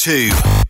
two.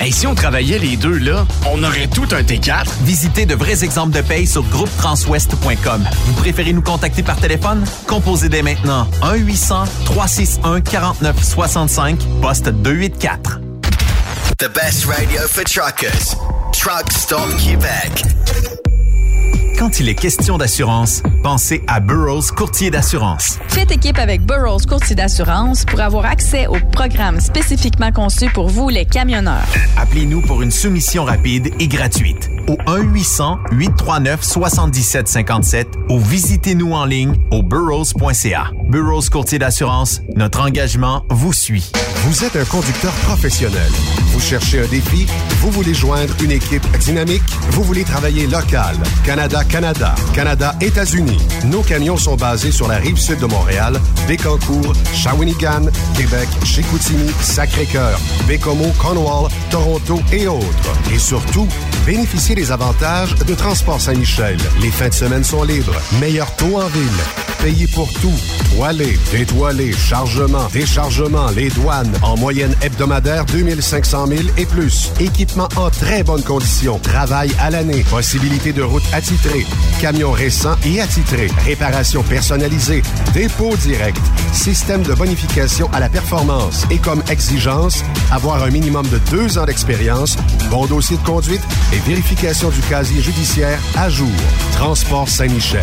Et si on travaillait les deux là, on aurait tout un T4. Visitez de vrais exemples de paye sur groupetranswest.com. Vous préférez nous contacter par téléphone? Composez dès maintenant 1-800-361-4965, poste 284. The best radio for truckers. Truck Stop Québec. Quand il est question d'assurance, pensez à Burroughs Courtier d'assurance. Faites équipe avec Burroughs Courtier d'assurance pour avoir accès aux programmes spécifiquement conçus pour vous, les camionneurs. Appelez-nous pour une soumission rapide et gratuite au 1-800-839-7757 ou visitez-nous en ligne au burrows.ca. Burroughs Courtier d'assurance, notre engagement vous suit. Vous êtes un conducteur professionnel. Vous cherchez un défi? Vous voulez joindre une équipe dynamique? Vous voulez travailler local? Canada-Canada, Canada-États-Unis. Nos camions sont basés sur la rive sud de Montréal, Bécancour, Shawinigan, Québec, Chicoutimi, Sacré-Cœur, Bécomo, Cornwall, Toronto et autres. Et surtout, bénéficiez des avantages de Transport Saint-Michel. Les fins de semaine sont libres. Meilleur taux en ville. Payé pour tout. Toilé, détoilé, chargement, déchargement, les douanes. En moyenne hebdomadaire, 2500 000 et plus. Équipement en très bonne condition. Travail à l'année. Possibilité de route attitrée. Camions récents et attitrés. Réparation personnalisée. Dépôt direct. Système de bonification à la performance. Et comme exigence, avoir un minimum de deux ans d'expérience, bon dossier de conduite et vérification du casier judiciaire à jour. Transport Saint-Michel.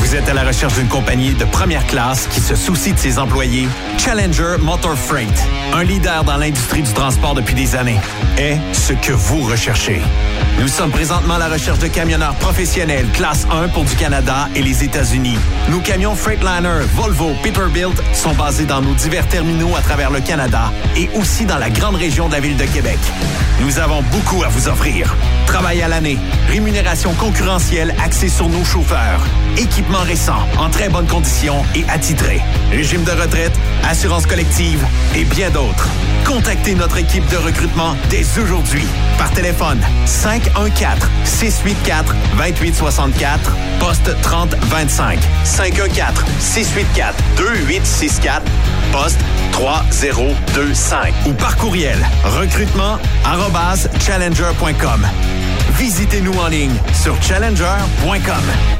Vous êtes à la recherche d'une compagnie de première classe qui se soucie de ses employés? Challenger Motor Freight, un leader dans l'industrie du transport depuis des années, est ce que vous recherchez. Nous sommes présentement à la recherche de camionneurs professionnels classe 1 pour du Canada et les États-Unis. Nos camions Freightliner, Volvo, Peterbilt sont basés dans nos divers terminaux à travers le Canada et aussi dans la grande région de la ville de Québec. Nous avons beaucoup à vous offrir. Travail à l'année, rémunération concurrentielle axée sur nos chauffeurs, équipement récent, en très bonne condition et attitré, régime de retraite, assurance collective et bien d'autres. Contactez notre équipe de recrutement dès aujourd'hui par téléphone 514 684 2864 poste 3025 514 684 2864 poste 3025 ou par courriel recrutement arobase challenger.com. Visitez-nous en ligne sur challenger.com.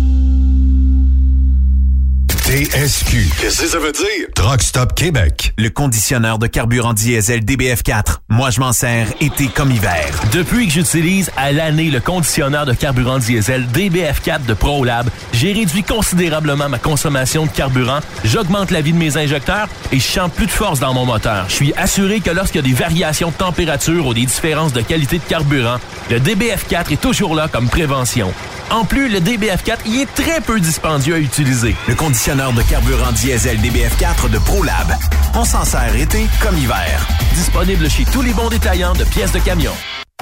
TSQ. Qu'est-ce que ça veut dire? Truck Stop Québec. Le conditionneur de carburant diesel DBF4. Moi, je m'en sers été comme hiver. Depuis que j'utilise à l'année le conditionneur de carburant diesel DBF4 de ProLab, j'ai réduit considérablement ma consommation de carburant, j'augmente la vie de mes injecteurs et je sens plus de force dans mon moteur. Je suis assuré que lorsqu'il y a des variations de température ou des différences de qualité de carburant, le DBF4 est toujours là comme prévention. En plus, le DBF4 y est très peu dispendieux à utiliser. Le conditionneur de carburant diesel DBF4 de ProLab. On s'en sert été comme hiver. Disponible chez tous les bons détaillants de pièces de camion.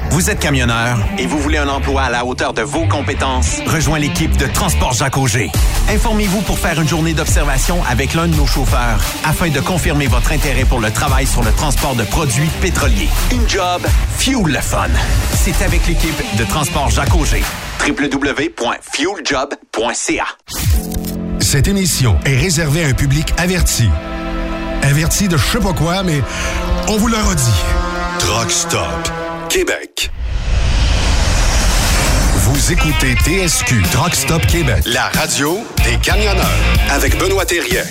Vous êtes camionneur et vous voulez un emploi à la hauteur de vos compétences? Rejoins l'équipe de Transport Jacques Auger. Informez-vous pour faire une journée d'observation avec l'un de nos chauffeurs afin de confirmer votre intérêt pour le travail sur le transport de produits pétroliers. Une job, fuel le fun. C'est avec l'équipe de Transport Jacques Auger. www.fueljob.ca Cette émission est réservée à un public averti. Averti de je sais pas quoi, mais on vous le redit. Truck Stop Québec. Vous écoutez TSQ Truck Stop Québec, la radio des camionneurs avec Benoît Thérien.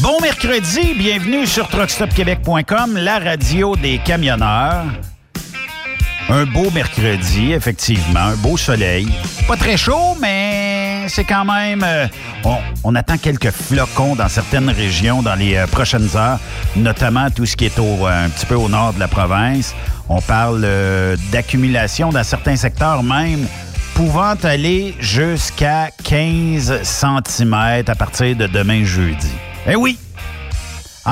Bon mercredi, bienvenue sur truckstopquebec.com, la radio des camionneurs. Un beau mercredi, effectivement, un beau soleil. Pas très chaud, mais c'est quand même... euh, on, attend quelques flocons dans certaines régions dans les euh, prochaines heures, notamment tout ce qui est au, euh, un petit peu au nord de la province. On parle euh, d'accumulation dans certains secteurs même pouvant aller jusqu'à 15 cm à partir de demain jeudi. Eh oui!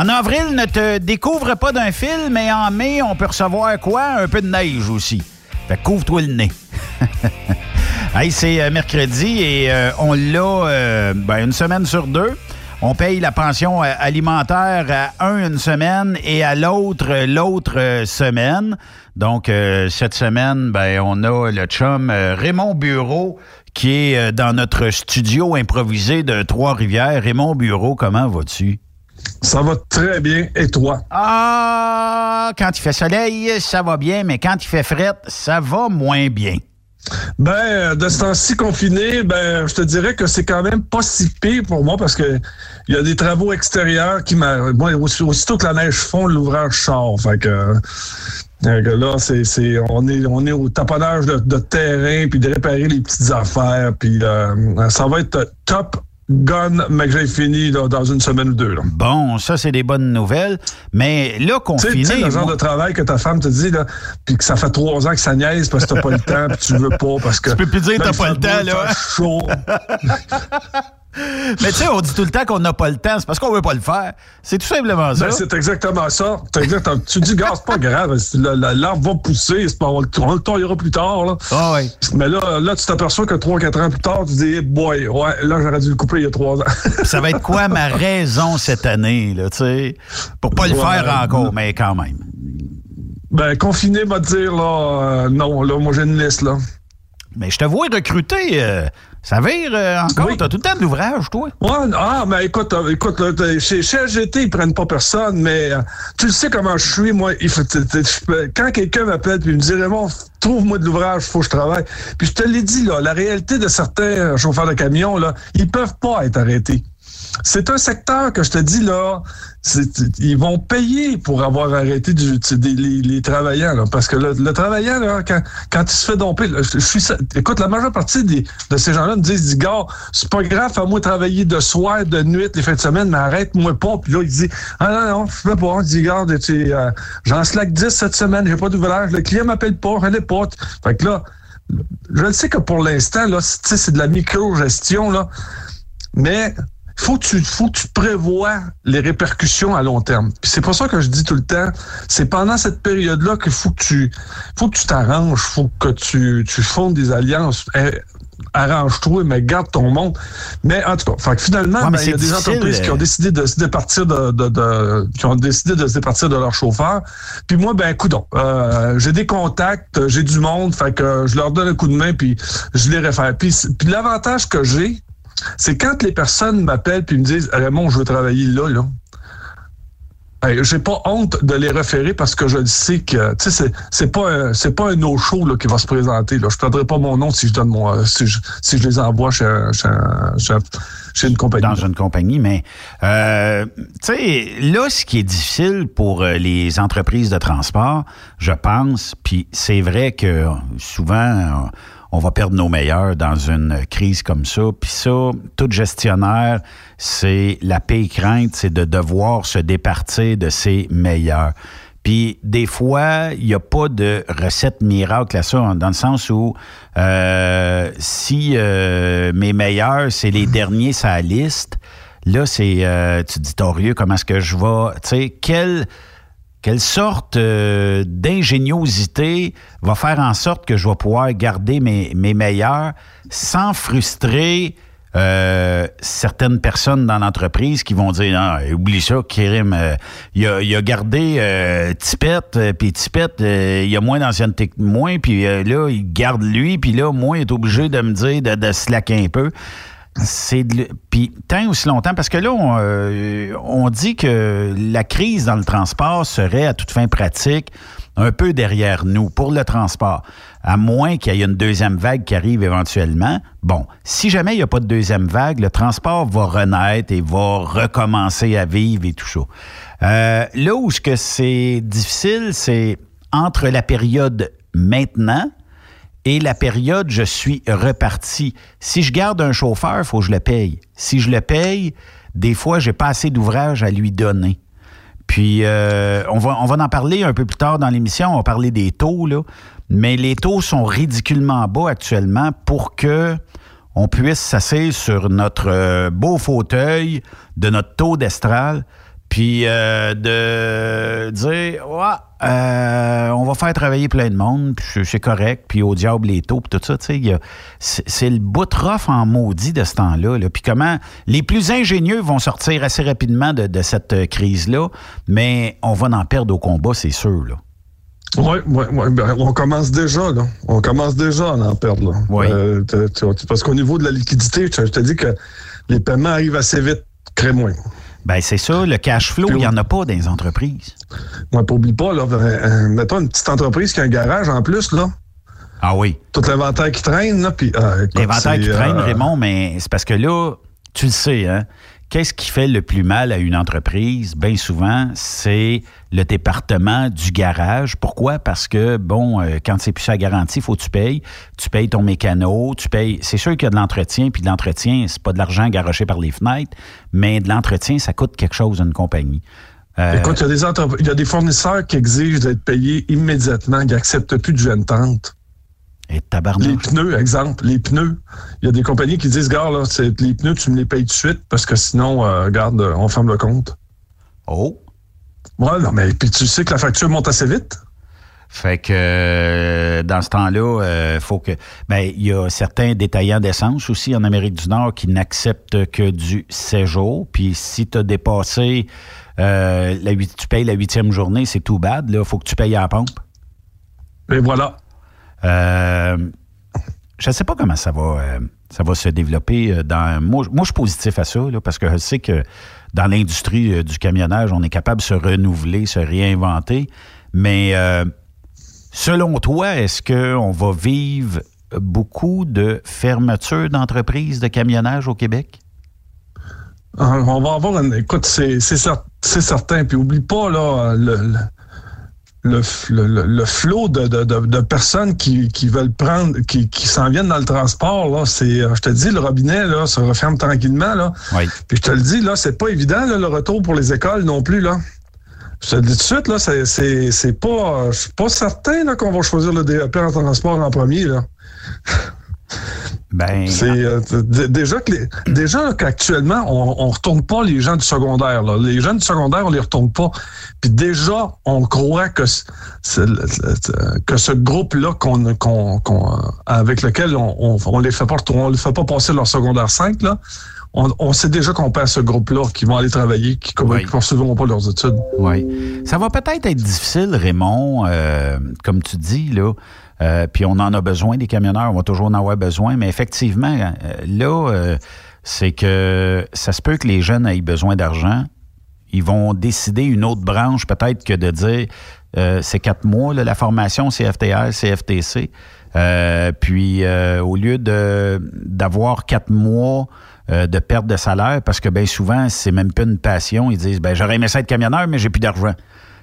En avril, ne te découvre pas d'un fil, mais en mai, on peut recevoir quoi? Un peu de neige aussi. Fait couvre-toi le nez. hey, c'est euh, mercredi et euh, on l'a euh, ben, une semaine sur deux. On paye la pension alimentaire à un une semaine et à l'autre l'autre semaine. Donc, cette semaine, ben, on a le chum Raymond Bureau qui est dans notre studio improvisé de Trois-Rivières. Raymond Bureau, comment vas-tu? Ça va très bien. Et toi? Ah, quand il fait soleil, ça va bien, mais quand il fait fret, ça va moins bien. Ben, de ce temps-ci confiné, ben, je te dirais que c'est quand même pas si pire pour moi parce que il y a des travaux extérieurs qui m'a. Moi, aussi- aussitôt que la neige fond, l'ouvrage sort. Fait que, fait que là, c'est, c'est, on est, on est au taponnage de, de terrain puis de réparer les petites affaires. Puis euh, ça va être top gun, mais que j'ai fini là, dans une semaine ou deux. Là. Bon, ça, c'est des bonnes nouvelles. Mais là, Tu tu confiné. sais, le genre moi- de travail que ta femme te dit, là, puis que ça fait trois ans que ça niaise parce que t'as pas le temps, puis tu veux pas, parce que... Tu peux plus dire là, t'as pas le temps, là. chaud. Mais tu sais, on dit tout le temps qu'on n'a pas le temps. C'est parce qu'on veut pas le faire. C'est tout simplement ça. Ben, c'est exactement ça. Exactement- tu dis, gars, c'est pas grave, l'arbre va pousser, c'est pas, on, le- taillera plus tard, là. Ah ouais. Mais là, là, tu t'aperçois que trois, quatre ans plus tard, tu dis, boy, ouais, là, j'aurais dû le couper il y a trois ans. Ça va être quoi ma raison cette année, là, tu sais? Pour pas le Ouais. faire encore, mais quand même. ben, confiné, va te dire, là, euh, non, là, moi, j'ai une liste, là. Mais je te vois recruter. euh, ça vire euh, encore. Oui. T'as tout le temps de l'ouvrage, toi. Ouais, ah, mais écoute, euh, écoute, là, chez, chez LGT, ils prennent pas personne, mais euh, tu le sais comment je suis, moi. Il faut, quand quelqu'un m'appelle puis il me dit Raymond, trouve-moi de l'ouvrage, faut que je travaille. Puis je te l'ai dit, là, la réalité de certains chauffeurs de camions, là, ils peuvent pas être arrêtés. C'est un secteur que je te dis là, ils vont payer pour avoir arrêté du, des- les, les travailleurs, là, parce que le, le travaillant, là, quand, quand il se fait domper, là, je, suis, écoute, la majeure partie des, de ces gens-là me disent, dis, gars, c'est pas grave, fais-moi travailler de soir, de nuit, les fins de semaine, mais arrête-moi pas. Puis là, il dit, ah non, non, je peux pas. Il dit, sais, euh, j'en slack 10 cette semaine, j'ai pas d'ouvrage, le client m'appelle pas, l'ai pas. Fait que là, je le sais que pour l'instant, là, c'est de la micro-gestion, là, mais faut que tu faut que tu prévois les répercussions à long terme. Puis c'est pour ça que je dis tout le temps, c'est pendant cette période-là qu'il faut que tu faut que tu t'arranges, faut que tu tu fondes des alliances. Eh, Arrange-toi, mais garde ton monde. Mais en tout cas, fait finalement, Ouais, ben, il y a des entreprises qui ont euh. décidé de se départir de, de, de- qui ont décidé de se départir de leurs chauffeurs. Puis moi, ben coudon, euh, j'ai des contacts, j'ai du monde, fait que je leur donne un coup de main, puis je les réfère. Puis l'avantage que j'ai, c'est quand les personnes m'appellent puis me disent Raymond, je veux travailler là, là. Ben, j'ai pas honte de les référer parce que je sais que tu c'est pas un, c'est pas un no show qui va se présenter là. Je perdrai pas mon nom si je donne mon si je, si je les envoie chez une compagnie. Dans une compagnie, mais euh, tu sais là ce qui est difficile pour euh, les entreprises de transport, je pense, puis c'est vrai que souvent on va perdre nos meilleurs dans une crise comme ça. Puis ça, tout gestionnaire, c'est la paix crainte, c'est de devoir se départir de ses meilleurs. Puis des fois, il n'y a pas de recette miracle à ça, dans le sens où euh, si euh, mes meilleurs, c'est les derniers sur la liste, là, c'est, euh, tu dis, Torieux, comment est-ce que je vais, tu sais, quel quelle sorte euh, d'ingéniosité va faire en sorte que je vais pouvoir garder mes, meilleurs sans frustrer euh, certaines personnes dans l'entreprise qui vont dire non, oublie ça, Kérim, euh, il, a, gardé Tipette, puis Tipette, il a moins d'ancienneté que moi, puis là, il garde lui, puis là, moi, il est obligé de me dire de, de slacker un peu c'est puis tant aussi longtemps parce que là euh, on, dit que la crise dans le transport serait à toute fin pratique un peu derrière nous pour le transport à moins qu'il y ait une deuxième vague qui arrive éventuellement. Bon, si jamais il n'y a pas de deuxième vague, le transport va renaître et va recommencer à vivre et tout ça. Euh, là où ce que c'est difficile, c'est entre la période maintenant et la période, je suis reparti. Si je garde un chauffeur, il faut que je le paye. Si je le paye, des fois, j'ai pas assez d'ouvrage à lui donner. Puis, euh, on, va, en parler un peu plus tard dans l'émission. On va parler des taux, là. Mais les taux sont ridiculement bas actuellement pour que on puisse s'asseoir sur notre euh, beau fauteuil de notre taux d'estral puis euh, de dire, ouais, euh, on va faire travailler plein de monde, puis c'est correct, puis au diable les taux, puis tout ça, tu sais, c'est le bout rough en maudit de ce temps-là. Là. Puis comment les plus ingénieux vont sortir assez rapidement de, cette euh, crise-là, mais on va en perdre au combat, c'est sûr. Là. Oui, ouais, ouais, ben, on commence déjà, là. On commence déjà à en perdre, là. Oui. parce qu'au niveau de la liquidité, je te dis que les paiements arrivent assez vite, très moins. Ben c'est ça, le cash flow, il n'y en a pas dans les entreprises. Moi, n'oublie pas, là, euh, mettons une petite entreprise qui a un garage en plus, là. Ah oui. Tout l'inventaire qui traîne, là, puis... Euh, l'inventaire qui traîne, euh, Raymond, mais c'est parce que là, tu le sais, hein, Qu'est-ce qui fait le plus mal à une entreprise? Bien souvent, c'est le département du garage. Pourquoi? Parce que, bon, euh, quand c'est plus sa garantie, il faut que tu payes. Tu payes ton mécano, tu payes. C'est sûr qu'il y a de l'entretien, puis de l'entretien, c'est pas de l'argent garoché par les fenêtres, mais de l'entretien, ça coûte quelque chose à une compagnie. Euh, Écoute, il y, a des il y a des fournisseurs qui exigent d'être payés immédiatement, qui n'acceptent plus de jeune tente. Et Les pneus, exemple, les pneus. Il y a des compagnies qui disent, gars, là, les pneus, tu me les payes tout de suite parce que sinon, euh, garde, on ferme le compte. Oh. Ouais, non, mais puis tu sais que la facture monte assez vite. Fait que euh, dans ce temps-là, euh, faut que. Ben, il y a certains détaillants d'essence aussi en Amérique du Nord qui n'acceptent que du séjour. Puis si tu as dépassé la, tu payes la huitième journée, c'est tout bad. Là, faut que tu payes à la pompe. Et voilà. Euh, je ne sais pas comment ça va, euh, ça va se développer. Euh, dans, moi, je suis positif à ça, parce que je sais que dans l'industrie du camionnage, on est capable de se renouveler, se réinventer. Mais selon toi, est-ce qu'on va vivre beaucoup de fermetures d'entreprises de camionnage au Québec? On va avoir une. Écoute, c'est certain. Puis oublie pas, là, le, le, le flot de, de, de, personnes qui, qui veulent prendre, qui, qui s'en viennent dans le transport, là, c'est, euh, je te dis, le robinet, là, se referme tranquillement, là. Oui. Puis je te le dis, là, c'est pas évident, là, le retour pour les écoles non plus, là. Je te le dis tout de suite, là, c'est, c'est, c'est pas, je suis pas certain, là, qu'on va choisir le DEP en transport en premier, là. Ben, c'est euh, déjà que les, déjà qu'actuellement on, on retourne pas les gens du secondaire. Là. Les gens du secondaire on les retourne pas. Puis déjà on croit que que ce groupe là qu'on qu'on avec lequel on, on, les fait pas on les fait pas passer leur secondaire 5 là. On, on, sait déjà qu'on perd ce groupe-là qui vont aller travailler, qui ne oui. poursuivront pas leurs études. Oui. Ça va peut-être être difficile, Raymond, euh, comme tu dis, là, euh, puis on en a besoin des camionneurs, on va toujours en avoir besoin, mais effectivement, euh, là, euh, c'est que ça se peut que les jeunes aient besoin d'argent. ils vont décider une autre branche, peut-être que de dire euh, c'est quatre mois, là, la formation CFTR, CFTC. Euh, puis au lieu d'avoir quatre mois de perte de salaire, parce que bien souvent, c'est même pas une passion, ils disent ben j'aurais aimé ça être camionneur, mais j'ai plus d'argent.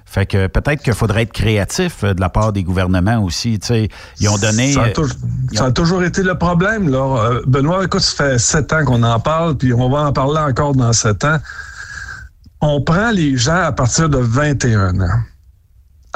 Fait que peut-être qu'il faudrait être créatif euh, de la part des gouvernements aussi. Tu sais, ils ont donné. Ça a, euh, tou- ils ça a toujours été le problème. Là. Euh, Benoît, écoute, ça fait sept ans qu'on en parle, puis on va en parler encore dans sept ans. On prend les gens à partir de 21 ans.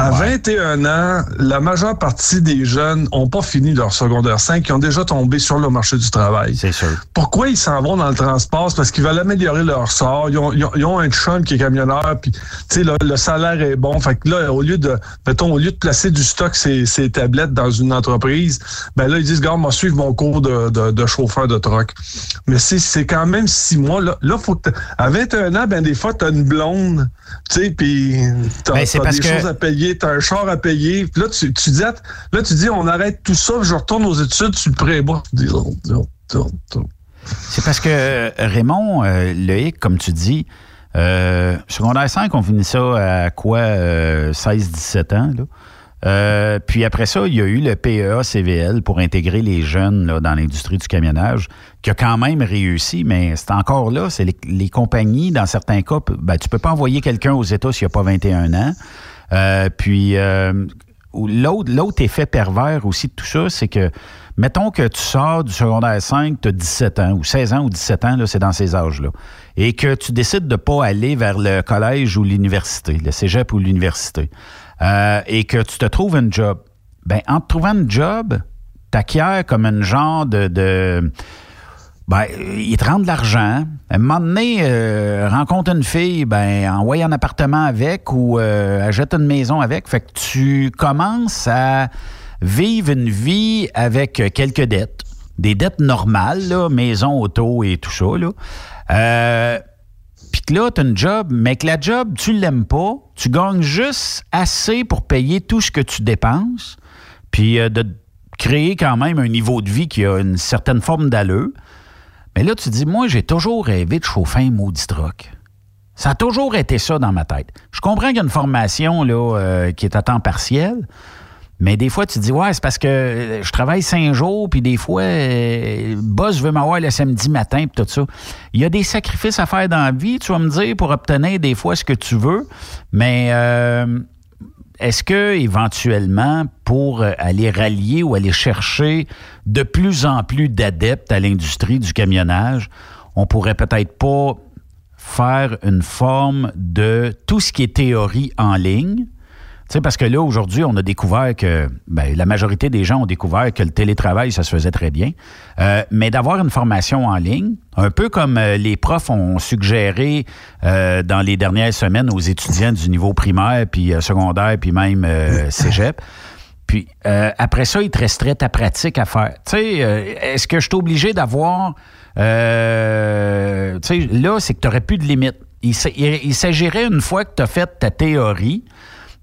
À 21 ans, la majeure partie des jeunes n'ont pas fini leur secondaire 5, ils ont déjà tombé sur le marché du travail. C'est sûr. Pourquoi ils s'en vont dans le transport? C'est parce qu'ils veulent améliorer leur sort. Ils ont, ils ont- ils ont un chum qui est camionneur, puis tu sais, le, le salaire est bon. Fait que là, au lieu de, mettons, au lieu de placer du stock ces, ces tablettes dans une entreprise, ben là, ils disent, regarde, moi, suivre mon cours de, de, de chauffeur de truck. Mais c'est, quand même six mois. Là, là faut que à 21 ans, ben des fois, t'as une blonde, tu sais, puis t'as, Ben, parce des que- choses à payer, t'as un char à payer. Là, tu, tu dis, là, tu dis, on arrête tout ça, je retourne aux études, tu le oh. C'est parce que euh, Raymond, euh, Loïc, comme tu dis, euh, secondaire 5, on finit ça à quoi? euh, 16-17 ans. Là. Euh, puis après ça, il y a eu le PEA CVL pour intégrer les jeunes là, dans l'industrie du camionnage, qui a quand même réussi, mais c'est encore là, c'est les, compagnies, dans certains cas, ben, tu peux pas envoyer quelqu'un aux États s'il n'a pas 21 ans. Euh, puis euh, l'autre, effet pervers aussi de tout ça, c'est que, mettons que tu sors du secondaire 5, tu as 17 ans, ou 16 ans ou 17 ans, là, c'est dans ces âges-là, et que tu décides de pas aller vers le collège ou l'université, le cégep ou l'université, euh, et que tu te trouves un job. Ben, en te trouvant un job, t'acquiers comme un genre de... de ben, il te rend de l'argent. À un moment donné, euh, rencontre une fille, ben, envoie un appartement avec ou euh, achète une maison avec. Fait que tu commences à vivre une vie avec quelques dettes. Des dettes normales, maison, auto et tout ça. Euh, puis que là, tu as une job, mais que la job, tu l'aimes pas, tu gagnes juste assez pour payer tout ce que tu dépenses, puis euh, de créer quand même un niveau de vie qui a une certaine forme d'allure. Mais là, tu dis, moi, j'ai toujours rêvé de chauffer un maudit truck. Ça a toujours été ça dans ma tête. Je comprends qu'il y a une formation là, euh, qui est à temps partiel, mais des fois, tu dis, ouais, c'est parce que euh, je travaille cinq jours, puis des fois, euh, le boss veut m'avoir le samedi matin, puis tout ça. Il y a des sacrifices à faire dans la vie, tu vas me dire, pour obtenir des fois ce que tu veux, mais euh, est-ce que éventuellement, pour euh, aller rallier ou aller chercher de plus en plus d'adeptes à l'industrie du camionnage, on pourrait peut-être pas faire une forme de tout ce qui est théorie en ligne? Tu sais, parce que là, aujourd'hui, on a découvert que ben, la majorité des gens ont découvert que le télétravail, ça se faisait très bien. Euh, mais d'avoir une formation en ligne, un peu comme euh, les profs ont suggéré euh, dans les dernières semaines aux étudiants du niveau primaire, puis euh, secondaire, puis même cégep. Puis après ça, il te resterait ta pratique à faire. Tu sais, est-ce que je suis obligé d'avoir... Tu sais, là, c'est que tu n'aurais plus de limite. Il- il s'agirait, une fois que tu as fait ta théorie,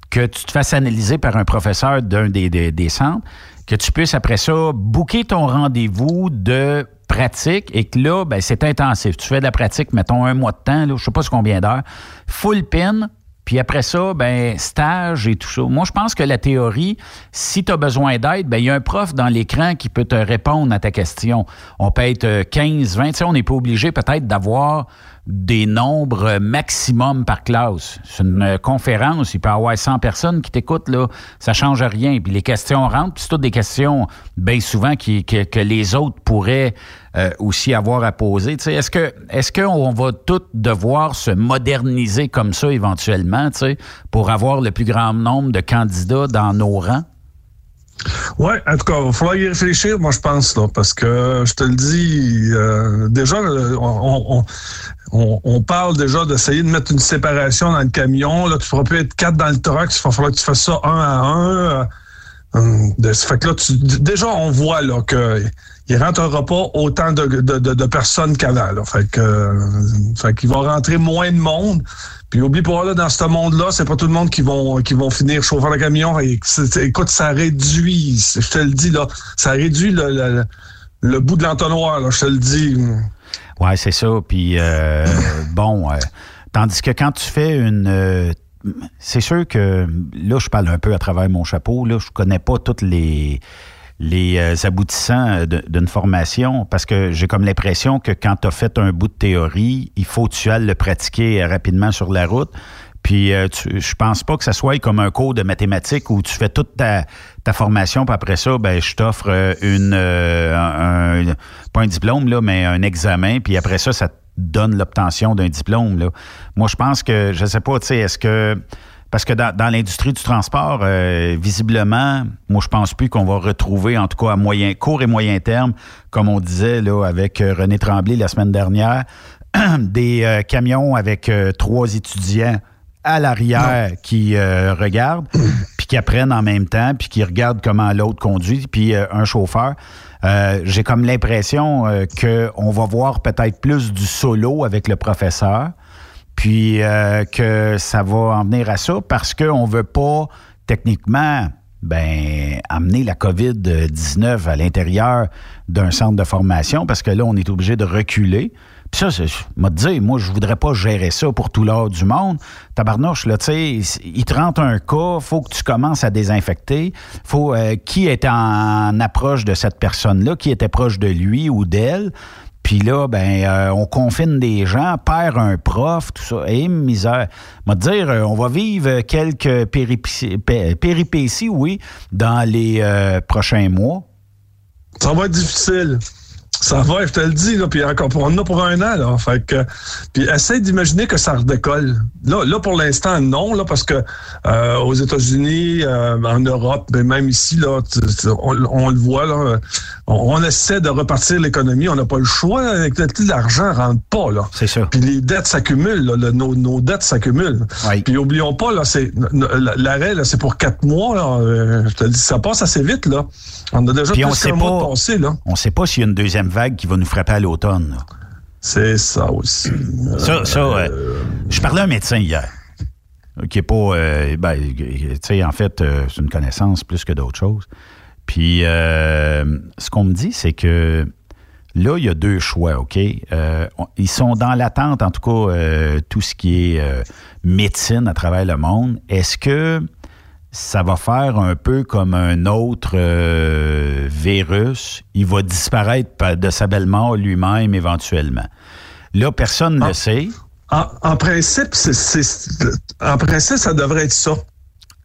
que tu te fasses analyser par un professeur d'un des, centres, que tu puisses après ça booker ton rendez-vous de pratique et que là, ben, c'est intensif. Tu fais de la pratique, mettons un mois de temps, là, je sais pas combien d'heures, full pin, puis après ça, ben, stage et tout ça. Moi, je pense que la théorie, si tu as besoin d'aide, ben, il y a un prof dans l'écran qui peut te répondre à ta question. On peut être euh, 15, 20, tu sais, on n'est pas obligé peut-être d'avoir des nombres maximum par classe. C'est une euh, conférence, il peut y avoir 100 personnes qui t'écoutent, là, ça change rien. Puis les questions rentrent, puis c'est toutes des questions, bien souvent, qui, que, les autres pourraient euh, aussi avoir à poser. Tu sais, Est-ce que est-ce qu'on va tous devoir se moderniser comme ça éventuellement, pour avoir le plus grand nombre de candidats dans nos rangs? Oui, en tout cas, il va falloir y réfléchir, moi, je pense, là, parce que je te le dis, euh, déjà, on, on, on, parle déjà d'essayer de mettre une séparation dans le camion. Là, tu ne pourras plus être quatre dans le truck, il va falloir que tu fasses ça un à un. euh, là, tu, déjà, on voit là, que il rentrera pas autant de, de, personnes qu'avant. Euh, fait qu'il va rentrer moins de monde. Puis oublie pas là, dans ce monde-là, c'est pas tout le monde qui vont qui vont finir chauffeur de camion. Et écoute, ça réduit, je te le dis là, ça réduit le, le, le bout de l'entonnoir, là, je te le dis. Ouais, c'est ça. Puis, euh, bon, euh, Tandis que quand tu fais une... euh, c'est sûr que là, je parle un peu à travers mon chapeau. Là, je connais pas toutes les les euh, aboutissants de- d'une formation parce que j'ai comme l'impression que quand tu as fait un bout de théorie, il faut que tu ailles le pratiquer euh, rapidement sur la route. Puis euh, tu- je pense pas que ça soit comme un cours de mathématiques où tu fais toute ta, ta formation, puis après ça, ben je t'offre euh, une euh, un, un- pas un diplôme, là, mais un examen, puis après ça, ça te donne l'obtention d'un diplôme. Là. Moi, je pense que, je sais pas, tu sais, est-ce que parce que dans, dans l'industrie du transport, euh, visiblement, moi, je pense plus qu'on va retrouver, en tout cas à moyen, court et moyen terme, comme on disait là avec euh, René Tremblay la semaine dernière, des euh, camions avec euh, trois étudiants à l'arrière qui regardent, puis qui apprennent en même temps, puis qui regardent comment l'autre conduit, puis un chauffeur. J'ai comme l'impression qu'on va voir peut-être plus du solo avec le professeur, puis euh, que ça va en venir à ça parce qu'on veut pas techniquement ben amener la COVID-19 à l'intérieur d'un centre de formation parce que là, on est obligé de reculer. Puis ça, c'est- te dire, moi, je voudrais pas gérer ça pour tout l'or du monde. Tabarnouche, là, tu sais, il te rentre un cas, faut que tu commences à désinfecter. Faut, euh, qui est en approche de cette personne-là, qui était proche de lui ou d'elle. Puis là, ben, euh, on confine des gens, perd un prof, tout ça. Et misère. On te dire, euh, on va vivre quelques péripéties, pé- péripéties, oui, dans les euh, prochains mois. Ça va être difficile. Ça va, je te le dis, là, puis encore pour, on en a pour un an, là. Fait que, puis essaye d'imaginer que ça redécolle. Là, là pour l'instant, non, là, parce que euh, aux États-Unis, euh, en Europe, mais même ici, là, tu- tu- on, on le voit, là, on, on essaie de repartir l'économie. On n'a pas le choix. Avec le- L'argent rentre pas, là. C'est ça. Puis les dettes s'accumulent, là, le- nos, nos dettes s'accumulent. Oui. Puis oublions pas, là, c'est l'arrêt, là, c'est pour quatre mois, là. Euh, je te dis, ça passe assez vite, là. On a déjà Puis plus on sait mois de pas- passé, là. On ne sait pas s'il y a une deuxième vague qui va nous frapper à l'automne. C'est ça aussi. Ça, ça euh, je parlais à un médecin hier, qui est pas, euh, ben, tu sais, en fait, euh, c'est une connaissance plus que d'autres choses. Puis, euh, ce qu'on me dit, c'est que là, il y a deux choix, OK? On- ils sont dans l'attente, en tout cas, tout ce qui est médecine à travers le monde. Est-ce que ça va faire un peu comme un autre euh, virus. Il va disparaître pa- de sa belle mort lui-même éventuellement. Là, personne ne Ah. le sait. En, en principe, en principe, ça devrait être ça.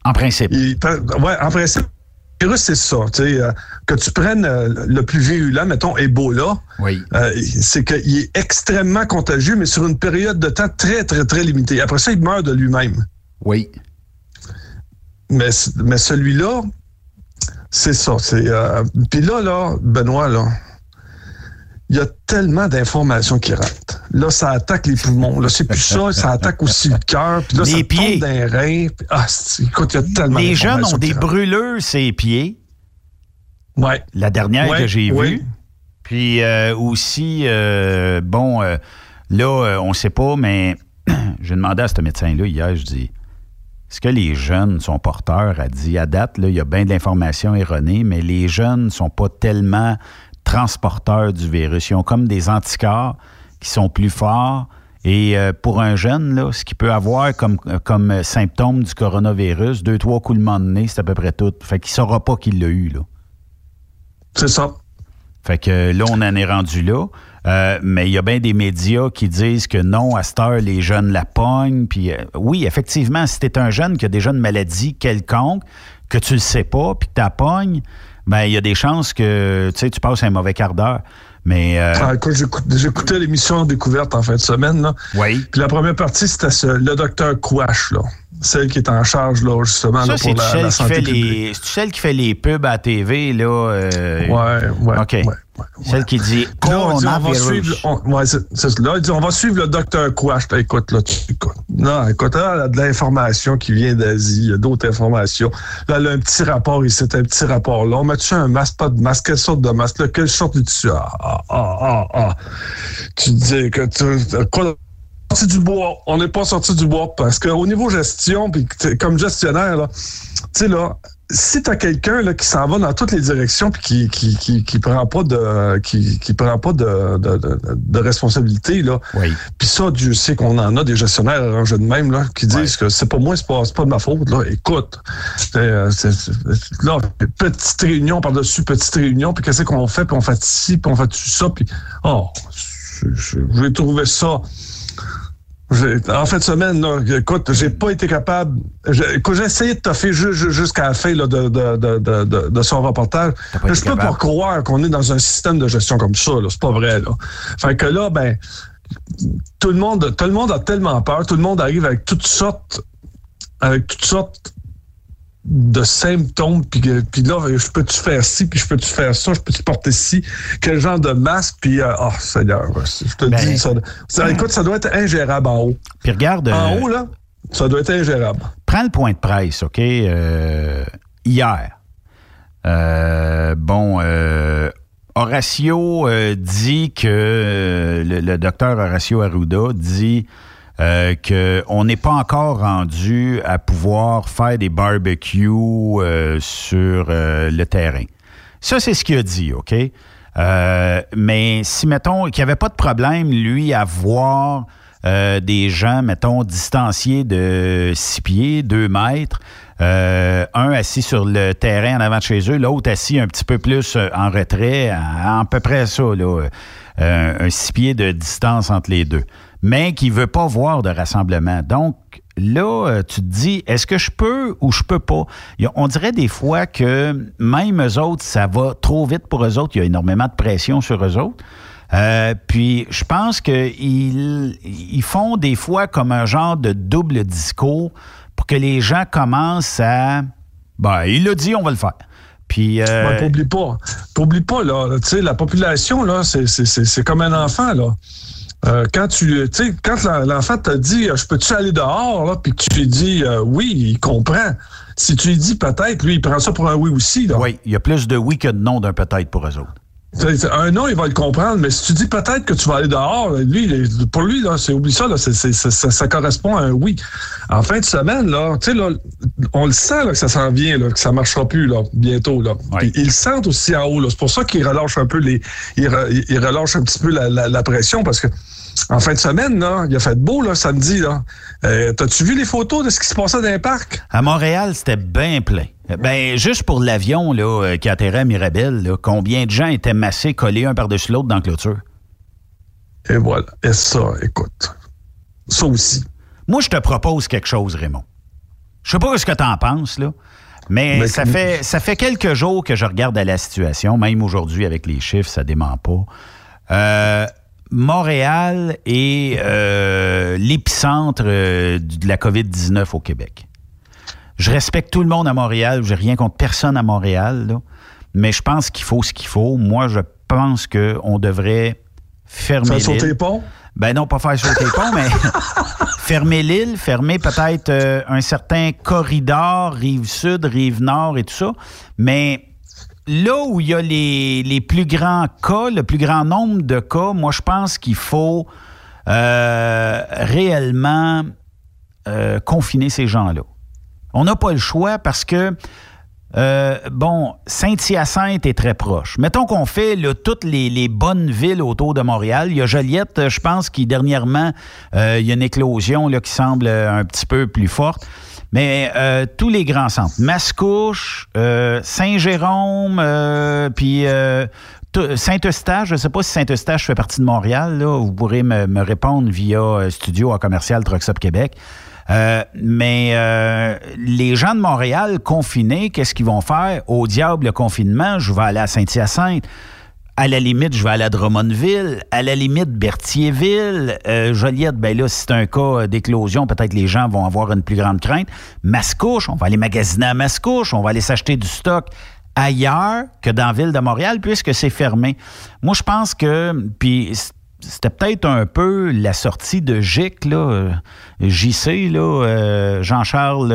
En principe. Il- ouais, en principe, le virus, c'est ça. euh, que tu prennes euh, le plus virulent, mettons Ebola, Oui. euh, c'est qu'il est extrêmement contagieux, mais sur une période de temps très, très, très limitée. Après ça, il meurt de lui-même. Oui. Mais, mais celui-là, c'est ça. C'est, euh, Puis là, là, Benoît, là, il y a tellement d'informations qui rentrent. Là, ça attaque les poumons. Là, c'est plus ça, ça attaque aussi le cœur. Puis là, Les ça pieds. tombe dans les reins. Puis, ah, écoute, il y a tellement Les jeunes ont des brûleurs ses pieds. Ouais. La dernière Ouais, que j'ai vue. Puis euh, aussi, euh, bon, euh, là, on ne sait pas, mais j'ai demandé à ce médecin-là hier, je dis, est-ce que les jeunes sont porteurs? Elle dit, à date, là, il y a bien de l'information erronée, mais les jeunes ne sont pas tellement transporteurs du virus. Ils ont comme des anticorps qui sont plus forts. Et euh, pour un jeune, là, ce qu'il peut avoir comme, comme symptôme du coronavirus, deux, trois coulements de nez, c'est à peu près tout. Fait qu'il ne saura pas qu'il l'a eu, là. C'est ça. Fait que là, on en est rendu là. Euh, mais il y a bien des médias qui disent que non, à cette heure, les jeunes la pognent. Puis euh, oui, effectivement, si t'es un jeune qui a déjà une maladie quelconque, que tu le sais pas, puis que tu pognes, ben il y a des chances que tu sais, tu passes un mauvais quart d'heure. Mais euh, Ah, écoute, j'écoutais l'émission Découverte en fin de semaine. Là. oui. Puis la première partie, c'était le docteur Kouache, là. Celle qui est en charge, là, justement, Ça, là, pour la, celle la qui santé fait publique. les. Celle qui fait les pubs à la TV, là. euh, Ouais, ouais. OK. ouais, ouais, Celle qui dit là, on dit, on va suivre, on, ouais, là, dit, on va suivre le docteur. Ben, écoute, là, tu, écoute, non, écoute, là, elle a de l'information qui vient d'Asie, il y a d'autres informations. Là, elle a un petit rapport ici, un petit rapport là. On met-tu un masque, pas de masque, quelle sorte de masque, là, quelle sorte de dessus? Ah, ah, ah, ah, ah. Tu dis que tu, quoi, sorti du bois. On n'est pas sorti du bois parce qu'au niveau gestion, puis tu comme gestionnaire, là, tu sais, là, si t'as quelqu'un là qui s'en va dans toutes les directions puis qui qui, qui, qui prend pas de qui, qui prend pas de, de, de, de responsabilité là. Oui. Puis ça, Dieu sait qu'on en a des gestionnaires arrangés de même là qui disent que c'est pas moi, c'est pas pas de ma faute là. Écoute, c'est, euh, c'est- c'est- là petite réunion par dessus petite réunion puis qu'est-ce qu'on fait? Puis on fait ci puis on fait ça puis oh, j'ai trouvé ça. En fin de semaine, là, écoute, j'ai pas été capable. j'ai- essayé de toffer ju- ju- jusqu'à la fin là, de, de, de, de, de- de son reportage. Je peux pas croire qu'on est dans un système de gestion comme ça. C'est pas vrai. Là. Fait que là, ben, tout le monde, tout le monde a tellement peur. Tout le monde arrive avec toutes sortes, avec toutes sortes de symptômes, puis, que- puis là, je peux-tu faire ci, puis je peux-tu faire ça, je peux-tu porter ci, quel genre de masque, puis, euh, oh, Seigneur, je te Ben, dis, ça, ça- écoute, ça doit être ingérable en haut. Puis regarde. En euh, haut, là, ça doit être ingérable. prends le point de presse, OK? Euh, hier. Bon, Horacio dit que le, le docteur Horacio Arruda dit euh, qu'on n'est pas encore rendu à pouvoir faire des barbecues euh, sur euh, le terrain. Ça, c'est ce qu'il a dit, OK? Mais si, mettons, qu'il n'y avait pas de problème, lui, à voir des gens, mettons, distanciés de 6 pieds, 2 mètres, un assis sur le terrain en avant de chez eux, l'autre assis un petit peu plus en retrait, à, peu près ça, là, un 6 pieds de distance entre les deux, mais qui ne veut pas voir de rassemblement. Donc, là, euh, tu te dis, est-ce que je peux ou je peux pas? On dirait des fois que même eux autres, ça va trop vite pour eux autres. Il y a énormément de pression sur eux autres. Euh, puis, je pense qu'ils ils font des fois comme un genre de double discours pour que les gens commencent à... Ben, il l'a dit, on va le faire. Puis... euh, Ouais, pas. T'oublies pas, là. Tu sais, la population, là, c'est comme un enfant, là. Euh, quand tu sais, quand l'enfant te dit euh, je peux-tu aller dehors là puis que tu lui dis euh, oui il comprend. Si tu lui dis peut-être lui il prend ça pour un oui aussi là. Oui, il y a plus de oui que de non d'un peut-être pour eux autres. Un non il va le comprendre mais si tu dis peut-être que tu vas aller dehors lui pour lui là c'est oublie ça là ça, ça correspond à un oui. En fin de semaine là tu sais là on le sent là que ça s'en vient là que ça marchera plus là bientôt là. Ils le sentent aussi en haut là. C'est pour ça qu'ils relâchent un peu les ils, re- ils relâchent un petit peu la, la- la pression parce que en fin de semaine, là, il a fait beau là, samedi. Là. Euh, T'as-tu vu les photos de ce qui se passait dans les parcs? À Montréal, c'était bien plein. Ben, juste pour l'avion là, euh, qui atterrait à Mirabel, là, combien de gens étaient massés, collés un par-dessus l'autre dans la clôture? Et voilà. Et ça, écoute. Ça aussi. Moi, je te propose quelque chose, Raymond. Je sais pas ce que tu en penses, là. Mais, Mais ça, fait, ça fait quelques jours que je regarde à la situation, même aujourd'hui avec les chiffres, ça dément pas. Euh, Montréal est euh, l'épicentre euh, de la COVID-19 au Québec. Je respecte tout le monde à Montréal, j'ai rien contre personne à Montréal, là, mais je pense qu'il faut ce qu'il faut. Moi, je pense qu'on devrait fermer Faire sauter les ponts? Ben non, pas faire sauter les ponts, mais fermer l'île, fermer peut-être euh, un certain corridor, rive sud, rive nord et tout ça. Mais là où il y a les, plus grands cas, le plus grand nombre de cas, moi, je pense qu'il faut euh, réellement euh, confiner ces gens-là. On n'a pas le choix parce que, euh, bon, Saint-Hyacinthe est très proche. Mettons qu'on fait toutes les, bonnes villes autour de Montréal. Il y a Joliette, je pense, qui dernièrement, il y a une éclosion qui semble un petit peu plus forte. Mais euh, tous les grands centres, Mascouche, euh, Saint-Jérôme, euh, puis euh, Saint-Eustache, je ne sais pas si Saint-Eustache fait partie de Montréal, là, vous pourrez me, me répondre via euh, studio à commercial Truckstop Québec. Euh, mais euh, les gens de Montréal confinés, qu'est-ce qu'ils vont faire? Au diable le confinement, je vais aller à Saint-Hyacinthe. À la limite, je vais aller à Drummondville. À la limite, Berthierville. Euh, Joliette, ben là, si c'est un cas d'éclosion, peut-être les gens vont avoir une plus grande crainte. Mascouche, on va aller magasiner à Mascouche. On va aller s'acheter du stock ailleurs que dans ville de Montréal, puisque c'est fermé. Moi, je pense que... Puis c'était peut-être un peu la sortie de GIC, là, euh, JC, là, euh, Jean-Charles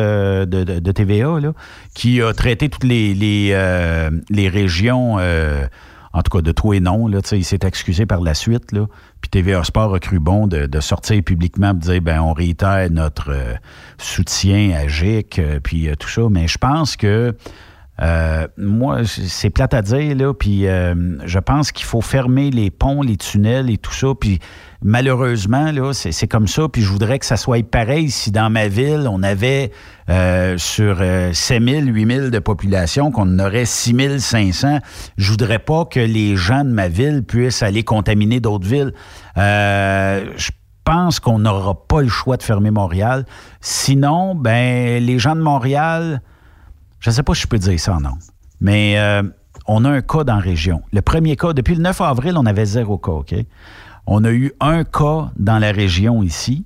de, TVA, là, qui a traité toutes les, les, régions en tout cas de toi et non. Là, il s'est excusé par la suite. Là, puis TVA Sport a cru bon de, sortir publiquement et de dire ben on réitère notre euh, soutien à GIC, euh, puis tout ça. Mais je pense que euh, moi, c'est plate à dire, là, puis euh, je pense qu'il faut fermer les ponts, les tunnels et tout ça, puis malheureusement, là, c'est comme ça, puis je voudrais que ça soit pareil si dans ma ville, on avait euh, sur 7 000, 8 000 de population, qu'on en aurait 6 500. Je voudrais pas que les gens de ma ville puissent aller contaminer d'autres villes. je pense qu'on n'aura pas le choix de fermer Montréal. Sinon, ben les gens de Montréal je ne sais pas si je peux dire ça en. Mais euh, on a un cas dans la région. Le premier cas, depuis le 9 avril, on avait zéro cas, OK? On a eu un cas dans la région ici,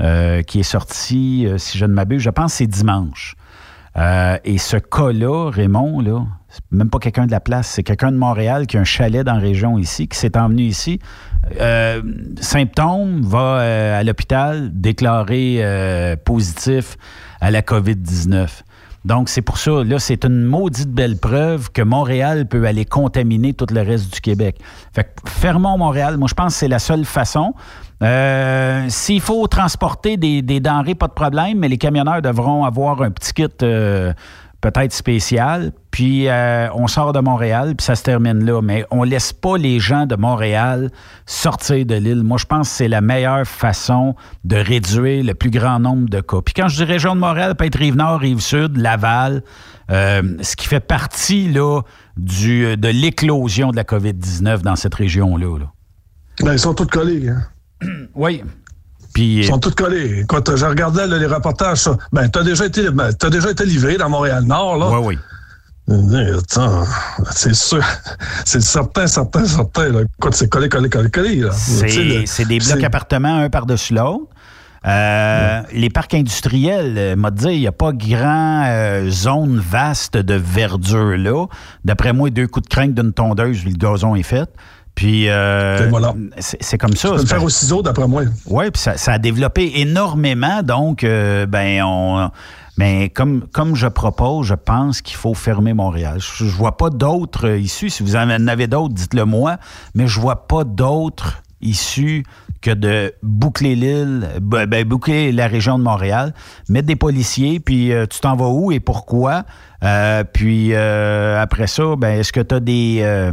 euh, qui est sorti, euh, si je ne m'abuse, je pense c'est dimanche. et ce cas-là, Raymond, là, même pas quelqu'un de la place, c'est quelqu'un de Montréal qui a un chalet dans la région ici, qui s'est emmené ici. symptômes, va à l'hôpital, déclaré positif à la COVID-19. Donc, c'est pour ça, là, c'est une maudite belle preuve que Montréal peut aller contaminer tout le reste du Québec. Fait que fermons Montréal. Moi, je pense que c'est la seule façon. Euh, s'il faut transporter des, denrées, pas de problème, mais les camionneurs devront avoir un petit kit euh, peut-être spécial. Puis euh, on sort de Montréal, puis ça se termine là. Mais on laisse pas les gens de Montréal sortir de l'île. Moi, je pense que c'est la meilleure façon de réduire le plus grand nombre de cas. Puis quand je dis région de Montréal, peut être Rive-Nord, Rive-Sud, Laval, euh, ce qui fait partie là, du, de l'éclosion de la COVID-19 dans cette région-là. Ben, ils sont tous collés. Hein? oui. Ils sont tous collés. Quand je regardais les reportages, ben, t'as déjà été, ben, as déjà été livré dans Montréal-Nord, là. Oui, oui. C'est sûr. C'est certain, certain, certain. Là. c'est collé, collé, collé, collé. C'est des blocs appartements un par-dessus l'autre. Euh, les parcs industriels, euh, m'a dit, il n'y a pas grand euh, zone vaste de verdure là. D'après moi, deux coups de crainte d'une tondeuse, le gazon est fait. Puis euh, c'est comme ça. Tu peux le faire au ciseau, d'après moi. Oui, puis ça, a développé énormément. Donc, ben, on. Mais comme, je propose, je pense qu'il faut fermer Montréal. Je, ne vois pas d'autres issues. Si vous en avez d'autres, dites-le moi. Mais je vois pas d'autres issues que de boucler l'île, ben, boucler la région de Montréal, mettre des policiers, puis euh, tu t'en vas où et pourquoi? puis après ça, ben, est-ce que tu as des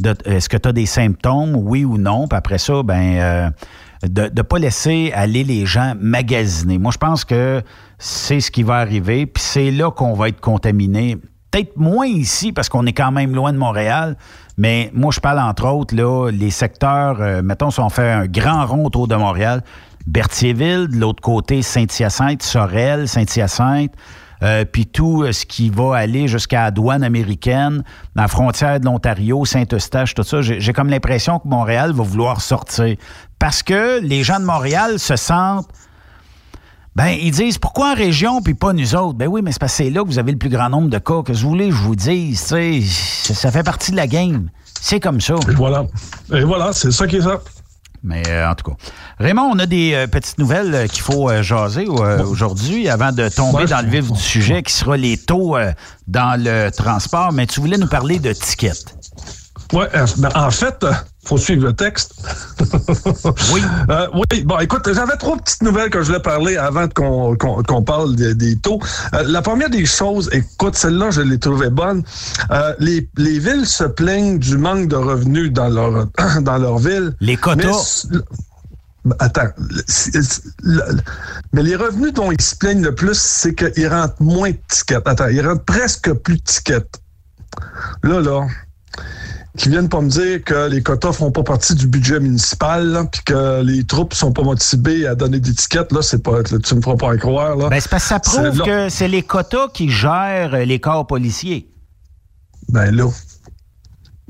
que des symptômes, oui ou non, puis après ça, ben euh, de ne pas laisser aller les gens magasiner. Moi, je pense que c'est ce qui va arriver, puis c'est là qu'on va être contaminé. Peut-être moins ici, parce qu'on est quand même loin de Montréal, mais moi, je parle entre autres, là, les secteurs, euh, mettons, si on fait un grand rond autour de Montréal, Berthierville, de l'autre côté, Saint-Hyacinthe, Sorel, Saint-Hyacinthe, euh, puis tout euh, ce qui va aller jusqu'à la douane américaine, la frontière de l'Ontario, Saint-Eustache, tout ça, j'ai comme l'impression que Montréal va vouloir sortir. Parce que les gens de Montréal se sentent ben, ils disent pourquoi en région puis pas nous autres? Ben oui, mais c'est parce que c'est là que vous avez le plus grand nombre de cas. Que vous voulez, je vous dis, ça fait partie de la game. C'est comme ça. Et voilà. Et voilà, c'est ça qui est ça. Mais euh, en tout cas. Raymond, on a des euh, petites nouvelles euh, qu'il faut jaser aujourd'hui avant de tomber dans le vif du sujet qui sera les taux dans le transport. Mais tu voulais nous parler de tickets. Oui, ben, en fait, faut suivre le texte. oui. Euh, oui. Bon, écoute, j'avais trois petites nouvelles que je voulais parler avant qu'on parle des, taux. Euh, la première des choses, écoute, celle-là, je l'ai trouvée bonne. Euh, les, les, villes se plaignent du manque de revenus dans leur, dans leur ville. Les quotas. Attends. Mais les revenus dont ils se plaignent le plus, c'est qu'ils rentrent moins de tickets. Attends, ils rentrent presque plus de tickets. Là, là qui viennent pas me dire que les quotas font pas partie du budget municipal, puis que les troupes sont pas motivées à donner des tickets, là, c'est pas, tu me feras pas croire, là. Ben, c'est parce que ça prouve que c'est les quotas qui gèrent les corps policiers. Ben là.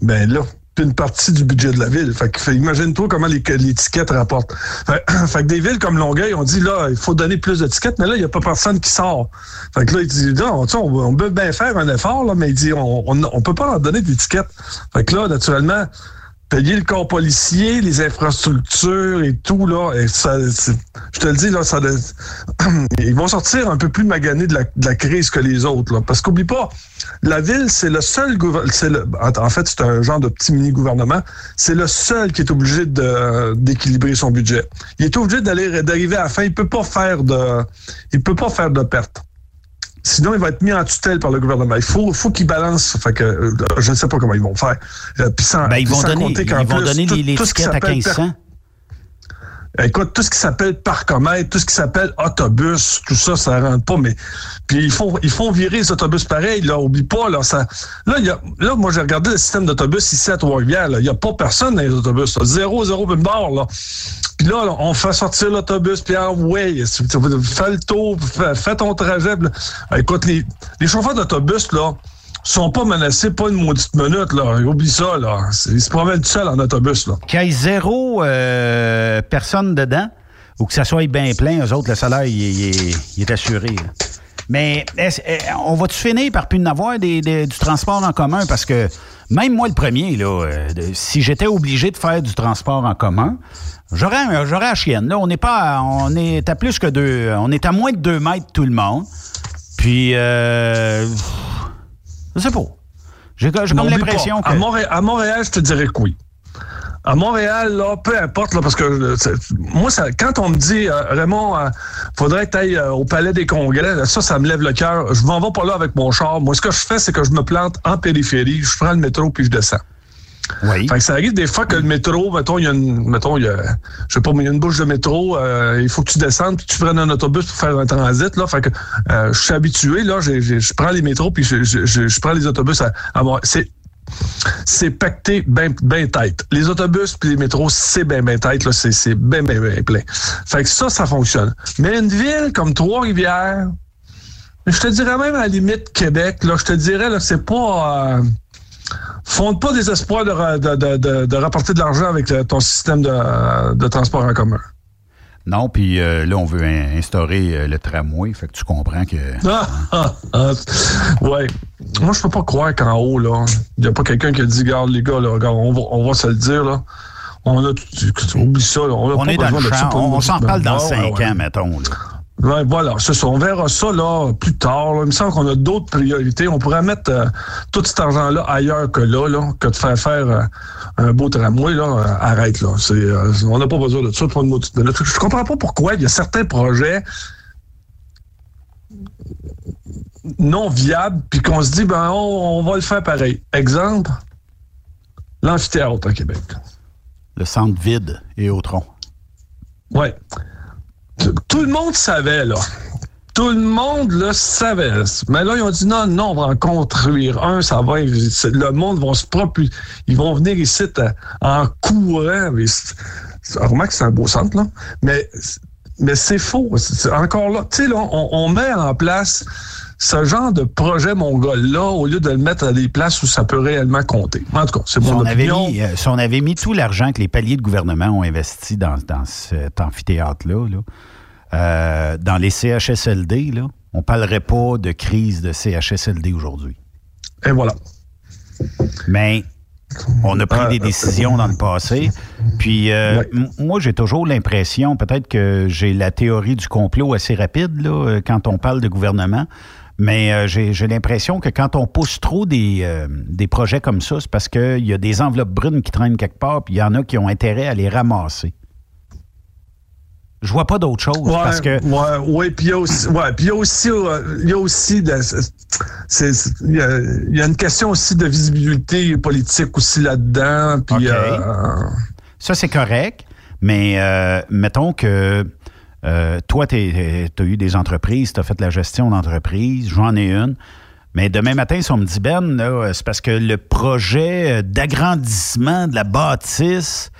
Ben là une partie du budget de la ville. Fait que, imagine-toi comment les, les tickets rapportent. Fait, que des villes comme Longueuil, on dit là, il faut donner plus de tickets, mais là, il n'y a pas personne qui sort. Fait que là, il dit non, on, on peut bien faire un effort, là, mais il dit on, on, peut pas leur donner tickets. Fait que là, naturellement, payer le corps policier, les infrastructures et tout, là, je te le dis, là, ça, ils vont sortir un peu plus maganés de la, de la crise que les autres, là. Parce qu'oublie pas, la ville, c'est le seul gouver- c'est le, en fait, c'est un genre de petit mini-gouvernement. C'est le seul qui est obligé d'équilibrer son budget. Il est obligé d'aller, d'arriver à la fin. Il peut pas faire de, il peut pas faire de perte. Sinon, il va être mis en tutelle par le gouvernement. Il faut, faut qu'il balance. Fait que, euh, je ne sais pas comment ils vont faire. Euh, sans- Ben, ils vont donner, ils qu'en vont plus, donner tout- les- tout ce qui à s'appelle per- 1500. Écoute, tout ce qui s'appelle parcomètre, tout ce qui s'appelle autobus, tout ça, ça rentre pas. Mais puis ils font, ils font virer les autobus pareil. Là, oublie pas. Là, ça, là, y a, là, moi, j'ai regardé le système d'autobus ici à Trois-Rivières. Il y a pas personne dans les autobus. là. Zéro, zéro, une barre. Là. Puis là, là, on fait sortir l'autobus. Puis ah ouais, fais le tour, fais, ton trajet. là. Écoute, les, les chauffeurs d'autobus là sont pas menacés, pas une maudite minute. Là. Oublie ça. Là. Ils se promènent tout seuls en autobus. Là. Qu'il y ait zéro euh, personne dedans ou que ça soit bien plein, eux autres, le salaire, il, il est- assuré. là. Mais eh, on va-tu finir par plus en avoir des, des- du transport en commun? Parce que même moi, le premier, là, euh, si j'étais obligé de faire du transport en commun, j'aurais j'aurais la chienne. Là, on n'est pas on est à plus que deux. On est à moins de deux mètres tout le monde. Puis euh, je sais pas. J'ai comme l'impression que. À Montréal, à Montréal, je te dirais que oui. À Montréal, là, peu importe, là, parce que euh, moi, ça, quand on me dit, euh, Raymond, euh, faudrait que tu ailles au Palais des Congrès, ça, ça me lève le cœur. Je m'en vais pas là avec mon char. Moi, ce que je fais, c'est que je me plante en périphérie, je prends le métro puis je descends. Oui. Fait que ça arrive des fois que le métro, mettons, il y a une, mettons, il y a, je sais pas, il y a une bouche de métro, euh, il faut que tu descendes puis tu prennes un autobus pour faire un transit, là. Fait que, euh, je suis habitué, là, je prends les métros puis je, je, prends les autobus à, à. C'est, c'est pacté ben, ben tête. Les autobus puis les métros, c'est ben ben tête, là. C'est, c'est ben, ben, ben plein. Fait que ça, ça fonctionne. Mais une ville comme Trois-Rivières, je te dirais même à la limite Québec, là, je te dirais, là, c'est pas, euh, fonde pas des espoirs de, de, de, de, de rapporter de l'argent avec euh, ton système de, de transport en commun. Non, puis euh, là, on veut in- instaurer euh, le tramway, fait que tu comprends que... Ah, ah, ah. ouais. Moi, je peux pas croire qu'en haut, là, il n'y a pas quelqu'un qui a dit, regarde, les gars, là, regarde, on va, on va se le dire, là. On a, oublie ça, là. On, a On pas est dans le champ, on, s'en parle dans cinq ouais. ans, mettons. là. Ouais, voilà, c'est ça. On verra ça là plus tard. là. Il me semble qu'on a d'autres priorités. On pourrait mettre euh, tout cet argent-là ailleurs que là, là, que de faire faire euh, un beau tramway. Là, Euh, arrête là. C'est, on n'a pas besoin de ça pour une. Je comprends pas pourquoi il y a certains projets non viables, puis qu'on se dit ben on, on va le faire pareil. Exemple, l'amphithéâtre à Québec. Le centre vide et Autron. Ouais. Tout le monde savait, là. Tout le monde le savait. Mais là, ils ont dit non, non, on va en construire un, ça va. Le monde va se propulser. Ils vont venir ici euh, en courant. Remarque que c'est un beau centre, là. Mais, mais c'est faux. Encore là. Tu sais, là, on met en place ce genre de projet mongol-là au lieu de le mettre à des places où ça peut réellement compter. En tout cas, c'est Si mon on, avait opinion. mis, euh, si on avait mis tout l'argent que les paliers de gouvernement ont investi dans, dans cet amphithéâtre-là, là, euh, dans les CHSLD, là, on ne parlerait pas de crise de CHSLD aujourd'hui. Et voilà. Mais on a pris des décisions dans le passé. Puis euh, moi, j'ai toujours l'impression, peut-être que j'ai la théorie du complot assez rapide là, euh, quand on parle de gouvernement, mais euh, j'ai l'impression que quand on pousse trop des, euh, des projets comme ça, c'est parce qu'il y a des enveloppes brunes qui traînent quelque part, puis il y en a qui ont intérêt à les ramasser. Je vois pas d'autre chose parce que Ouais, ouais, puis il y a aussi, ouais, puis il y a aussi, il y a aussi, de- c'est, c'est- il y, a, il y a une question aussi de visibilité politique aussi là-dedans, puis euh, Ça, c'est correct, mais euh, mettons que euh, toi, tu as eu des entreprises, tu as fait la gestion d'entreprise, j'en ai une. Mais demain matin, si on me dit, Ben, c'est parce que le projet d'agrandissement de la bâtisse,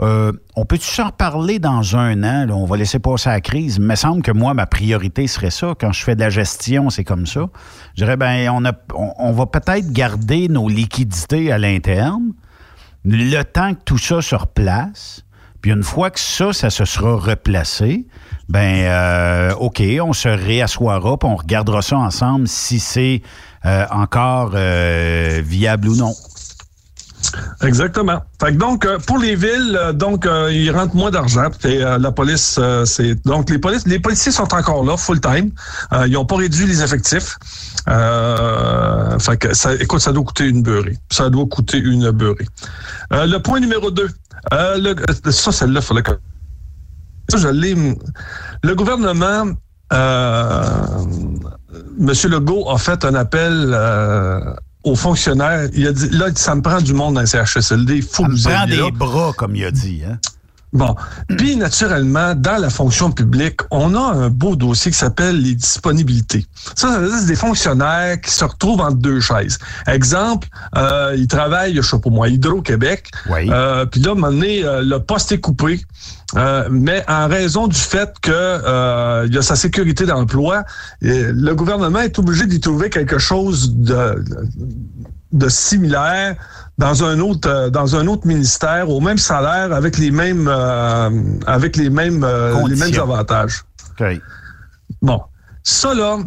euh, on peut-tu s'en reparler dans un an? on va laisser passer la crise. Il me semble que moi, ma priorité serait ça. Quand je fais de la gestion, c'est comme ça. Je dirais, ben, on, a, on va peut-être garder nos liquidités à l'interne le temps que tout ça se replace, puis une fois que ça, ça se sera replacé, ben euh, OK, on se réassoira, on regardera ça ensemble si c'est euh, encore euh, viable ou non. Exactement. Fait que donc euh, pour les villes, euh, donc euh, ils rentrent moins d'argent. La police, donc les policiers sont encore là full time. Euh, ils n'ont pas réduit les effectifs. Fait que ça, écoute, ça doit coûter une beurrée. Ça doit coûter une beurrée. Le point numéro 2. Euh, le- ça, celle-là, il fallait que. Je l'ai. Le gouvernement, Monsieur Legault a fait un appel aux fonctionnaires. Il a dit là, ça me prend du monde dans le CHSLD. Il faut Ça que me vous prend des là. bras, comme il a dit. Hein? Bon. Puis, naturellement, dans la fonction publique, on a un beau dossier qui s'appelle les disponibilités. Ça, ça veut dire que c'est des fonctionnaires qui se retrouvent entre deux chaises. Exemple, euh, ils travaillent, je sais pas moi, Hydro-Québec. Oui. Euh, puis là, à un moment donné, euh, le poste est coupé. Euh, mais en raison du fait que euh, il y a sa sécurité d'emploi, le gouvernement est obligé d'y trouver quelque chose de, de similaire dans un autre euh, dans un autre ministère au même salaire avec les mêmes euh, avec les mêmes euh, les mêmes Conditions. avantages. OK. Bon, ça là,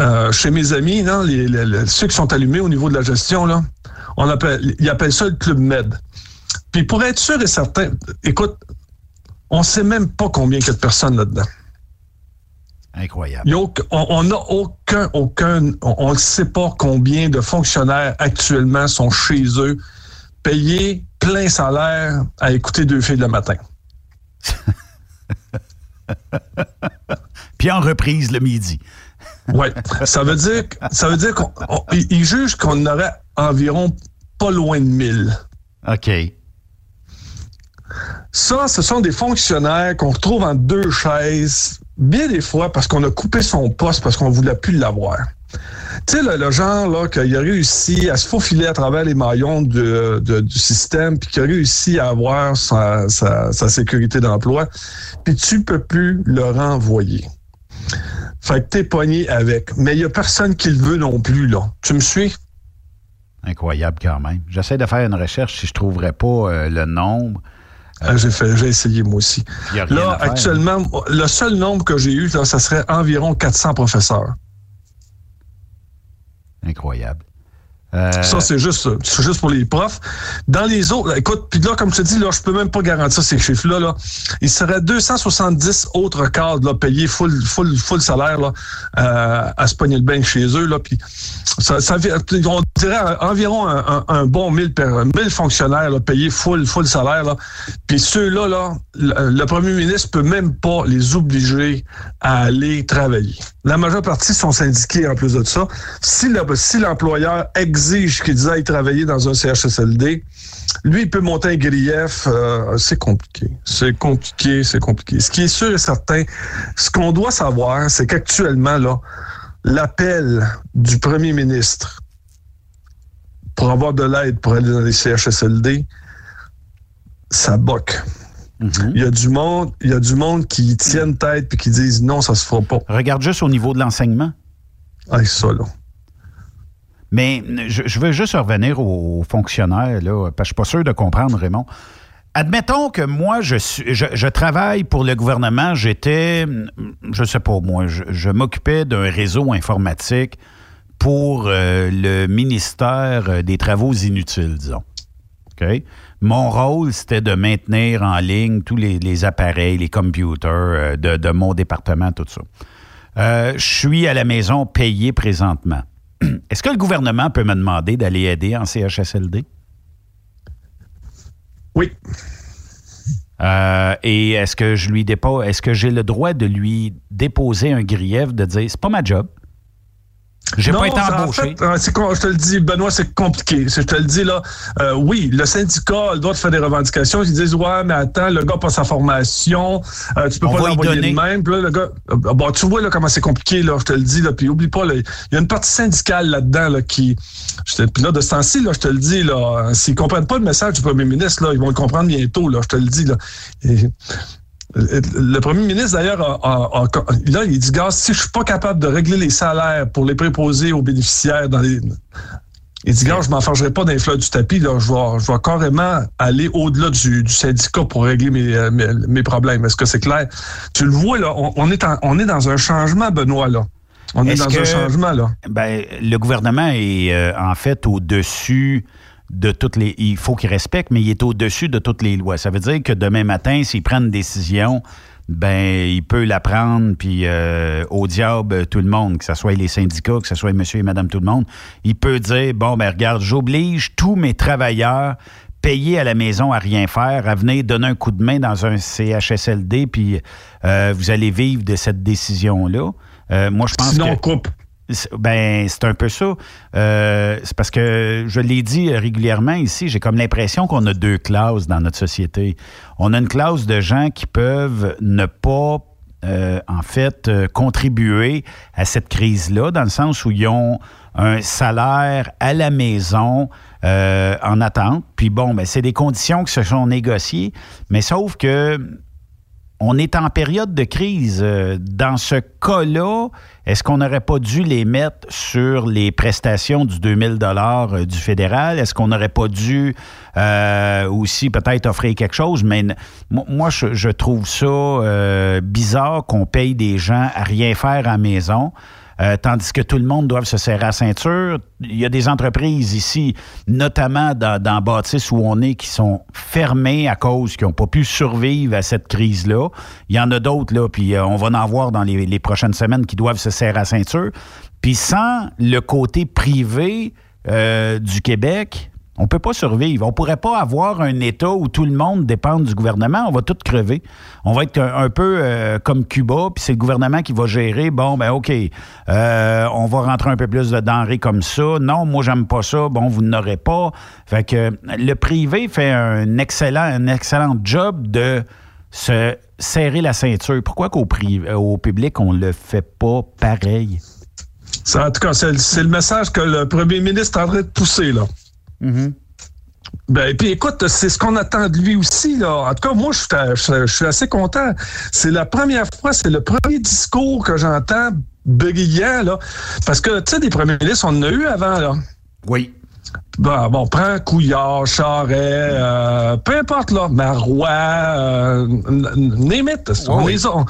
euh, chez mes amis, non, les, les- les- ceux qui sont allumés au niveau de la gestion là, on appelle ils appellent ça le club med. Puis pour être sûr et certain, écoute, on sait même pas combien il y a de personnes là-dedans. Incroyable. On n'a aucun, aucun, on ne sait pas combien de fonctionnaires actuellement sont chez eux, payés plein salaire à écouter deux filles le matin. Puis en reprise le midi. Oui, ça veut dire, ça veut dire qu'on, on- ils ils jugent qu'on aurait environ pas loin de 1000. OK. Ça, ce sont des fonctionnaires qu'on retrouve en deux chaises, bien des fois parce qu'on a coupé son poste parce qu'on voulait plus l'avoir. Tu sais, le, le genre là, qu'il a réussi à se faufiler à travers les maillons du système, puis qu'il a réussi à avoir sa, sécurité d'emploi, puis tu peux plus le renvoyer. Fait que t'es pogné avec. Mais il y a personne qui le veut non plus, là. Tu me suis? Incroyable quand même. J'essaie de faire une recherche si je ne trouverais pas euh, le nombre. Ah, j'ai fait, j'ai essayé moi aussi. Là, faire. actuellement, le seul nombre que j'ai eu, là, ça serait environ 400 professeurs. Incroyable. Euh, Ça, c'est juste, juste pour les profs. Dans les autres, écoute, puis là, comme je te dis, là, je peux même pas garantir ces chiffres-là. Là. Il serait 270 autres cadres là, payés full, full, full salaire là, euh, à se pogner le bain chez eux. Là, puis ça, on dirait environ un, bon 1000, per- 1000 fonctionnaires là, payés full, full salaire. Là. Puis ceux-là, là, le, premier ministre peut même pas les obliger à aller travailler. La majeure partie sont syndiqués en plus de ça. Si le- si exige qu'ils aillent travailler dans un CHSLD, lui, il peut monter un grief. euh, c'est compliqué. C'est compliqué, c'est compliqué. Ce qui est sûr et certain, ce qu'on doit savoir, c'est qu'actuellement, là, l'appel du premier ministre pour avoir de l'aide pour aller dans les CHSLD, ça boque. mhm. Il y a du monde, il y a du monde qui tiennent tête puis qui disent non, ça se fera pas. Regarde juste au niveau de l'enseignement. Ah, ça, là. Mais je, je veux juste revenir aux, fonctionnaires, là, parce que je suis pas sûr de comprendre, Raymond. Admettons que moi, je, je, je travaille pour le gouvernement, j'étais, je sais pas moi, je, m'occupais d'un réseau informatique pour euh, le ministère des Travaux inutiles, disons. Mon rôle, c'était de maintenir en ligne tous les, appareils, les computers euh, de, mon département, tout ça. Euh, je suis à la maison payé présentement. Est-ce que le gouvernement peut me demander d'aller aider en CHSLD? Oui. Euh, et est-ce que je lui dépose, est-ce que j'ai le droit de lui déposer un grief de dire c'est pas ma job? J'ai pas été en embauché. fait, euh, je te le dis, Benoît, c'est compliqué. Je te le dis là. euh, oui, le syndicat a le droit de faire des revendications. Ils disent ouais, mais attends, le gars pas sa formation, euh, tu peux On pas l'envoyer de même. Puis là, le gars, euh, bon, tu vois là comment c'est compliqué là. Je te le dis là. Puis oublie pas, là, il y a une partie syndicale là-dedans là qui. je te- Puis là, de ce temps-ci, là, je te le dis là, euh, s'ils comprennent pas le message du premier ministre là, ils vont le comprendre bientôt là. Je te le dis là. Et- le premier ministre, d'ailleurs, là, il dit, gars, si je suis pas capable de régler les salaires pour les préposer aux bénéficiaires dans les. Il dit, gars, je m'en forgerai pas d'un fleur du tapis, là. Je vais, je vais carrément aller au-delà du, du syndicat pour régler mes, euh, mes, mes problèmes. Est-ce que c'est clair? Tu le vois, là, on, on est en- on est dans un changement, Benoît, là. On est, dans que- un changement, là. Ben, le gouvernement est euh, en fait au-dessus de toutes les. Il faut qu'il respecte, mais il est au-dessus de toutes les lois. Ça veut dire que demain matin, s'il prend une décision, ben il peut la prendre, puis euh, au diable tout le monde, que ce soit les syndicats, que ce soit monsieur et madame tout le monde, il peut dire, bon, ben regarde, j'oblige tous mes travailleurs payés à la maison à rien faire, à venir donner un coup de main dans un CHSLD, puis euh, vous allez vivre de cette décision-là. Euh, moi, je pense Sinon, que... coupe. Ben, c'est un peu ça. Euh, c'est parce que je l'ai dit régulièrement ici, j'ai comme l'impression qu'on a deux classes dans notre société. On a une classe de gens qui peuvent ne pas, euh, en fait, euh, contribuer à cette crise-là, dans le sens où ils ont un salaire à la maison en attente. Puis bon, ben, c'est des conditions qui se sont négociées, mais sauf que on est en période de crise. Euh, Dans ce cas-là, est-ce qu'on n'aurait pas dû les mettre sur les prestations du 2000 dollars euh, du fédéral? Est-ce qu'on n'aurait pas dû euh, aussi peut-être offrir quelque chose? Mais moi, je, trouve ça bizarre qu'on paye des gens à rien faire à maison. Euh, tandis que tout le monde doit se serrer la ceinture. Il y a des entreprises ici, notamment dans, dans Bâtisse où on est, qui sont fermées à cause qu'ils n'ont pas pu survivre à cette crise-là. Il y en a d'autres, là, puis euh, on va en voir dans les, prochaines semaines qui doivent se serrer la ceinture. Puis sans le côté privé euh, du Québec, on peut pas survivre. On pourrait pas avoir un État où tout le monde dépend du gouvernement. On va tout crever. On va être un, peu euh, comme Cuba, puis c'est le gouvernement qui va gérer. Bon, ben OK, euh, on va rentrer un peu plus de denrées comme ça. Non, moi, j'aime pas ça. Bon, vous n'aurez pas. Fait que le privé fait un excellent, un excellent job de se serrer la ceinture. Pourquoi qu'au privé, au public, on le fait pas pareil? En tout cas, c'est le message que le premier ministre est en train de pousser, là. Ben, puis écoute, c'est ce qu'on attend de lui aussi, là. En tout cas, moi, je suis- je je suis assez content. C'est la première fois, c'est le premier discours que j'entends brillant, là. Parce que, tu sais, des premiers ministres, on en a eu avant, là. Oui. Bon, bon, prends Couillard, Charret, euh, peu importe, là, Marois, euh, n- n- name it. On les a- on-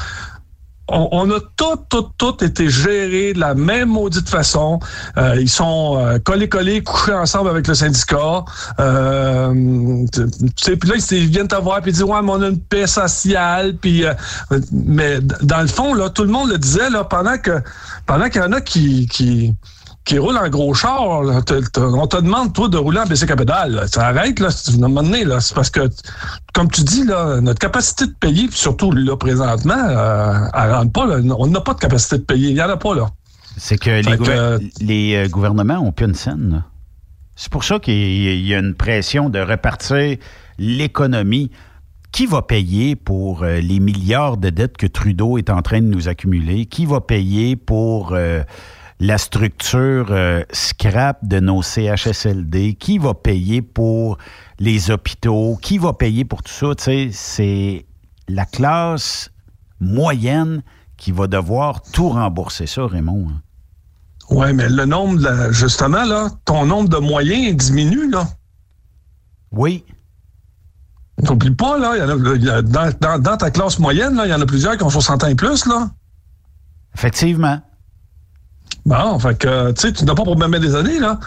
on, a tout, tout, tout été géré de la même maudite façon. Euh, ils sont euh, collés, collés, couchés ensemble avec le syndicat. Euh, puis là, ils, viennent te voir puis ils disent ouais, mais on a une paix sociale. Puis, euh, mais dans le fond, là, tout le monde le disait là pendant que pendant qu'il y en a qui qui qui roulent en gros char, là, te- te- on te demande, toi, de rouler en bicycle à pédale. là. Ça arrête, là, à un moment donné, là. C'est parce que, comme tu dis, là, notre capacité de payer, puis surtout, là, présentement, euh, elle rentre pas, là. On n'a pas de capacité de payer. Il n'y en a pas, là. C'est que les, les, euh, gouvernements ont plus une scène. C'est pour ça qu'il y a- une pression de repartir l'économie. Qui va payer pour euh, les milliards de dettes que Trudeau est en train de nous accumuler? Qui va payer pour euh, la structure euh, scrap de nos CHSLD? Qui va payer pour les hôpitaux? Qui va payer pour tout ça? Tu sais, c'est la classe moyenne qui va devoir tout rembourser ça, Raymond. hein. Ouais, mais le nombre, de justement, là, ton nombre de moyens diminue, là. Oui. N'oublie pas, là, y en a- il y a- dans, dans- dans ta classe moyenne, il y en a plusieurs qui ont 60 ans et plus, là. Effectivement. Bon, fait que, tu sais, tu n'as pas pour même des années, là.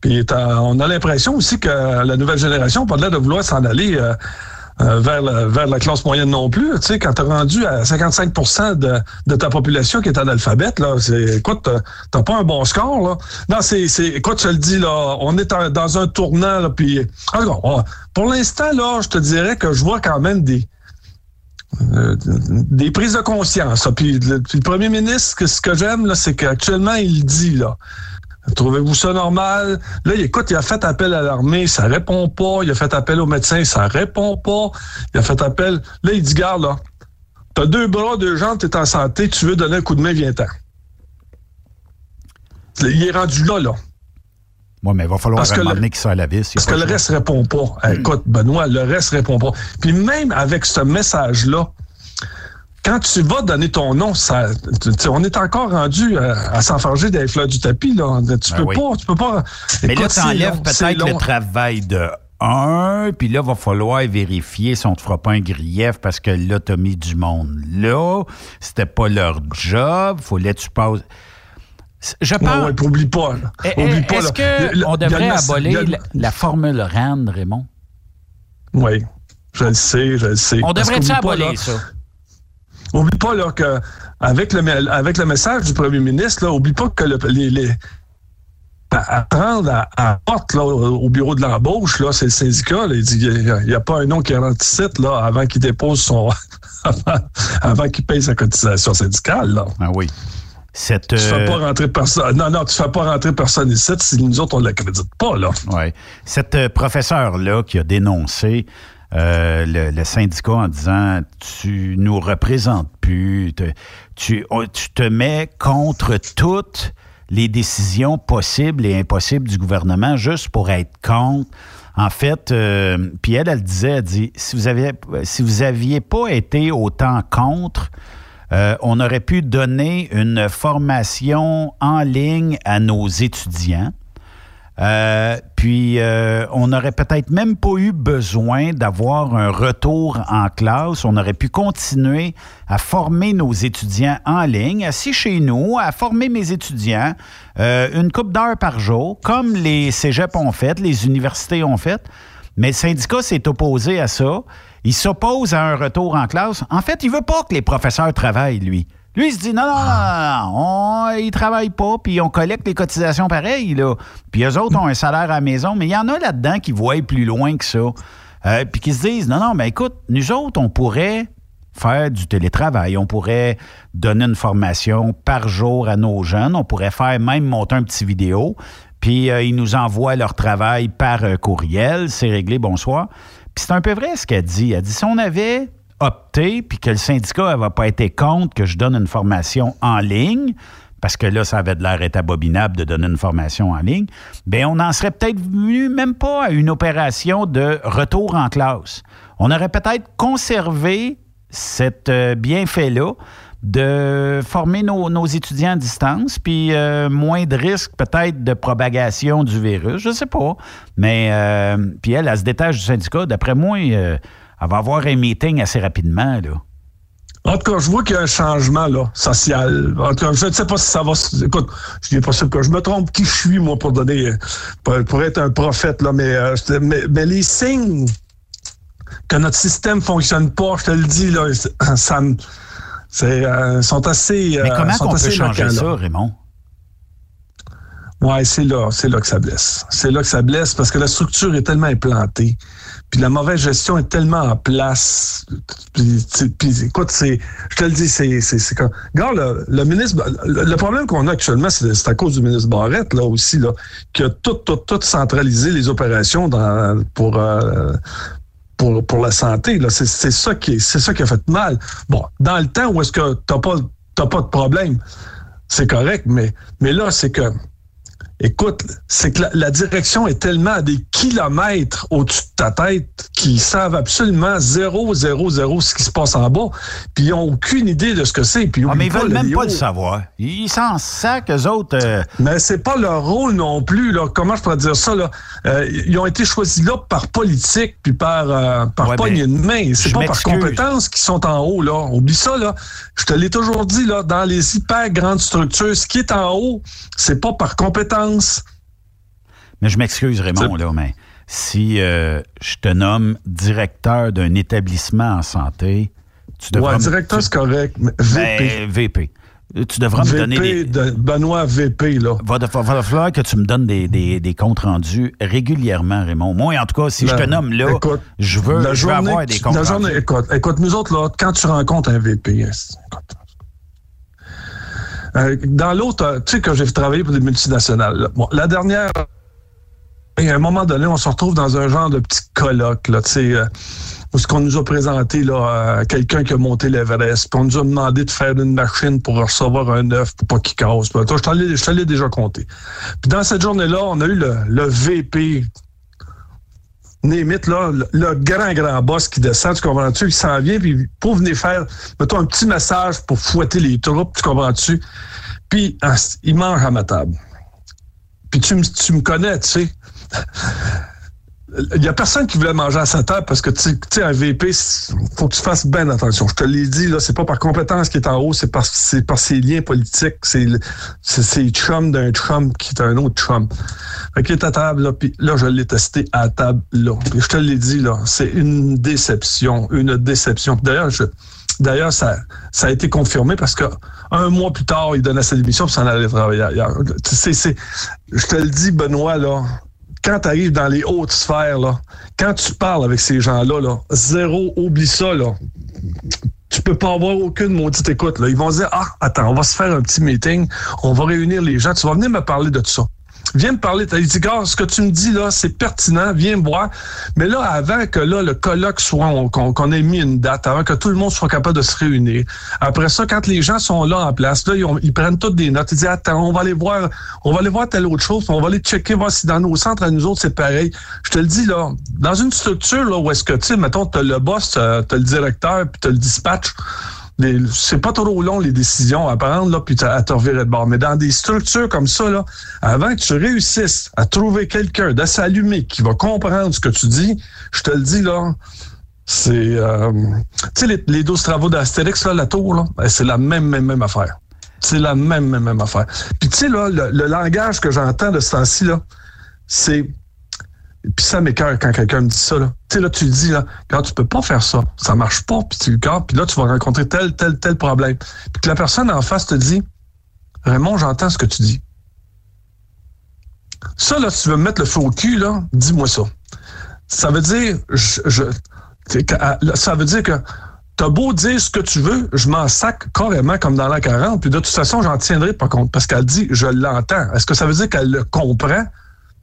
Puis on a l'impression aussi que la nouvelle génération pas l'air de vouloir s'en aller euh, euh, vers, la, vers la classe moyenne non plus. Tu sais, quand t'es rendu à 55 de, de ta population qui est analphabète, là, c'est, écoute, t'as- t'as pas un bon score, là. Non, c'est, c'est, écoute, je le dis, là, on est dans un tournant, là, puis, on- pour l'instant, là, je te dirais que je vois quand même des, euh, des prises de conscience. Puis le, premier ministre, ce que j'aime, c'est qu'actuellement, il dit, là, trouvez-vous ça normal? Là, écoute, il a fait appel à l'armée, ça répond pas. Il a fait appel aux médecins, ça répond pas. Il a fait appel. Là, il dit, garde, là, t'as deux bras, deux jambes, t'es en santé, tu veux donner un coup de main, viens-t'en. Il est rendu là, là. Oui, mais il va falloir Parce un moment le- donné qu'il soit la vis. Parce que le reste répond pas. Eh, Écoute, Benoît, le reste répond pas. Puis même avec ce message-là, quand tu vas donner ton nom, ça, tu on est encore rendu euh, à s'enfarger des fleurs du tapis. Là. Tu Ben peux oui. pas, tu peux pas. Mais là, Écoute, tu c'est enlèves peut-être le travail de un, puis là, va falloir vérifier si on te fera pas un grief parce que là, t'as mis du monde là. C'était pas leur job. Fallait que tu passes. Je pense. Ouais, puis oublie pas. Eh, eh, pas, Est-ce qu'on devrait abolir la, la formule RAND, Raymond? Oui, je le sais, je le sais. On devrait-tu abolir là, ça? Oublie pas là, que avec le, me- avec le message du premier ministre, là, oublie pas que le- les, les- à, à prendre à, à porte là, au au bureau de l'embauche, là, c'est le syndicat. là, il dit il n'y a, pas un nom qui rentre ici là, avant qu'il dépose son avant, avant qu'il paye sa cotisation syndicale. Là. Ah oui. Cette, Tu fais euh, pas rentrer personne. Non, non, tu fais pas rentrer personne ici si nous autres on ne l'accrédite pas, là. Ouais. Cette euh, professeure-là qui a dénoncé euh, le, le syndicat en disant Tu nous représentes plus, te- tu, on- tu te mets contre toutes les décisions possibles et impossibles du gouvernement juste pour être contre. En fait, euh, puis elle, elle disait, elle dit, si vous aviez, si vous aviez pas été autant contre, euh, on aurait pu donner une formation en ligne à nos étudiants. Euh, puis, euh, on n'aurait peut-être même pas eu besoin d'avoir un retour en classe. On aurait pu continuer à former nos étudiants en ligne, assis chez nous, à former mes étudiants une coupe d'heures par jour, comme les cégeps ont fait, les universités ont fait. Mais le syndicat s'est opposé à ça. Il s'oppose à un retour en classe. En fait, il veut pas que les professeurs travaillent, lui. Lui, il se dit non, non, non, non, non, on, ils travaillent pas, puis on collecte les cotisations pareilles, là. Puis eux autres ont un salaire à la maison, mais il y en a là-dedans qui voient plus loin que ça. Euh, puis qui se disent non, non, mais écoute, nous autres, on pourrait faire du télétravail, on pourrait donner une formation par jour à nos jeunes, on pourrait faire même monter un petit vidéo, puis euh, ils nous envoient leur travail par euh, courriel, c'est réglé, bonsoir. Puis c'est un peu vrai ce qu'elle dit. Elle dit si on avait opté, puis que le syndicat n'avait pas été contre que je donne une formation en ligne, parce que là, ça avait de l'air être abominable de donner une formation en ligne, bien, on n'en serait peut-être venu même pas à une opération de retour en classe. On aurait peut-être conservé cet euh, bienfait-là de former nos, nos étudiants à distance, puis euh, moins de risque peut-être de propagation du virus, je sais pas. Mais euh, puis elle, elle se détache du syndicat. D'après moi, euh, elle va avoir un meeting assez rapidement, là. En tout cas, je vois qu'il y a un changement là, social. En tout cas, je ne sais pas si ça va. Écoute, je n'est possible que je me trompe qui je suis, moi, pour donner pour, être un prophète, là, mais, mais, mais les signes que notre système fonctionne pas, je te le dis, là, ça me. C'est, euh, sont assez. Mais euh, comment sont on peut assez changer éloquents, ça. Raymond? Ouais, c'est là, c'est là que ça blesse. C'est là que ça blesse parce que la structure est tellement implantée, puis la mauvaise gestion est tellement en place. Puis, écoute, c'est, je te le dis, c'est, c'est, c'est comme, regarde, le, le ministre, le, le problème qu'on a actuellement, c'est, c'est à cause du ministre Barrette là aussi là, qui a tout, tout, tout centralisé les opérations dans, pour. euh, pour, pour la santé, c'est, ça qui ça qui a fait mal. Bon, dans le temps où est-ce que t'as pas t'as pas de problème, c'est correct, mais mais là c'est que Écoute, c'est que la, direction est tellement à kilomètres au-dessus de ta tête qu'ils savent absolument zéro, zéro, zéro ce qui se passe en bas. Puis ils n'ont aucune idée de ce que c'est. Puis Ah, mais ils veulent même Léo, pas le savoir. Ils s'en sacent, eux autres. euh, Mais c'est pas leur rôle non plus. Là. Comment je pourrais dire ça? Là? Euh, ils ont été choisis là par politique puis par, euh, par Ouais, poignée ben, de main. C'est pas par compétence qu'ils sont en haut. Là. Oublie ça. Là. Je te l'ai toujours dit, là, dans les hyper grandes structures, ce qui est en haut, c'est pas par compétence. Mais je m'excuse, Raymond, là, mais si euh, je te nomme directeur d'un établissement en santé, tu devras. Ouais, directeur, c'est correct. mais VP. Ben, VP. Tu devras me donner VP des. de Benoît VP, là. Va, va- va falloir que tu me donnes des, des- des comptes rendus régulièrement, Raymond. Moi, en tout cas, si je te La- nomme là, écoute, je veux, la je veux avoir des comptes la journée- rendus. écoute, écoute, nous autres, là, quand tu rencontres un VP, est- écoute, euh, dans l'autre, tu sais que j'ai travaillé pour des multinationales. Bon, la dernière, et à un moment donné, on se retrouve dans un genre de petit colloque, là, tu sais, euh, où ce qu'on nous a présenté, là, quelqu'un qui a monté l'Everest, puis on nous a demandé de faire une machine pour recevoir un œuf pour pas qu'il casse. Puis, toi, je te l'ai déjà compté. Puis dans cette journée-là, on a eu le, VP Némite, là, le, grand, grand boss qui descend, tu comprends-tu, qui s'en vient, puis pour venir faire, mettons, un petit message pour fouetter les troupes, tu comprends-tu? Puis, il mange à ma table. Puis tu, tu me connais, tu sais. Il y a personne qui voulait manger à sa table parce que tu sais, un VP, faut que tu fasses bien attention. Je te l'ai dit, là, c'est pas par compétence qui est en haut, c'est par, c'est par ses liens politiques. C'est, c'est, chum d'un chum qui est un autre chum. Fait qu'il est à table, là, puis là, je l'ai testé à table, là. Je te l'ai dit, là, c'est une déception, une déception. D'ailleurs, je, D'ailleurs, ça, ça a été confirmé parce que un mois plus tard, il donnait sa démission puis s'en allait travailler ailleurs. C'est, je te le dis, Benoît, là, quand tu arrives dans les hautes sphères, là, quand tu parles avec ces gens-là, là, zéro, oublie ça, là. Tu peux pas avoir aucune maudite écoute. Là. Ils vont dire Ah, attends, on va se faire un petit meeting, on va réunir les gens, tu vas venir me parler de tout ça viens me parler. Tu dit, gars, ce que tu me dis là, c'est pertinent, viens me voir. Mais là, avant que là, le colloque soit, qu'on ait mis une date, avant que tout le monde soit capable de se réunir. Après ça, quand les gens sont là en place, là, ils, prennent toutes des notes. Ils disent, attends, on va aller voir, on va aller voir telle autre chose, on va aller checker, voir si dans nos centres à nous autres, c'est pareil. Je te le dis, là, dans une structure, là, où est-ce que, tu sais, mettons, t'as le boss, t'as le directeur, puis t'as le dispatch, c'est pas trop long les décisions à prendre là puis à te revirer de bord. Mais dans des structures comme ça là avant que tu réussisses à trouver quelqu'un de s'allumer qui va comprendre ce que tu dis je te le dis là c'est euh, tu sais les, les 12 travaux d'Astérix là la tour là ben, c'est la même même même affaire. C'est la même même même affaire. Puis tu sais là le, le, langage que j'entends de ce temps-ci là c'est puis ça m'écœure quand quelqu'un me dit ça. Là. Tu sais, là, tu dis, là, quand tu peux pas faire ça, ça marche pas, puis tu puis là, tu vas rencontrer tel, tel, tel problème. Puis que la personne en face te dit, Raymond, j'entends ce que tu dis. Ça, là, si tu veux me mettre le feu au cul, là, dis-moi ça. Ça veut dire, je, je ça veut dire que t'as beau dire ce que tu veux, je m'en sac carrément comme dans la 40, puis de toute façon, j'en tiendrai pas compte, parce qu'elle dit, je l'entends. Est-ce que ça veut dire qu'elle le comprend?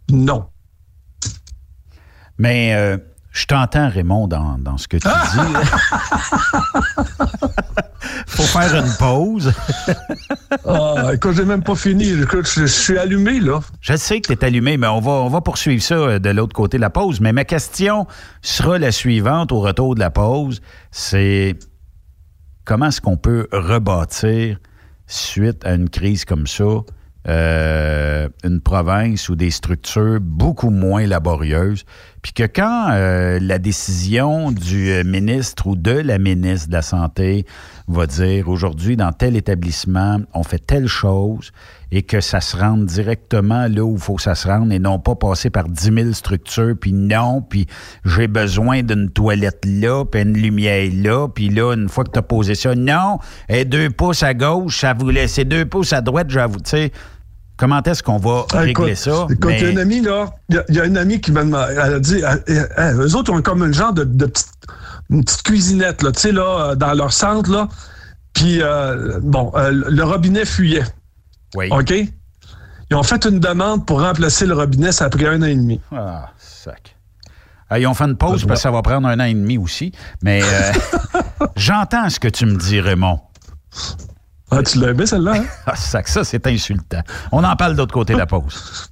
Non. Mais euh, je t'entends, Raymond, dans, dans, ce que tu dis. faut faire une pause. ah, écoute, j'ai même pas fini. je, suis allumé, là. Je sais que tu es allumé, mais on va, on va poursuivre ça euh, de l'autre côté de la pause. Mais ma question sera la suivante au retour de la pause. C'est comment est-ce qu'on peut rebâtir suite à une crise comme ça euh, une province ou des structures beaucoup moins laborieuses, puis que quand euh, la décision du euh, ministre ou de la ministre de la Santé va dire aujourd'hui dans tel établissement, on fait telle chose et que ça se rende directement là où il faut que ça se rende et non pas passer par 10 000 structures, puis non, puis j'ai besoin d'une toilette là, puis une lumière là, puis là, une fois que tu as posé ça, non, et deux pouces à gauche, ça vous laisse deux pouces à droite, j'avoue, tu sais, Comment est-ce qu'on va ah, régler ça? Écoute, il y a une amie, là, il y, a une amie qui m'a elle a dit, eux autres ont comme un genre de, petite, une petite cuisinette, là, tu sais, là, dans leur centre, là. Puis, euh, bon, euh, le robinet fuyait. Oui. OK? Ils ont fait une demande pour remplacer le robinet, ça a pris un an et demi. Ah, sac. Ah, ils ont fait une pause parce que ça va prendre un an et demi aussi. Mais euh, j'entends ce que tu me dis, Raymond. Ah, tu l'as aimé celle-là? Hein? ah, ça, ça c'est insultant. On en parle de l'autre côté de la pause.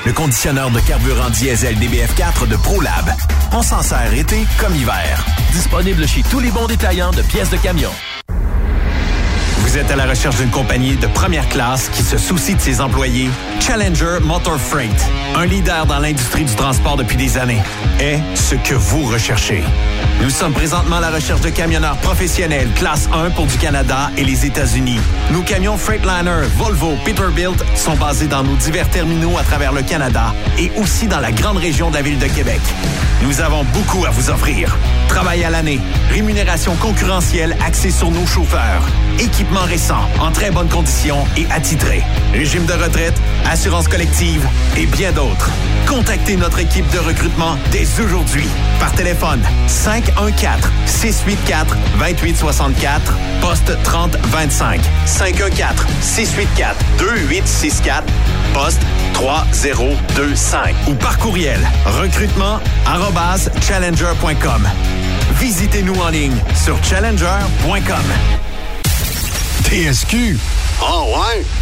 Le conditionneur de carburant diesel DBF4 de ProLab. On s'en sert été comme hiver. Disponible chez tous les bons détaillants de pièces de camion. Vous êtes à la recherche d'une compagnie de première classe qui se soucie de ses employés? Challenger Motor Freight, un leader dans l'industrie du transport depuis des années, est ce que vous recherchez. Nous sommes présentement à la recherche de camionneurs professionnels classe 1 pour du Canada et les États-Unis. Nos camions Freightliner, Volvo, Peterbilt sont basés dans nos divers terminaux à travers le Canada et aussi dans la grande région de la ville de Québec. Nous avons beaucoup à vous offrir. Travail à l'année, rémunération concurrentielle axée sur nos chauffeurs, équipement récent, en très bonnes conditions et attitré, régime de retraite, assurance collective et bien d'autres. Contactez notre équipe de recrutement dès aujourd'hui par téléphone 514 684 2864 poste 3025 514 684 2864 poste 3025 ou par courriel recrutement@challenger.com. Visitez-nous en ligne sur challenger.com. TSQ. Oh ouais?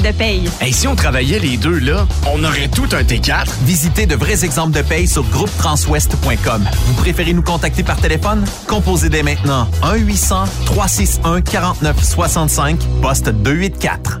de paye. Et si on travaillait les deux là, on aurait tout un T4. Visitez de vrais exemples de paye sur groupetranswest.com. Vous préférez nous contacter par téléphone? Composez dès maintenant 1-800-361-4965, poste 284.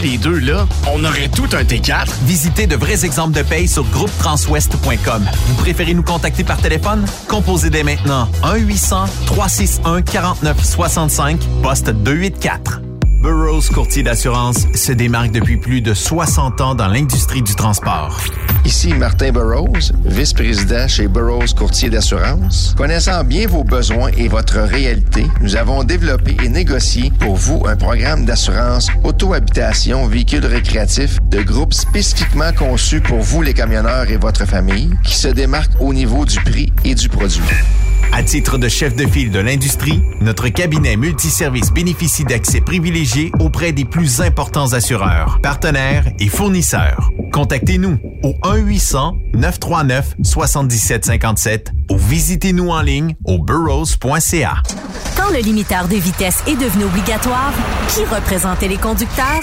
les deux là, on aurait tout un T4. Visitez de vrais exemples de paye sur groupetranswest.com. Vous préférez nous contacter par téléphone? Composez dès maintenant 1-800-361-4965, poste 284. Burroughs Courtier d'assurance se démarque depuis plus de 60 ans dans l'industrie du transport. Ici Martin Burroughs, vice-président chez Burroughs Courtier d'assurance. Connaissant bien vos besoins et votre réalité, nous avons développé et négocié pour vous un programme d'assurance auto-habitation véhicule récréatif de groupe spécifiquement conçu pour vous les camionneurs et votre famille, qui se démarque au niveau du prix et du produit. À titre de chef de file de l'industrie, notre cabinet multiservice bénéficie d'accès privilégié auprès des plus importants assureurs, partenaires et fournisseurs. Contactez-nous au 1-800-939-7757 ou visitez-nous en ligne au burrows.ca. Quand le limiteur de vitesse est devenu obligatoire, qui représentait les conducteurs?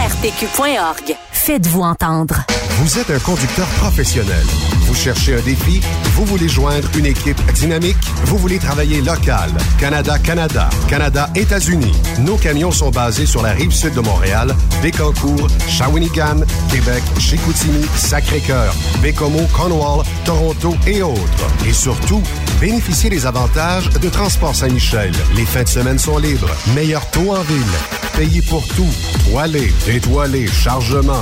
arpq.org. Faites-vous entendre. Vous êtes un conducteur professionnel. Vous cherchez un défi? Vous voulez joindre une équipe dynamique? Vous voulez travailler local? Canada-Canada, Canada-États-Unis. Nos camions sont basés sur la rive sud de Montréal, Bécancour, Shawinigan, Québec, Chicoutimi, Sacré-Cœur, Bécomo, Cornwall, Toronto et autres. Et surtout, bénéficiez des avantages de Transport Saint-Michel. Les fins de semaine sont libres. Meilleur taux en ville. Payé pour tout. Toilé, détoilé, chargement,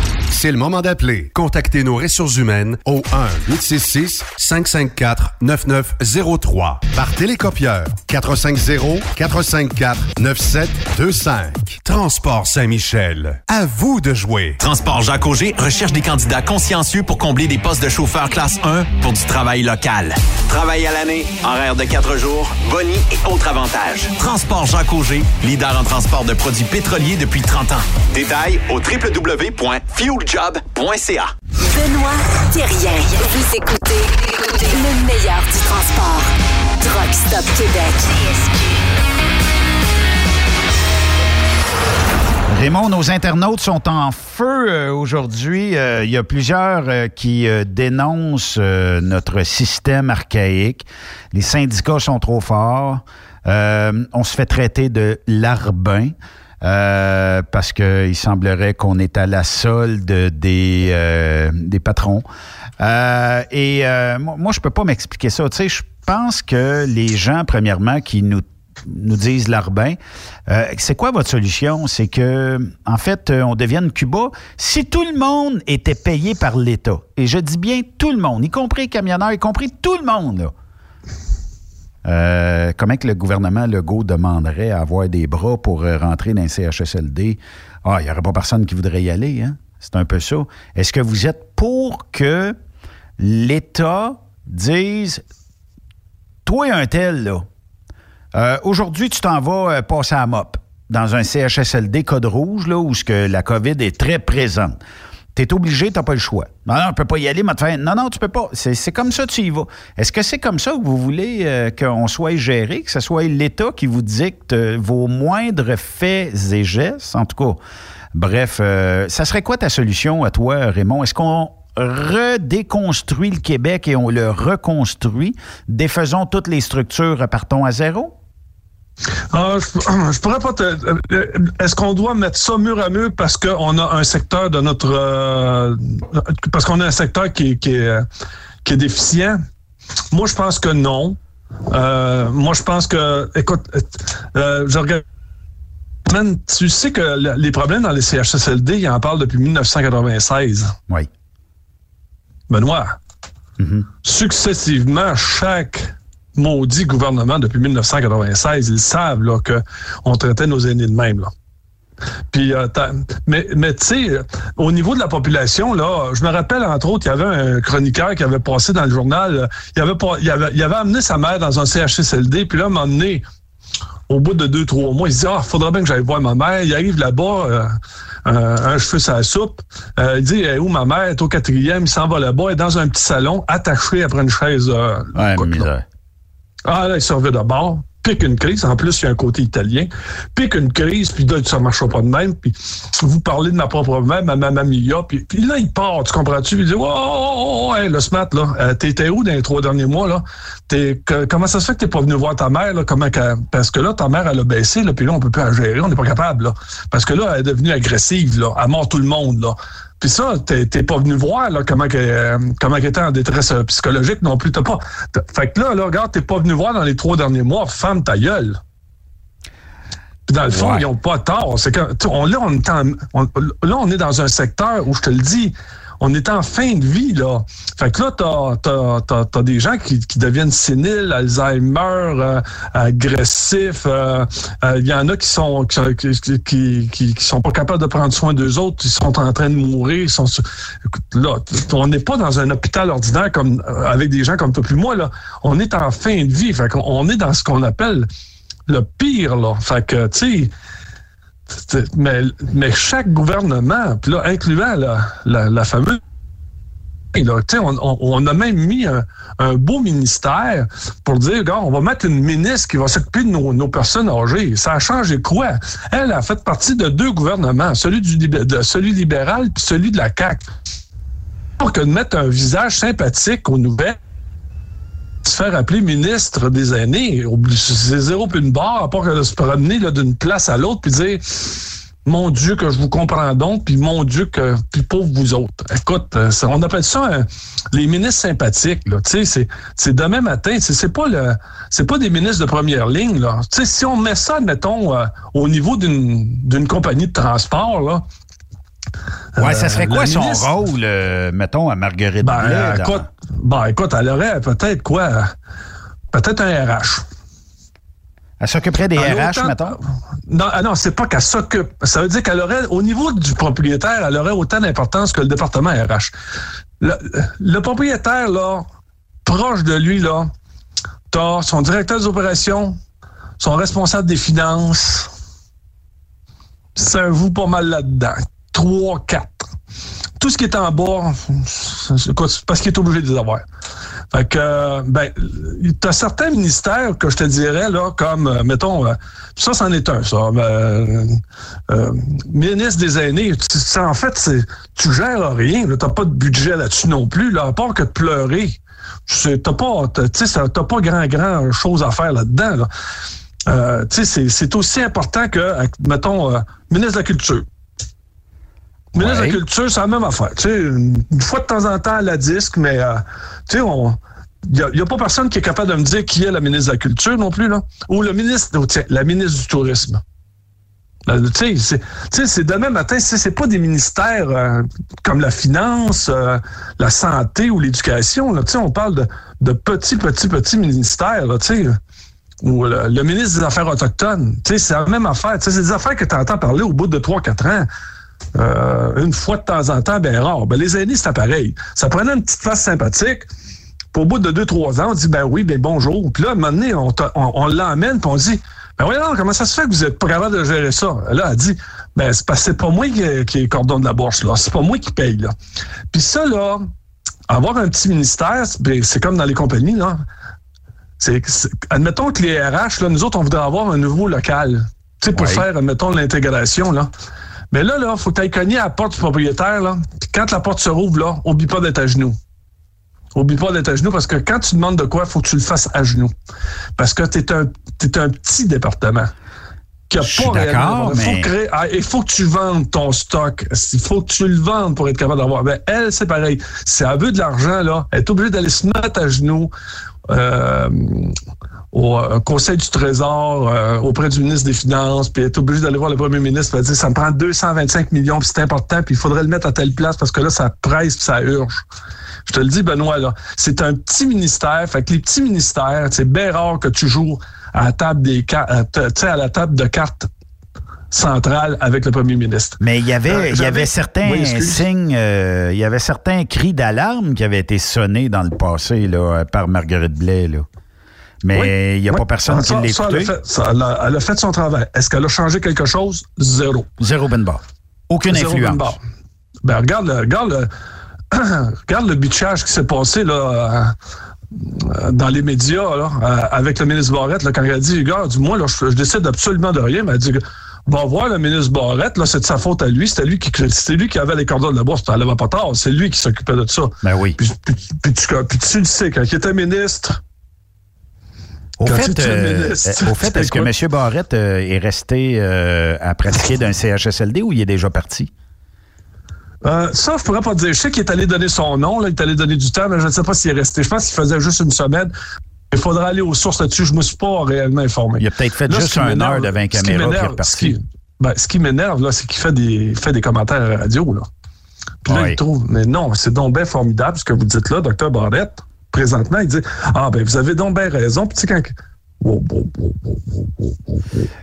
C'est le moment d'appeler. Contactez nos ressources humaines au 1-866-554-9903 par télécopieur 450-454-9725. Transport Saint-Michel. À vous de jouer. Transport Jacques Auger recherche des candidats consciencieux pour combler des postes de chauffeur classe 1 pour du travail local. Travail à l'année, horaire de 4 jours, boni et autres avantages. Transport Jacques Auger, leader en transport de produits pétroliers depuis 30 ans. Détails au Benoît Thérien. Vous écoutez le meilleur du transport. Truck Stop Québec. Raymond, nos internautes sont en feu euh, aujourd'hui. Euh, Il y a plusieurs euh, qui euh, dénoncent euh, notre système archaïque. Les syndicats sont trop forts. Euh, on se fait traiter de larbin. Euh, parce qu'il semblerait qu'on est à la solde des, euh, des patrons. Euh, et euh, moi, je peux pas m'expliquer ça. Tu sais, je pense que les gens, premièrement, qui nous nous disent l'Arbin. Euh, c'est quoi votre solution? C'est que, en fait, euh, on devienne Cuba. Si tout le monde était payé par l'État, et je dis bien tout le monde, y compris les camionneurs, y compris tout le monde, là, euh, comment que le gouvernement Legault demanderait à avoir des bras pour rentrer dans un CHSLD? Ah, il n'y aurait pas personne qui voudrait y aller, hein? C'est un peu ça. Est-ce que vous êtes pour que l'État dise, toi un tel, là, euh, aujourd'hui, tu t'en vas euh, passer à MOP dans un CHSLD code rouge, là, où la COVID est très présente. Tu es obligé, tu n'as pas le choix. Non, non, on peut pas y aller, mais Non, non, tu peux pas. C'est comme ça, tu y vas. Est-ce que c'est comme ça que vous voulez euh, qu'on soit géré, que ce soit l'État qui vous dicte vos moindres faits et gestes? En tout cas, bref, ça serait quoi ta solution à toi, Raymond? Est-ce qu'on redéconstruit le Québec et on le reconstruit? Défaisons toutes les structures, repartons à zéro? Ah, je, pourrais pas te. Euh, est-ce qu'on doit mettre ça mur à mur parce qu'on a un secteur de notre. Euh, parce qu'on a un secteur qui, qui, est, qui est déficient? Moi, je pense que non. Euh, moi, je pense que. Écoute, je regarde. tu sais que les problèmes dans les CHSLD, ils en parlent depuis 1996. Oui. Benoît. Mm-hmm. Successivement, chaque maudit gouvernement depuis 1996, ils savent là, qu'on traitait nos aînés de même. Là. Puis, euh, mais, mais tu sais, au niveau de la population, là, je me rappelle entre autres, il y avait un chroniqueur qui avait passé dans le journal, il avait, pas, il avait, il avait amené sa mère dans un CHSLD, puis là, à un moment donné, au bout de deux, trois mois, il se dit, ah, faudrait bien que j'aille voir ma mère. Il arrive là-bas, euh, un cheveu la soupe. Euh, il dit, où ma mère? est au quatrième, il s'en va là-bas, elle est dans un petit salon, attaché après une chaise. ouais, ah, là, il servait de bord, pique une crise. En plus, il y a un côté italien. Pique une crise, puis là, ça ne marchera pas de même. Puis vous parlez de ma propre mère, ma maman Mia, puis, puis là, il part, tu comprends-tu? il dit, oh, oh, oh, hey, le smart, là, euh, t'étais où dans les trois derniers mois, là? Comment ça se fait que t'es pas venu voir ta mère, là? Comment parce que là, ta mère, elle a baissé, là, puis là, on peut plus la gérer, on n'est pas capable, là. Parce que là, elle est devenue agressive, là. Elle mord tout le monde, là. Puis ça, t'es pas venu voir là, comment, que, euh, comment était en détresse euh, psychologique non plus. T'as pas. Fait que là, là, regarde, t'es pas venu voir dans les trois derniers mois, femme ta gueule. Puis dans le fond, ils ont pas tort. C'est que on, là, on est là, on est dans un secteur où je te le dis, on est en fin de vie, là. Fait que là, t'as as, des gens qui, qui, deviennent séniles, Alzheimer, euh, agressifs. Il euh, euh, y en a qui sont qui, qui, qui, sont pas capables de prendre soin d'eux autres, ils sont en train de mourir. Ils sont, là, on n'est pas dans un hôpital ordinaire comme avec des gens comme toi puis moi, là. On est en fin de vie. Fait qu'on est dans ce qu'on appelle le pire, là. Fait que, tu sais, mais, mais chaque gouvernement, puis là, incluant la, la, fameuse on, a même mis un, beau ministère pour dire, on va mettre une ministre qui va s'occuper de nos, personnes âgées. Ça a changé quoi? Elle a fait partie de deux gouvernements, celui, du, celui libéral puis celui de la CAQ. Pour que de mettre un visage sympathique aux nouvelles, se faire appeler ministre des aînés. C'est zéro puis une barre, à part que de se promener d'une place à l'autre puis dire mon Dieu que je vous comprends donc, puis mon Dieu que puis pauvre vous autres. Écoute, euh, on appelle ça euh, les ministres sympathiques. Là, sais, c'est demain matin. C'est pas c'est pas des ministres de première ligne. Là, tu sais, si on met ça, mettons, euh, au niveau d'une compagnie de transport là, Ouais, ça serait quoi son rôle, mettons, à Marguerite ben, écoute, ben, écoute, elle aurait peut-être quoi? Peut-être un RH. Elle s'occuperait des RH, mettons? Non, ah non, c'est pas qu'elle s'occupe. Ça veut dire qu'elle aurait, au niveau du propriétaire, elle aurait autant d'importance que le département RH. Le, propriétaire, là, proche de lui, là, t'as son directeur des opérations, son responsable des finances. C'est un vous pas mal là-dedans. Trois, quatre. Tout ce qui est en bas, c'est parce qu'il est obligé de les avoir. Fait que, ben, t'as certains ministères que je te dirais, là, comme, euh, mettons, euh, ça, c'en est un, ça. Euh, ministre des aînés, en fait, tu gères rien, t'as pas de budget là-dessus non plus, là, à part que de pleurer. T'as pas, t'as pas grand, grand chose à faire là-dedans, là. c'est aussi important que, mettons, ministre de la Culture. Ministre de la Culture, c'est la même affaire. Tu sais, une fois de temps en temps à la disque, mais euh, tu sais, il n'y a, pas personne qui est capable de me dire qui est la ministre de la Culture non plus, là. Ou le ministre, oh, tiens, la ministre du Tourisme. Tu sais, c'est demain matin, c'est pas des ministères euh, comme la finance, euh, la santé ou l'éducation. Tu sais, on parle de, de petits, petits, petits ministères, tu sais. Ou le, ministre des Affaires autochtones. Tu sais, c'est la même affaire. Tu sais, c'est des affaires que tu entends parler au bout de 3-4 ans. Euh, une fois de temps en temps, ben rare. Ben, les aînés, c'est pareil. Ça prenait une petite face sympathique. Puis au bout de 2-3 ans, on dit, ben oui, ben bonjour. Puis là, à un moment donné, on, on l'emmène, puis on dit, ben voyons, comment ça se fait que vous êtes pas capable de gérer ça? Là, elle dit, ben c'est parce que c'est pas moi qui, qui coordonne la bourse, là. C'est pas moi qui paye, là. Puis ça, là, avoir un petit ministère, ben, c'est comme dans les compagnies, là. Admettons que les RH, là, nous autres, on voudrait avoir un nouveau local. Tu sais, pour faire, admettons, l'intégration, là. Mais là, là, faut que tu ailles cogner à la porte du propriétaire, là. Puis quand la porte se rouvre, là, oublie pas d'être à genoux. Oublie pas d'être à genoux parce que quand tu demandes de quoi, il faut que tu le fasses à genoux. Parce que tu es un, un petit département qui a pas réellement. Mais... Ah, il faut que tu vendes ton stock. Il faut que tu le vendes pour être capable d'avoir. Ben, elle, c'est pareil. Si elle veut de l'argent, là, elle est obligée d'aller se mettre à genoux. Euh, au euh, Conseil du Trésor, euh, auprès du ministre des Finances, puis est obligée d'aller voir le premier ministre, puis dire ça me prend 225 millions, puis c'est important, puis il faudrait le mettre à telle place parce que là, ça presse, puis ça urge. Je te le dis, Benoît, là, c'est un petit ministère. Fait que les petits ministères, c'est bien rare que tu joues à la table des euh, à la table de cartes centrale avec le premier ministre. Mais il y avait, euh, il y avait certains signes, euh, il y avait certains cris d'alarme qui avaient été sonnés dans le passé là, par Marguerite Blais. Là. Mais il n'y a pas personne ah, qui l'a écouté. Elle, elle, a fait son travail. Est-ce qu'elle a changé quelque chose? Zéro. Zéro Ben Aucune Zéro influence. Ben, regarde, regarde regarde le bitchage qui s'est passé là, euh, dans les médias là, euh, avec le ministre Barrette là, quand il a dit, gars, du moins, là, je, décide absolument de rien, mais elle a dit, va voir le ministre Barrette, là, c'est de sa faute à lui, c'était lui qui c'était lui qui avait les cordons de la bourse, n'allait pas tard, c'est lui qui s'occupait de ça. Ben oui. Puis, tu, le sais, quand il était ministre, au fait, euh, au fait est-ce que M. Barrette est resté à pratiquer d'un CHSLD ou il est déjà parti? Euh, ça, je pourrais pas te dire. Je sais qu'il est allé donner son nom, là, il est allé donner du temps, mais je ne sais pas s'il est resté. Je pense qu'il faisait juste une semaine. Il faudra aller aux sources là-dessus. Je me suis pas réellement informé. Il a peut-être fait juste un heure devant caméra qui est. Ben, ce qui, m'énerve, là, c'est qu'il fait des, fait des commentaires à la radio, là. Puis là, il trouve, mais non, c'est donc bien formidable ce que vous dites là, docteur Barrette. Présentement, il dit, ah, ben, vous avez donc bien raison. Puis, tu sais, quand,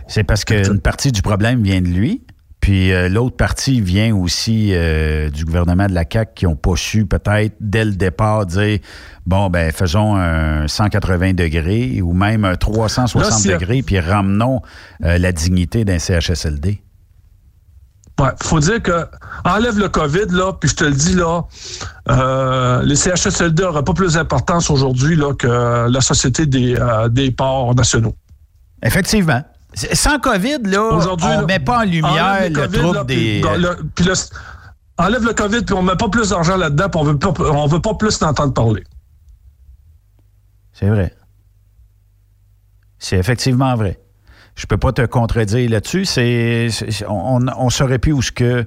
c'est parce qu'une partie du problème vient de lui. Puis euh, l'autre partie vient aussi euh, du gouvernement de la CAQ qui n'ont pas su peut-être dès le départ dire bon ben faisons un 180 degrés ou même un 360 degrés puis ramenons euh, la dignité d'un CHSLD. Ouais, faut dire que enlève le COVID là, puis je te le dis là, les CHSLD n'auraient pas plus d'importance aujourd'hui là que la société des, des ports nationaux. Effectivement. Sans COVID, là, on ne met pas en lumière le, trouble des... enlève le COVID, puis on ne met pas plus d'argent là-dedans, puis on ne veut pas plus t'entendre parler. C'est vrai. C'est effectivement vrai. Je peux pas te contredire là-dessus. C'est, on, on saurait plus où ce que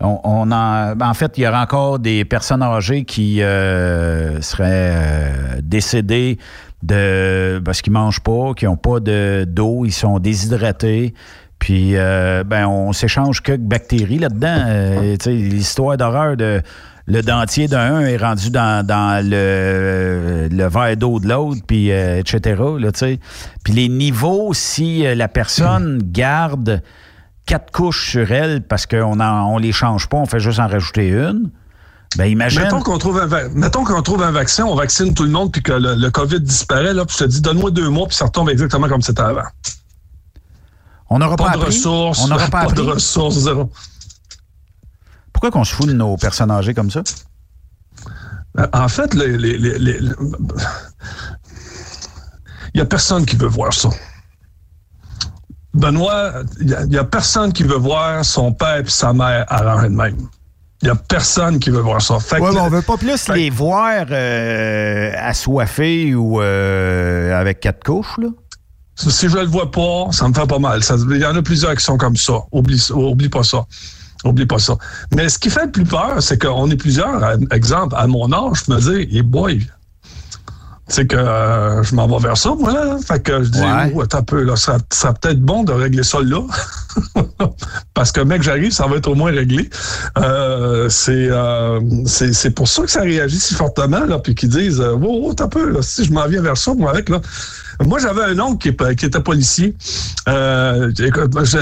on, en, en, fait, il y aura encore des personnes âgées qui euh, seraient euh, décédées de parce qu'ils mangent pas, qui n'ont pas de, d'eau, ils sont déshydratés. Puis, euh, ben, on s'échange quelques bactéries là-dedans. l'histoire d'horreur de le dentier d'un est rendu dans, le, le verre d'eau de l'autre, puis etc. Là, puis les niveaux, si la personne garde quatre couches sur elle parce qu'on on les change pas, on fait juste en rajouter une. Ben, imagine. Mettons qu'on trouve, un, trouve vaccin, on vaccine tout le monde, puis que le, COVID disparaît, là, puis je te dis, donne-moi deux mois, puis ça retombe exactement comme c'était avant. On n'aura pas, de ressources. On n'aura pas, de ressources, zéro. Pourquoi qu'on se fout de nos personnes âgées comme ça? Ben, en fait, il n'y a personne qui veut voir ça. Benoît, il n'y a, personne qui veut voir son père et sa mère arranger de même. Il n'y a personne qui veut voir ça. Fait ouais, on veut pas plus les voir euh, assoiffés ou euh, avec quatre couches, là? Si je le vois pas, ça me fait pas mal. Il y en a plusieurs qui sont comme ça. Oublie, oublie pas ça. Oublie pas ça. Mais ce qui fait le plus peur, c'est qu'on est plusieurs. Exemple, à mon âge, je me dis, hey boy, c'est que euh, je m'en vais vers ça, moi, là. Fait que je dis, Ouais. oh, attends un peu, là, ça, ça peut-être bon de régler ça là. Parce que, mec, j'arrive, ça va être au moins réglé. Euh, c'est, euh, c'est, c'est pour ça que ça réagit si fortement, là, puis qu'ils disent, euh, oh, oh, un peu, là, si je m'en viens vers ça, moi, avec, là. Moi, j'avais un oncle qui, était policier. Euh,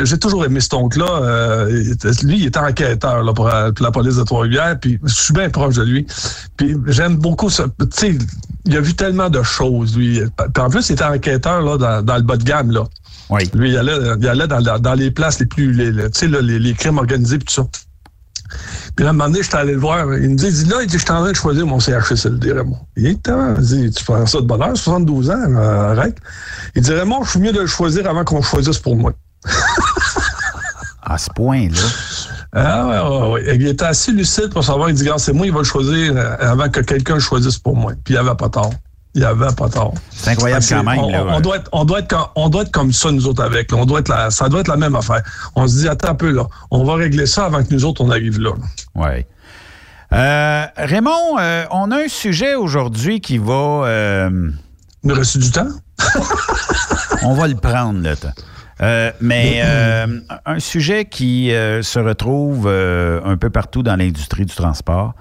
j'ai toujours aimé cet oncle-là. Euh, lui, il était enquêteur là, pour, la- pour la police de Trois-Rivières. Puis je suis bien proche de lui. Puis j'aime beaucoup ça. Tu sais, il a vu tellement de choses, lui. Puis en plus, il était enquêteur là, dans, dans le bas de gamme. Là. Oui. Lui, il allait, il allait dans, les places les plus... Les, tu sais, là, les, les crimes organisés puis tout ça. Puis là, un moment donné, j'étais allé le voir. Il me dit, il dit là, il dit, je suis en train de choisir mon CHSLD, Raymond. Il dit, dit, tu prends ça de bonheur, 72 ans, là, arrête. Il dit, Raymond, je suis mieux de le choisir avant qu'on le choisisse pour moi. À ce point-là. Ah ouais, ouais, ouais. Il était assez lucide pour savoir, il dit, c'est moi, il va le choisir euh, avant que quelqu'un le choisisse pour moi. Puis il avait pas tort. Il avait pas tort. C'est incroyable quand même. On, là, on doit être, on, doit être, comme- on doit être comme ça, nous autres, avec. là. On doit être la, ça doit être la même affaire. On se dit, attends un peu, là. On va régler ça avant que nous autres, on arrive là. Oui. Euh, Raymond, euh, on a un sujet aujourd'hui qui va. euh, Il nous reste du temps? on va le prendre, le temps. Euh, mais euh, un sujet qui euh, se retrouve un peu partout dans l'industrie du transport.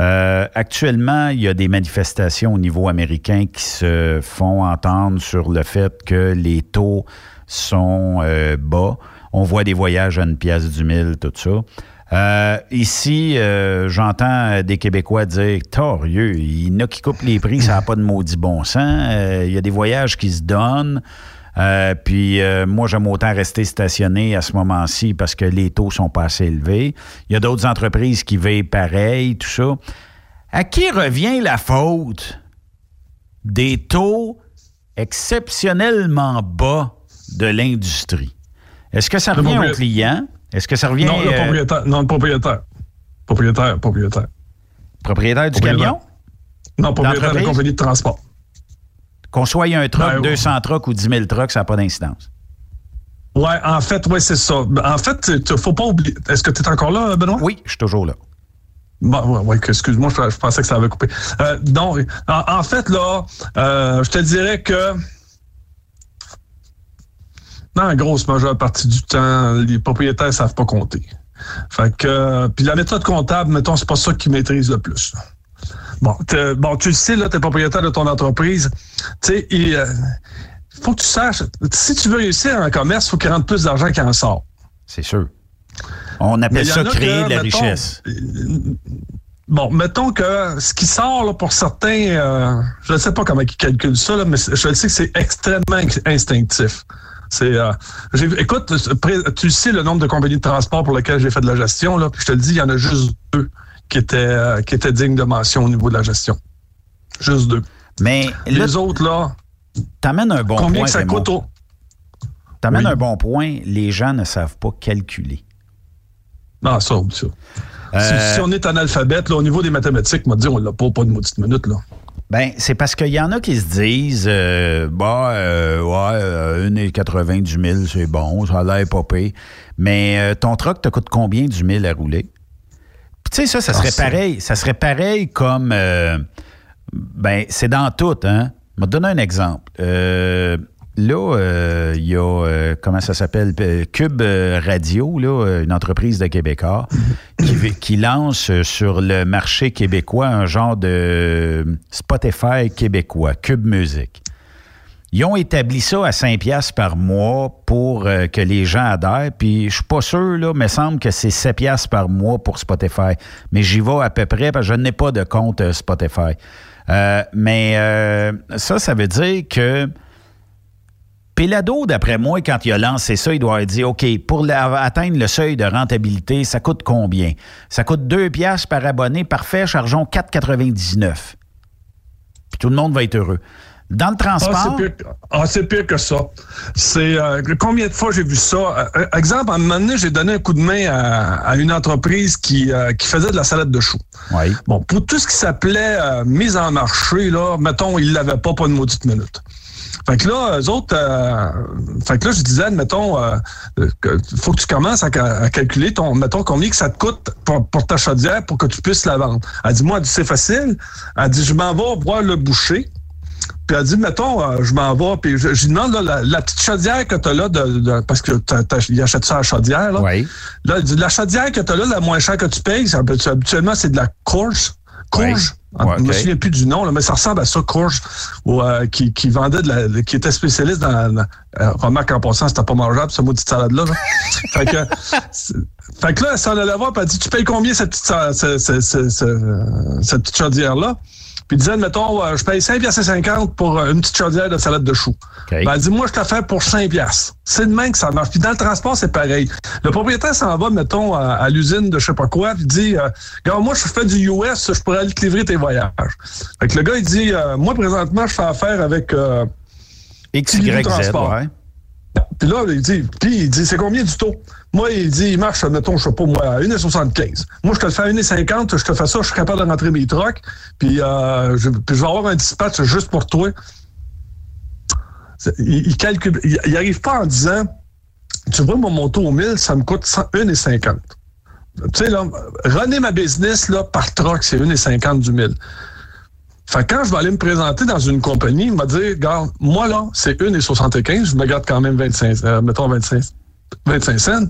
Euh, actuellement, il y a des manifestations au niveau américain qui se font entendre sur le fait que les taux sont euh, bas. On voit des voyages à une pièce du mille, tout ça. Euh, ici, j'entends des Québécois dire Torieux, il y en a qui coupent les prix, ça n'a pas de maudit bon sens. Il y a des voyages qui se donnent. Euh, puis euh, moi, j'aime autant rester stationné à ce moment-ci parce que les taux sont pas assez élevés. Il y a d'autres entreprises qui veillent pareil, tout ça. À qui revient la faute? Des taux exceptionnellement bas de l'industrie? Est-ce que ça revient au client? Est-ce que ça revient Non, le euh, propriétaire. Non, le propriétaire. Propriétaire, propriétaire. propriétaire du Propriétaire. camion? Non, propriétaire de la compagnie de transport. Qu'on soit un truck, Ben, 200 trucks ou 10 000 trucks, ça n'a pas d'incidence. Ouais, en fait, ouais, c'est ça. En fait, il faut pas oublier. Est-ce que tu es encore là, Benoît? Oui, je suis toujours là. Bon, ouais, excuse-moi, je, je pensais que ça avait coupé. Euh, donc, en, en fait, là, euh, je te dirais que dans la grosse majeure partie du temps, les propriétaires savent pas compter. Fait que, euh, puis la méthode comptable, mettons, c'est pas ça qu'ils maîtrisent le plus. Bon, bon, tu le sais, là, t'es propriétaire de ton entreprise. Tu sais, il euh, faut que tu saches, si tu veux réussir en commerce, il faut qu'il rentre plus d'argent qu'il en sort. C'est sûr. On appelle ça créer de la mettons, richesse. Bon, mettons que ce qui sort là, pour certains, euh, je ne sais pas comment ils calculent ça, là, mais je sais que c'est extrêmement instinctif. C'est, euh, écoute, tu sais le nombre de compagnies de transport pour lesquelles j'ai fait de la gestion, là, puis je te le dis, il y en a juste deux qui étaient, euh, qui étaient dignes de mention au niveau de la gestion. Juste deux. Mais là, Les autres, là, t'amènes un bon combien point. que ça Raymond? coûte au... T'amènes Oui. un bon point. Les gens ne savent pas calculer. Non, ça, ça. Euh, Si, si on est analphabète, là, au niveau des mathématiques, on va dire, on l'a pas, pas de maudite minute, là. Ben, c'est parce qu'il y en a qui se disent, euh, bah, euh, ouais, euh, 1,80 du mille, c'est bon, ça a l'air. Mais euh, ton truck te coûte combien du mille à rouler? Tu sais, ça, ça serait pareil. Ça serait pareil comme, euh, ben, c'est dans tout, hein. Je vais te donner un exemple. Euh, là, euh, il y a, euh, comment ça s'appelle, Cube Radio, là, une entreprise de Québécois, qui, qui lance sur le marché québécois un genre de Spotify québécois, Cube Music. Ils ont établi ça à 5 piastres par mois pour euh, que les gens adhèrent. Puis je suis pas sûr, là, mais semble que c'est 7 piastres par mois pour Spotify. Mais j'y vais à peu près parce que je n'ai pas de compte euh, Spotify. Euh, mais ça, ça veut dire que Pelado, d'après moi, quand il a lancé ça, il doit avoir dit OK, pour atteindre le seuil de rentabilité, ça coûte combien? Ça coûte 2 piastres par abonné. Parfait, chargeons 4,99. Puis tout le monde va être heureux. Dans le Ah, transport? c'est pire, que- ah, c'est pire que ça. C'est euh, combien de fois j'ai vu ça? Euh, exemple, à un moment donné, j'ai donné un coup de main à, à une entreprise qui, euh, qui faisait de la salade de choux. Oui. Bon, pour tout ce qui s'appelait euh, mise en marché, là, mettons, ils l'avaient pas, pas une maudite minute. Fait que là, eux autres, euh, fait que là, je disais, mettons, euh, que faut que tu commences à, ca- à calculer ton, mettons, combien que ça te coûte pour, pour ta chaudière pour que tu puisses la vendre. Elle dit, moi, elle dit, c'est facile. Elle dit, je m'en vais voir le boucher. Puis elle dit, mettons, euh, je m'en vais, puis je, je lui demande là, la, la petite chaudière que t'as là, de, de- parce que il achète ça à la chaudière. Là, Oui. là elle dit, la chaudière que t'as là, la moins chère que tu payes, habituellement, c'est de la courge. Courge? Ouais. Ouais, Je me souviens plus du nom, là, mais ça ressemble à ça, courge, ou, euh, qui, qui vendait de la, qui était spécialiste dans, la- euh, remarque en passant, c'était pas mangeable, ce maudite salade-là. là. fait que, fait que là, elle s'en allait voir, puis elle dit, tu payes combien cette petite, sa- ce- ce- ce- ce- cette petite chaudière-là? Puis il disait, mettons, euh, je paye 5 piastres et 50 pour euh, une petite chaudière de salade de choux. Ben, elle dit, moi, je te la fais pour 5 piastres. C'est de même que ça marche. Puis dans le transport, c'est pareil. Le propriétaire s'en va, mettons, à, à l'usine de je sais pas quoi, puis il dit, euh, Regarde, moi, je fais du US, je pourrais aller te livrer tes voyages. Fait que le gars, il dit, euh, moi, présentement, je fais affaire avec... Euh, X, Tilly Y, Z, Transport. ouais. Puis là, il dit, puis il dit, c'est combien du taux? Moi, il dit, il marche, mettons, je sais pas, moi, à 1,75. Moi, je te le fais à 1,50, je te fais ça, je suis capable de rentrer mes trucks, puis, euh, je, puis je vais avoir un dispatch juste pour toi. Il, il calcule, il, arrive pas en disant, tu vois, mon moto au 1000, ça me coûte 100 1,50. Tu sais, là, runner ma business, là, par truck, c'est 1,50 du 1000. Fait que quand je vais aller me présenter dans une compagnie, il m'a dit, regarde, moi là, c'est 1,75, je me garde quand même 25, euh, mettons 25, 25 cents.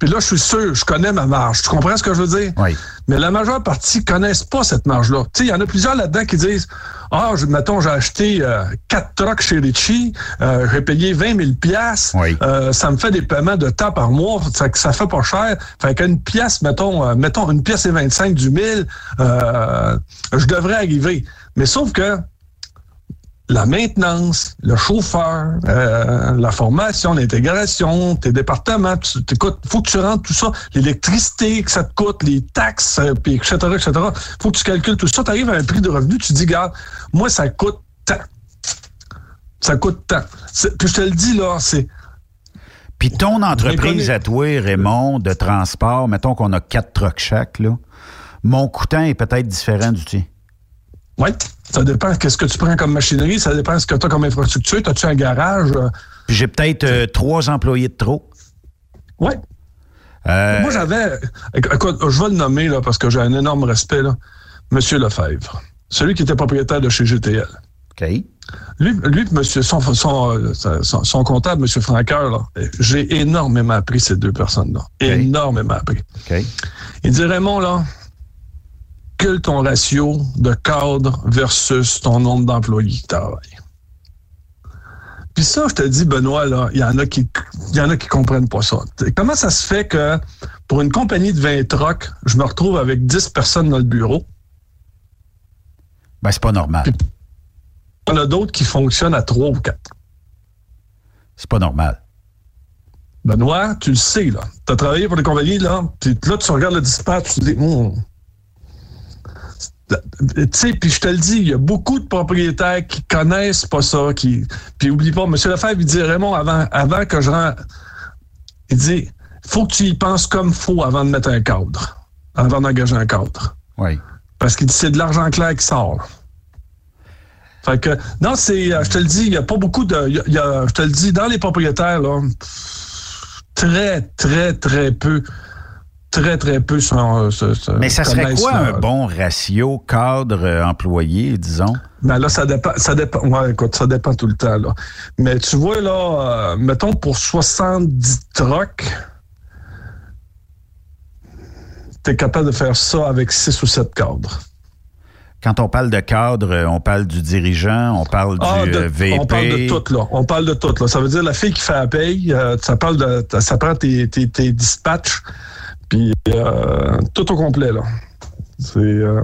Puis là, je suis sûr, je connais ma marge. Tu comprends ce que je veux dire? Oui. Mais la majeure partie connaissent pas cette marge-là. Tu sais, il y en a plusieurs là-dedans qui disent, ah, je- mettons, j'ai acheté euh, quatre trucks chez Ritchie, euh, j'ai payé 20 000 piastres, euh, ça me fait des paiements de temps par mois, ça, ça fait pas cher. Fait qu'une pièce, mettons, euh, mettons une pièce et 25 du 1000, euh, je devrais arriver. Mais sauf que la maintenance, le chauffeur, euh, la formation, l'intégration, tes départements, tu, faut que tu rentres tout ça, l'électricité que ça te coûte, les taxes, euh, puis etc., etc. Faut que tu calcules tout ça. Tu arrives à un prix de revenu, tu dis, garde, moi, ça coûte tant. Ça coûte tant. Puis je te le dis, là, c'est... Puis ton entreprise à toi, Raymond, de transport, mettons qu'on a quatre trucks chaque, là, mon coûtant est peut-être différent du tien. Oui, ça dépend. Qu'est-ce que tu prends comme machinerie? Ça dépend ce que tu as comme infrastructure. As-tu un garage? Euh, j'ai peut-être euh, trois employés de trop. Oui. Euh, Moi, j'avais. Écoute, je vais le nommer là, parce que j'ai un énorme respect. Là. Monsieur Lefebvre. Celui qui était propriétaire de chez GTL. OK. Lui, lui monsieur, son, son, son, son comptable, M. Franqueur, j'ai énormément appris ces deux personnes-là. Énormément appris. OK. Il dit Raymond, là, ton ratio de cadre versus ton nombre d'employés qui travaillent? Puis ça, je te dis, Benoît, là, il y en a qui il y en a qui comprennent pas ça. Comment ça se fait que pour une compagnie de 20 trocs, je me retrouve avec 10 personnes dans le bureau? Ben, c'est pas normal. Il y en a d'autres qui fonctionnent à 3 ou 4. C'est pas normal. Benoît, tu le sais, là. Tu as travaillé pour des compagnies, là. Puis là, tu regardes le dispatch, tu te dis, Hmm. Tu sais, puis je te le dis, il y a beaucoup de propriétaires qui connaissent pas ça, qui. Puis oublie pas, M. Lefebvre, il dit Raymond, avant, avant que je rentre, il dit faut que tu y penses comme faut avant de mettre un cadre, avant d'engager un cadre. Oui. Parce qu'il dit c'est de l'argent clair qui sort. Fait que, non, c'est, euh, je te le dis, il n'y a pas beaucoup de. a- y a- je te le dis, dans les propriétaires, là, très, très, très peu, très, très peu sont. euh, se- se- Mais ça serait quoi un bon ratio cadre-employé, disons? Ben là, ça dépend. Ça dépend. Ouais, écoute, ça dépend tout le temps, là. Mais tu vois, là, euh, mettons pour 70 trocs, t'es capable de faire ça avec 6 ou 7 cadres. Quand on parle de cadre, euh, on parle du dirigeant, on parle du Ah, de- euh, VP. On parle de tout, là. On parle de tout, là. Ça veut dire la fille qui fait la paye, euh, ça, parle de, ça prend tes, tes, tes dispatchs, puis euh, tout au complet, là. C'est... euh,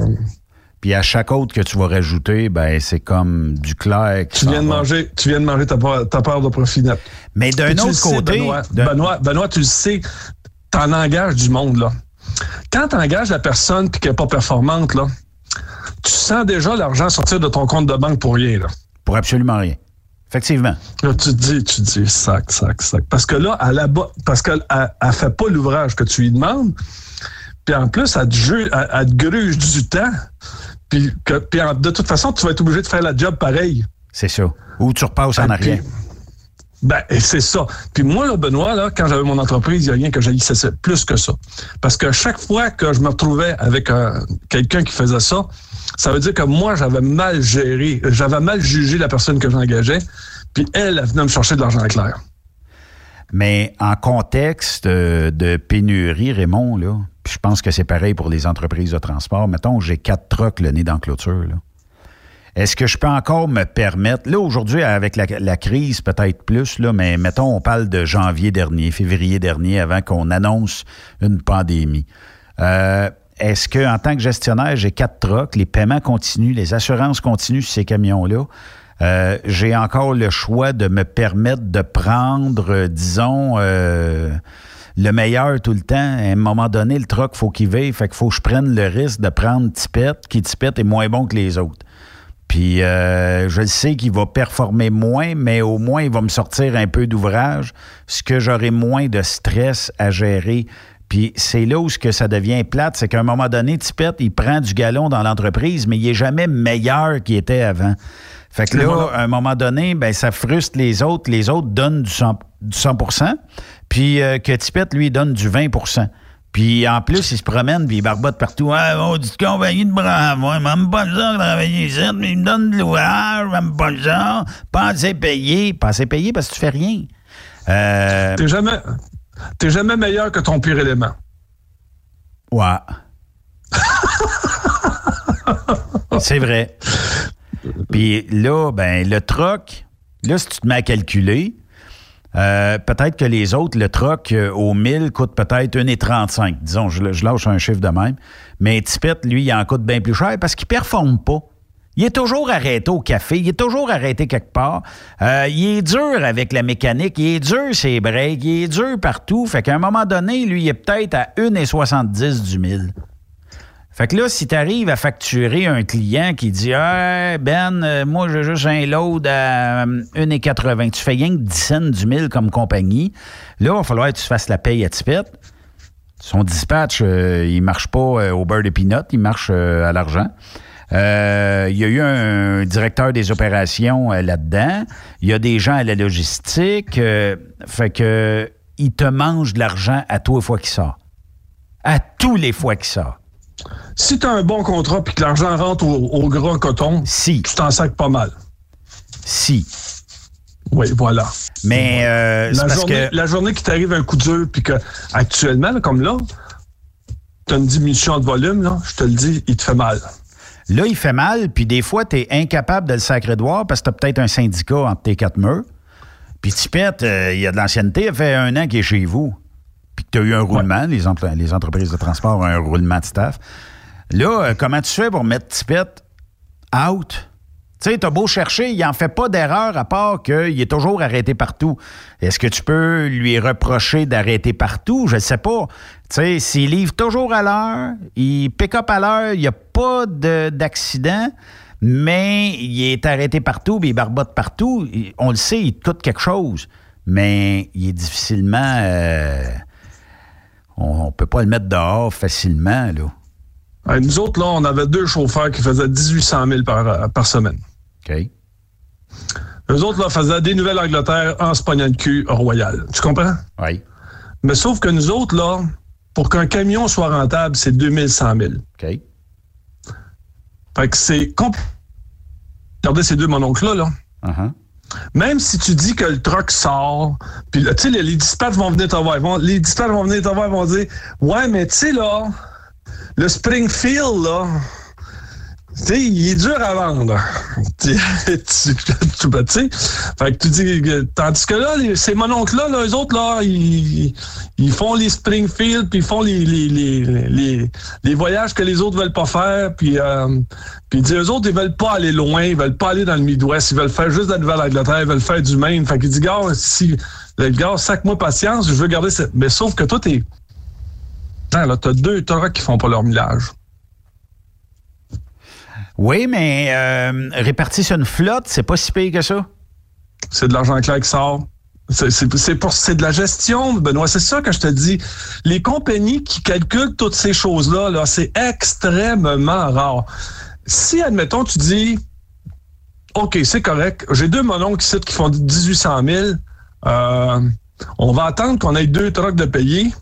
Puis à chaque autre que tu vas rajouter, ben c'est comme du clair. qui tu viens de va. manger, tu viens de manger ta part, ta part de profit net. Mais d'un autre sais, côté, Benoît, Benoît, Benoît, tu le sais, t'en engages du monde, là. Quand t'engages la personne puis qu'elle n'est pas performante, là, tu sens déjà l'argent sortir de ton compte de banque pour rien, là. Pour absolument rien. Effectivement. Là, tu te dis, tu dis, sac, sac, sac. Parce que là, elle parce qu'elle elle, elle fait pas l'ouvrage que tu lui demandes. Puis en plus, elle te, ju- elle, elle te gruge du temps. Puis, que, puis en- de toute façon, tu vas être obligé de faire la job pareil. C'est ça. Ou tu repasses en Ah, arrière. Ben, et c'est ça. Puis moi, là, Benoît, là, quand j'avais mon entreprise, il n'y a rien que j'haïssais plus que ça. Parce que chaque fois que je me retrouvais avec euh, quelqu'un qui faisait ça, ça veut dire que moi, j'avais mal géré, j'avais mal jugé la personne que j'engageais, puis elle, elle venait me chercher de l'argent clair. Mais en contexte euh, de pénurie, Raymond, là, puis je pense que c'est pareil pour les entreprises de transport. Mettons, j'ai quatre trucks le nez dans la clôture. Est-ce que je peux encore me permettre, là aujourd'hui avec la, crise peut-être plus, là, mais mettons on parle de janvier dernier, février dernier, avant qu'on annonce une pandémie. Euh, est-ce que en tant que gestionnaire, j'ai quatre trucks, les paiements continuent, les assurances continuent sur ces camions-là? Euh, j'ai encore le choix de me permettre de prendre, euh, disons, euh, le meilleur tout le temps. À un moment donné, le truck, faut qu'il veille. Fait qu'il faut que je prenne le risque de prendre Tipette, qui Tipette est moins bon que les autres. Puis je sais qu'il va performer moins, mais au moins il va me sortir un peu d'ouvrage, ce que j'aurai moins de stress à gérer. Puis c'est là où ce que ça devient plate, c'est qu'à un moment donné, Tipette, il prend du galon dans l'entreprise, mais il est jamais meilleur qu'il était avant. Fait que là, à un moment donné, ben, ça frustre les autres. Les autres donnent du 100, du 100 puis euh, que Tipette, lui, donne du 20% puis en plus, il se promène, puis il barbote partout. Ah, on dit compagnie de bravo, ouais, même pas le genre de travailler ici, mais il me donne de l'ouvrage, même pas le genre. Pas assez payé. Pas assez payé parce que tu fais rien. Euh... T'es jamais, t'es jamais meilleur que ton pire élément. Ouais. C'est vrai. Puis là, ben, le troc, là, si tu te mets à calculer, euh, peut-être que les autres, le troc euh, au 1000 coûte peut-être 1,35. Disons, je, je, lâche un chiffre de même. Mais Tipette, lui, il en coûte bien plus cher parce qu'il ne performe pas. Il est toujours arrêté au café, il est toujours arrêté quelque part. Euh, il est dur avec la mécanique, il est dur ses breaks, il est dur partout. Fait qu'à un moment donné, lui, il est peut-être à 1,70 du 1000. Fait que là, si tu arrives à facturer un client qui dit hey, Ben, euh, moi, j'ai juste un load à 1,80, euh, tu fais rien que 10 cents du mille comme compagnie, là, il va falloir que tu fasses la paye à Tipette. Son dispatch, euh, il marche pas au beurre de peanut, il marche à l'argent. Il y a eu un directeur des opérations là-dedans. Il y a des gens à la logistique. fait que il te mange de l'argent à tous les fois qu'il sort. À tous les fois qu'il sort. Si tu as un bon contrat puis que l'argent rentre au, grand coton, si. tu t'en sacres pas mal. Si. Oui, voilà. Mais euh, la, journée, la journée qui t'arrive un coup dur, puis que actuellement, comme là, tu as une diminution de volume, là, je te le dis, il te fait mal. Là, il fait mal, puis des fois, tu es incapable de le sacrer de voir parce que tu as peut-être un syndicat entre tes quatre murs. Puis Tipette, euh, il y a de l'ancienneté, il fait un an qu'il est chez vous. Puis que tu as eu un roulement, les, les entreprises de transport ont un roulement de staff. Là, euh, comment tu fais pour mettre Tipette out? Tu sais, t'as beau chercher, il n'en fait pas d'erreur à part qu'il est toujours arrêté partout. Est-ce que tu peux lui reprocher d'arrêter partout? Je ne sais pas. Tu sais, s'il livre toujours à l'heure, il pick up à l'heure, il n'y a pas d'accident, mais il est arrêté partout, puis il barbote partout. On le sait, il coûte quelque chose, mais il est difficilement... Euh, on ne peut pas le mettre dehors facilement, là nous autres, là, on avait deux chauffeurs qui faisaient 1800 000 par, euh, par semaine. OK. Eux autres, là, faisaient des Nouvelles-Angleterre en se de cul Royal. Tu comprends? Oui. Mais sauf que nous autres, là, pour qu'un camion soit rentable, c'est 2100 000. OK. Fait que c'est Regardez ces deux mononcles-là, là. Uh-huh. Même si tu dis que le truck sort, puis tu sais, les, les dispatchs vont venir te voir. les dispatchs vont venir te voir et vont dire Ouais, mais tu sais, là, le Springfield, là, sais, il est dur à vendre. tu sais, fait que tu dis, tandis que là, ces mononcles-là, là, eux autres, là, ils, ils font les Springfield, puis ils font les, les, les, les, voyages que les autres veulent pas faire, puis, euh, puis eux autres, ils veulent pas aller loin, ils veulent pas aller dans le Midwest, ils veulent faire juste la Nouvelle-Angleterre, ils veulent faire du Maine. Fait qu'il dit, gars, si, le gars, sac-moi patience, je veux garder cette... Mais sauf que toi, t'es là, t'as deux trucks qui font pas leur millage. Oui, mais euh, répartis sur une flotte, c'est pas si payé que ça. C'est de l'argent clair qui sort. C'est pour c'est de la gestion, Benoît. C'est ça que je te dis. Les compagnies qui calculent toutes ces choses-là, -là, c'est extrêmement rare. Si, admettons, tu dis OK, c'est correct, j'ai deux mononcles ici qui font 1800 000, euh, on va attendre qu'on ait deux trucks de payer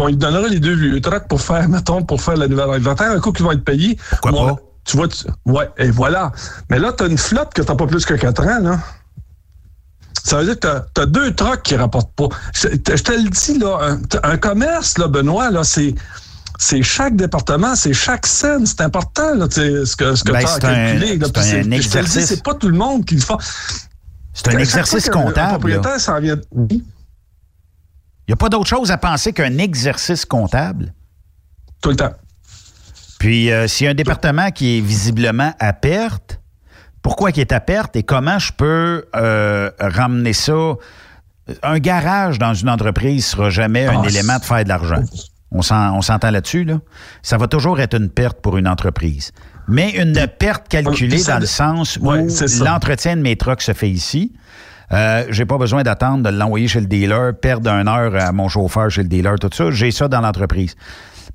on lui donnera les deux vieux trucks pour faire, mettons, pour faire la Nouvelle-Angleterre. Un coup qui vont être payés. Pourquoi pas? Tu vois, tu- ouais, et voilà. Mais là, tu as une flotte que tu pas plus que 4 ans, là. Ça veut dire que tu as, deux trucks qui rapportent pas. Je, te- je te le dis, là, un, un commerce, là, Benoît, là, c'est. C'est chaque département, c'est chaque scène, c'est important là, ce que, ce que Ben, tu as c'est calculé. un- là, un je te le dis, exercice. C'est pas tout le monde qui le fait. C'est un exercice Un comptable. là. propriétaire s'en vient. Oui. Il n'y a pas d'autre chose à penser qu'un exercice comptable? Tout le temps. Puis, euh, s'il y a un département qui est visiblement à perte, pourquoi il est à perte et comment je peux euh, ramener ça? Un garage dans une entreprise ne sera jamais un Ah, élément de faire de l'argent. On s'en- on s'entend là-dessus, là? Ça va toujours être une perte pour une entreprise. Mais une perte calculée ça- dans le sens où Ouais, l'entretien de mes trucks se fait ici. Euh, j'ai pas besoin d'attendre de l'envoyer chez le dealer, perdre une heure à mon chauffeur chez le dealer, tout ça. J'ai ça dans l'entreprise.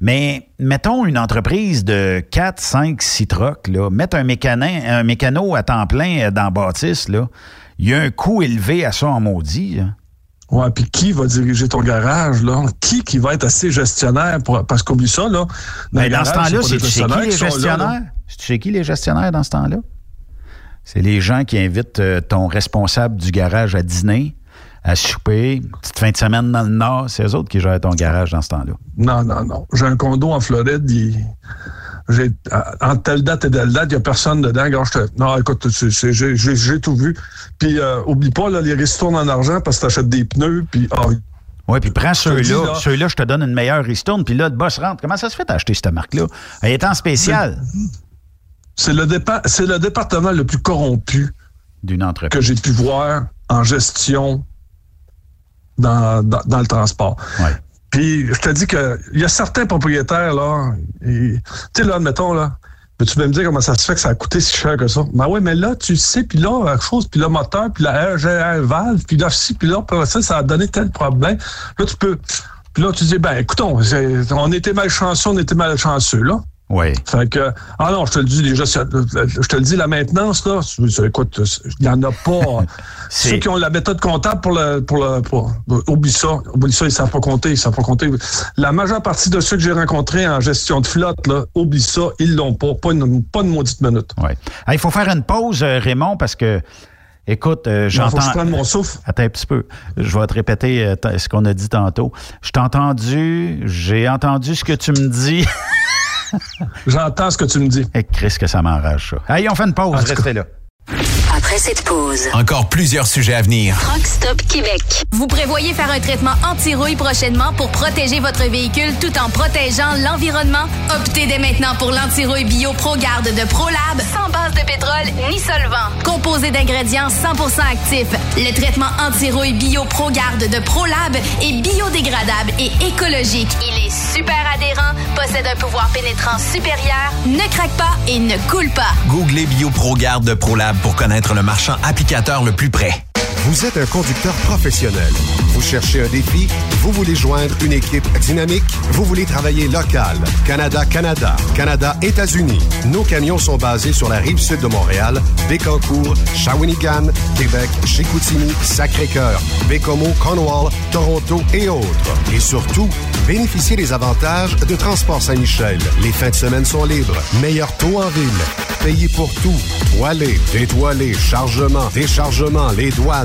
Mais mettons une entreprise de 4, 5, 6 trucks, là, mettre un, mécanin, un mécano à temps plein euh, dans Bâtisse, là, il y a un coût élevé à ça en maudit. là. Ouais, puis qui va diriger ton garage, là? Qui qui va être assez gestionnaire pour. Parce qu'oublie ça, là. Ben, le dans ce temps-là, c'est sais qui les gestionnaires? Tu sais qui les gestionnaires dans ce temps-là? C'est les gens qui invitent euh, ton responsable du garage à dîner, à souper, petite fin de semaine dans le Nord. C'est eux autres qui gèrent ton garage dans ce temps-là. Non, non, non. J'ai un condo en Floride. il- J'ai, entre telle date et telle date, il n'y a personne dedans. Gars, je te- non, écoute, c'est- c'est- j'ai, j'ai- j'ai tout vu. Puis, euh, oublie pas, là, les ristournes en argent parce que tu achètes des pneus. Puis, ah, Oui, puis prends ceux-là. là. Ceux-là, je te donne une meilleure ristourne. Puis là, le boss rentre. Comment ça se fait d'acheter cette marque-là? Elle est en spécial c'est, le dépa- le département le plus corrompu entreprise. que j'ai pu voir en gestion dans, dans, dans le transport. Ouais. Puis je te dis que il y a certains propriétaires là, tu sais là, admettons là, mais tu peux me dire comment ça se fait que ça a coûté si cher que ça? Ben oui, mais là, tu sais, puis là, la chose, puis le moteur, puis la RGR valve, puis là, ci, puis là, puis ça, ça a donné tel problème. Là, tu peux. Puis là, tu dis, ben, écoutons, on était malchanceux, on était malchanceux, là. Oui. Fait que, ah non, je te le dis déjà, je te le dis, la maintenance, là, écoute, il n'y en a pas. Ceux qui ont la méthode comptable pour le, pour le, pour, oublie ça, oublie ça, ils savent pas compter, ils savent pas compter. La majeure partie de ceux que j'ai rencontrés en gestion de flotte, là, oublie ça, ils l'ont pas, pas une, pas une maudite minute. Oui. Il faut faire une pause, euh, Raymond, parce que, écoute, euh, j'entends. je mon souffle. Attends un petit peu. Je vais te répéter euh, ce qu'on a dit tantôt. Je t'ai entendu, j'ai entendu ce que tu me dis. J'entends ce que tu me dis. Et Chris, que ça m'enrage, ça. Allez, on fait une pause, En cas. restez là. Après cette pause, Encore plusieurs sujets à venir. Truck Stop Québec. Vous prévoyez faire un traitement anti-rouille prochainement pour protéger votre véhicule tout en protégeant l'environnement? Optez dès maintenant pour l'anti-rouille bio ProGarde de ProLab sans base de pétrole ni solvant. Composé d'ingrédients 100% actifs, le traitement anti-rouille bio ProGarde de ProLab est biodégradable et écologique. Il est super adhérent, possède un pouvoir pénétrant supérieur, ne craque pas et ne coule pas. Googlez BioProGarde de ProLab pour connaître le marchand applicateur le plus près. Vous êtes un conducteur professionnel. Vous cherchez un défi? Vous voulez joindre une équipe dynamique? Vous voulez travailler local? Canada-Canada, Canada-États-Unis. Nos camions sont basés sur la rive sud de Montréal, Bécancour, Shawinigan, Québec, Chicoutimi, Sacré-Cœur, Bécomo, Cornwall, Toronto et autres. Et surtout, bénéficiez des avantages de Transport Saint-Michel. Les fins de semaine sont libres. Meilleur taux en ville. Payé pour tout. Toilé, détoilé, chargement, déchargement, les douanes.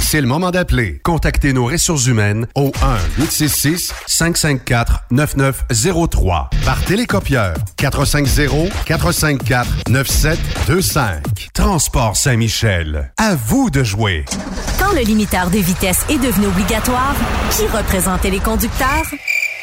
C'est le moment d'appeler. Contactez nos ressources humaines au 1-866-554-9903 par télécopieur 450-454-9725. Transport Saint-Michel. À vous de jouer. Quand le limiteur de vitesse est devenu obligatoire, qui représentait les conducteurs?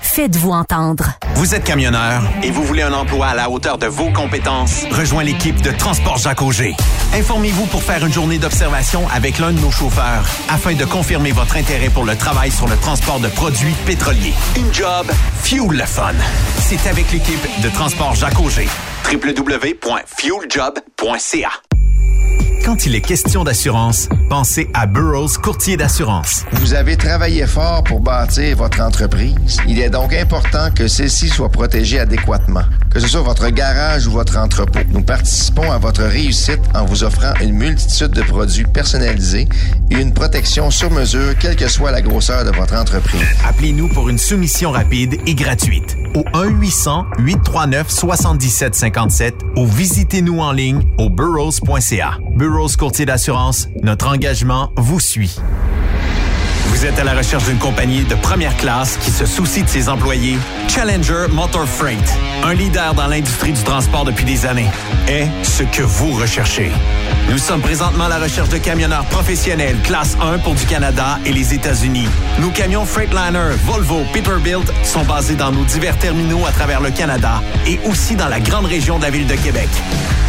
Faites-vous entendre. Vous êtes camionneur et vous voulez un emploi à la hauteur de vos compétences? Rejoins l'équipe de Transport Jacques Auger. Informez-vous pour faire une journée d'observation avec l'un de nos chauffeurs afin de confirmer votre intérêt pour le travail sur le transport de produits pétroliers. Une job, fuel le fun. C'est avec l'équipe de Transport Jacques Auger. www.fueljob.ca Quand il est question d'assurance, pensez à Burroughs Courtier d'assurance. Vous avez travaillé fort pour bâtir votre entreprise. Il est donc important que celle-ci soit protégée adéquatement, que ce soit votre garage ou votre entrepôt. Nous participons à votre réussite en vous offrant une multitude de produits personnalisés et une protection sur mesure, quelle que soit la grosseur de votre entreprise. Appelez-nous pour une soumission rapide et gratuite au 1-800-839-7757 ou visitez-nous en ligne au burrows.ca. Burroughs Courtier d'assurance, notre engagement vous suit. Vous êtes à la recherche d'une compagnie de première classe qui se soucie de ses employés? Challenger Motor Freight, un leader dans l'industrie du transport depuis des années, est ce que vous recherchez. Nous sommes présentement à la recherche de camionneurs professionnels classe 1 pour du Canada et les États-Unis. Nos camions Freightliner, Volvo, Peterbilt sont basés dans nos divers terminaux à travers le Canada et aussi dans la grande région de la ville de Québec.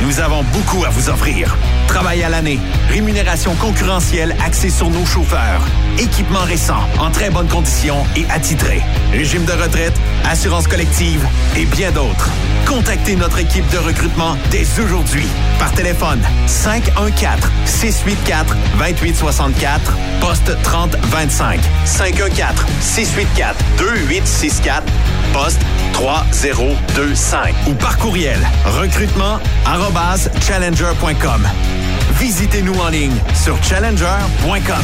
Nous avons beaucoup à vous offrir. Travail à l'année, rémunération concurrentielle axée sur nos chauffeurs, équipement récent, en très bonne condition et attitré, régime de retraite, assurance collective et bien d'autres. Contactez notre équipe de recrutement dès aujourd'hui par téléphone 514 684 2864 poste 3025 514 684 2864 poste 3025 ou par courriel recrutement arobase challenger.com. Visitez-nous en ligne sur challenger.com.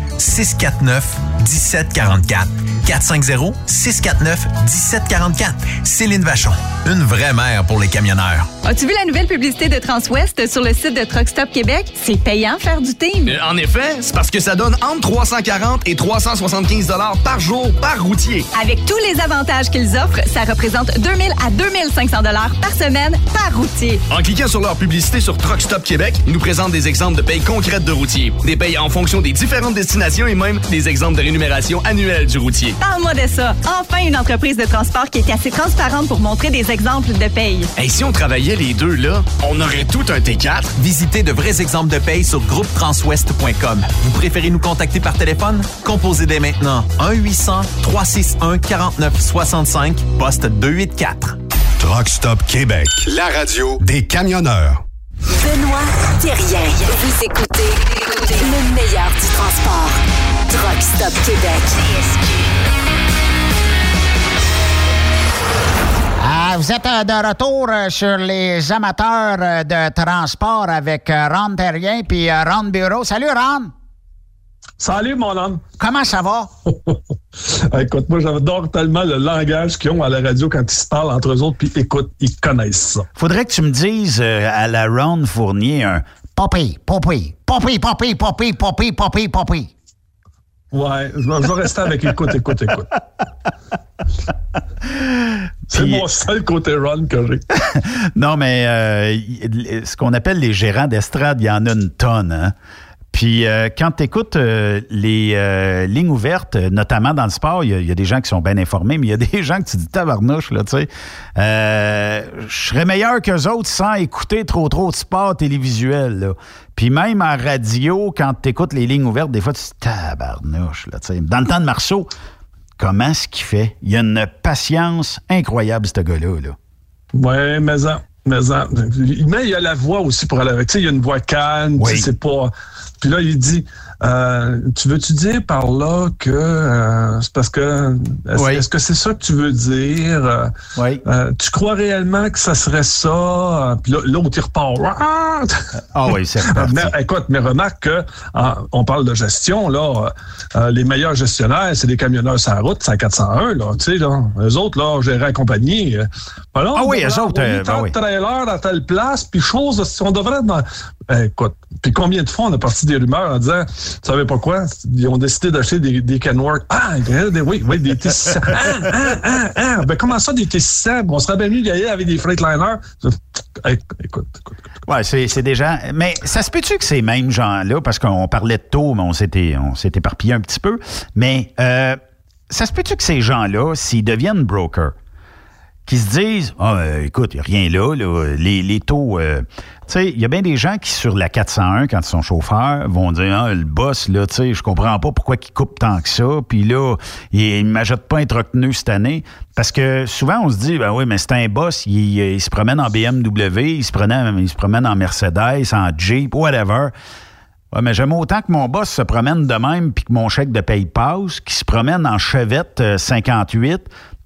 649 1744. 450 649 1744. Céline Vachon, une vraie mère pour les camionneurs. As-tu vu la nouvelle publicité de Transwest sur le site de Truck Stop Québec? C'est payant faire du team. Euh, En effet, c'est parce que ça donne entre 340 et 375 dollars par jour par routier. Avec tous les avantages qu'ils offrent, ça représente 2000 à 2500 dollars par semaine par routier. En cliquant sur leur publicité sur Truck Stop Québec, ils nous présentent des exemples de payes concrètes de routiers, des payes en fonction des différentes destinations et même des exemples de rémunération annuelle du routier. Parle-moi de ça. Enfin, une entreprise de transport qui est assez transparente pour montrer des exemples de paye. Et si on travaillait les deux, là, on aurait tout un T4. Visitez de vrais exemples de paye sur groupetranswest.com. Vous préférez nous contacter par téléphone? Composez dès maintenant 1-800-361-4965, poste 284. Truck Stop Québec. La radio des camionneurs. Benoît Thérien. Vous écoutez le meilleur du transport. Truck Stop Québec. Ah, vous êtes euh, de retour euh, sur les amateurs euh, de transport avec Ron Terrien puis Ron Bureau. Salut Ron! Salut, mon homme. Comment ça va? écoute, moi, j'adore tellement le langage qu'ils ont à la radio quand ils se parlent entre eux autres, puis écoute, ils connaissent ça. Faudrait que tu me dises euh, à la Ron Fournier un Poppy, Poppy, Poppy, Poppy, Poppy, Poppy, Poppy, Poppy. Ouais, je vais, je vais rester avec écoute, écoute, écoute. C'est mon seul côté run que j'ai. non, mais euh, ce qu'on appelle les gérants d'estrade, il y en a une tonne. Hein? Puis euh, quand tu écoutes les euh, lignes ouvertes, euh, notamment dans le sport, il y, a- y des gens qui sont bien informés, mais il y a des gens que tu dis tabarnouche, là, tu sais. Euh, Je serais meilleur qu'eux autres sans écouter trop trop de sport télévisuel. Là. Puis même en radio, quand tu écoutes les lignes ouvertes, des fois tu dis tabarnouche, là, tu sais. Dans le temps de Marceau, comment est-ce qu'il fait? Il a une patience incroyable, ce gars-là. Là. Ouais, mais ça. Mais, ça- mais il y a la voix aussi pour aller avec. Tu sais, il y a une voix calme, tu sais, c'est pas. Puis là, il dit euh, Tu veux-tu dire par là que euh, c'est parce que est-ce Oui. que c'est ça que tu veux dire? Euh, Oui. euh, tu crois réellement que ça serait ça? Puis là, l'autre, il repart. Ah oui, c'est écoute, mais remarque que on parle de gestion, là. les meilleurs gestionnaires, c'est les camionneurs sur la route, c'est à 401, là. Tu sais, là. Eux autres, là, gérer la compagnie. Ah on oui, eux autres, mis ben oui. trailers à telle place, puis chose, on devrait être dans... écoute, puis combien de fois on a parti des rumeurs en disant, tu savais pas quoi, ils ont décidé d'acheter des, des. Ah, oui, oui, des T600. Ah, ah, ah, ah. Ben comment ça, des T600? On serait bien mieux d'y aller avec des Freightliner. Eh, Écoute, écoute. Ouais, c'est des gens. Mais ça se peut-tu que ces mêmes gens-là, parce qu'on parlait de taux, mais on s'était éparpillé un petit peu, mais euh, ça se peut-tu que ces gens-là, s'ils deviennent brokers, qui se disent Ah, euh, écoute, il n'y a rien là, les, les taux. euh, il y a bien des gens qui, sur la 401, quand ils sont chauffeurs, vont dire Ah, le boss, là, tu je comprends pas pourquoi il coupe tant que ça. Puis là, il ne m'achète pas un neuf cette année. Parce que souvent, on se dit Ben oui, mais c'est un boss, il, se promène en BMW, il se, promène, il se promène en Mercedes, en Jeep, whatever. Mais j'aime autant que mon boss se promène de même puis que mon chèque de paye passe, qu'il se promène en Chevette euh, 58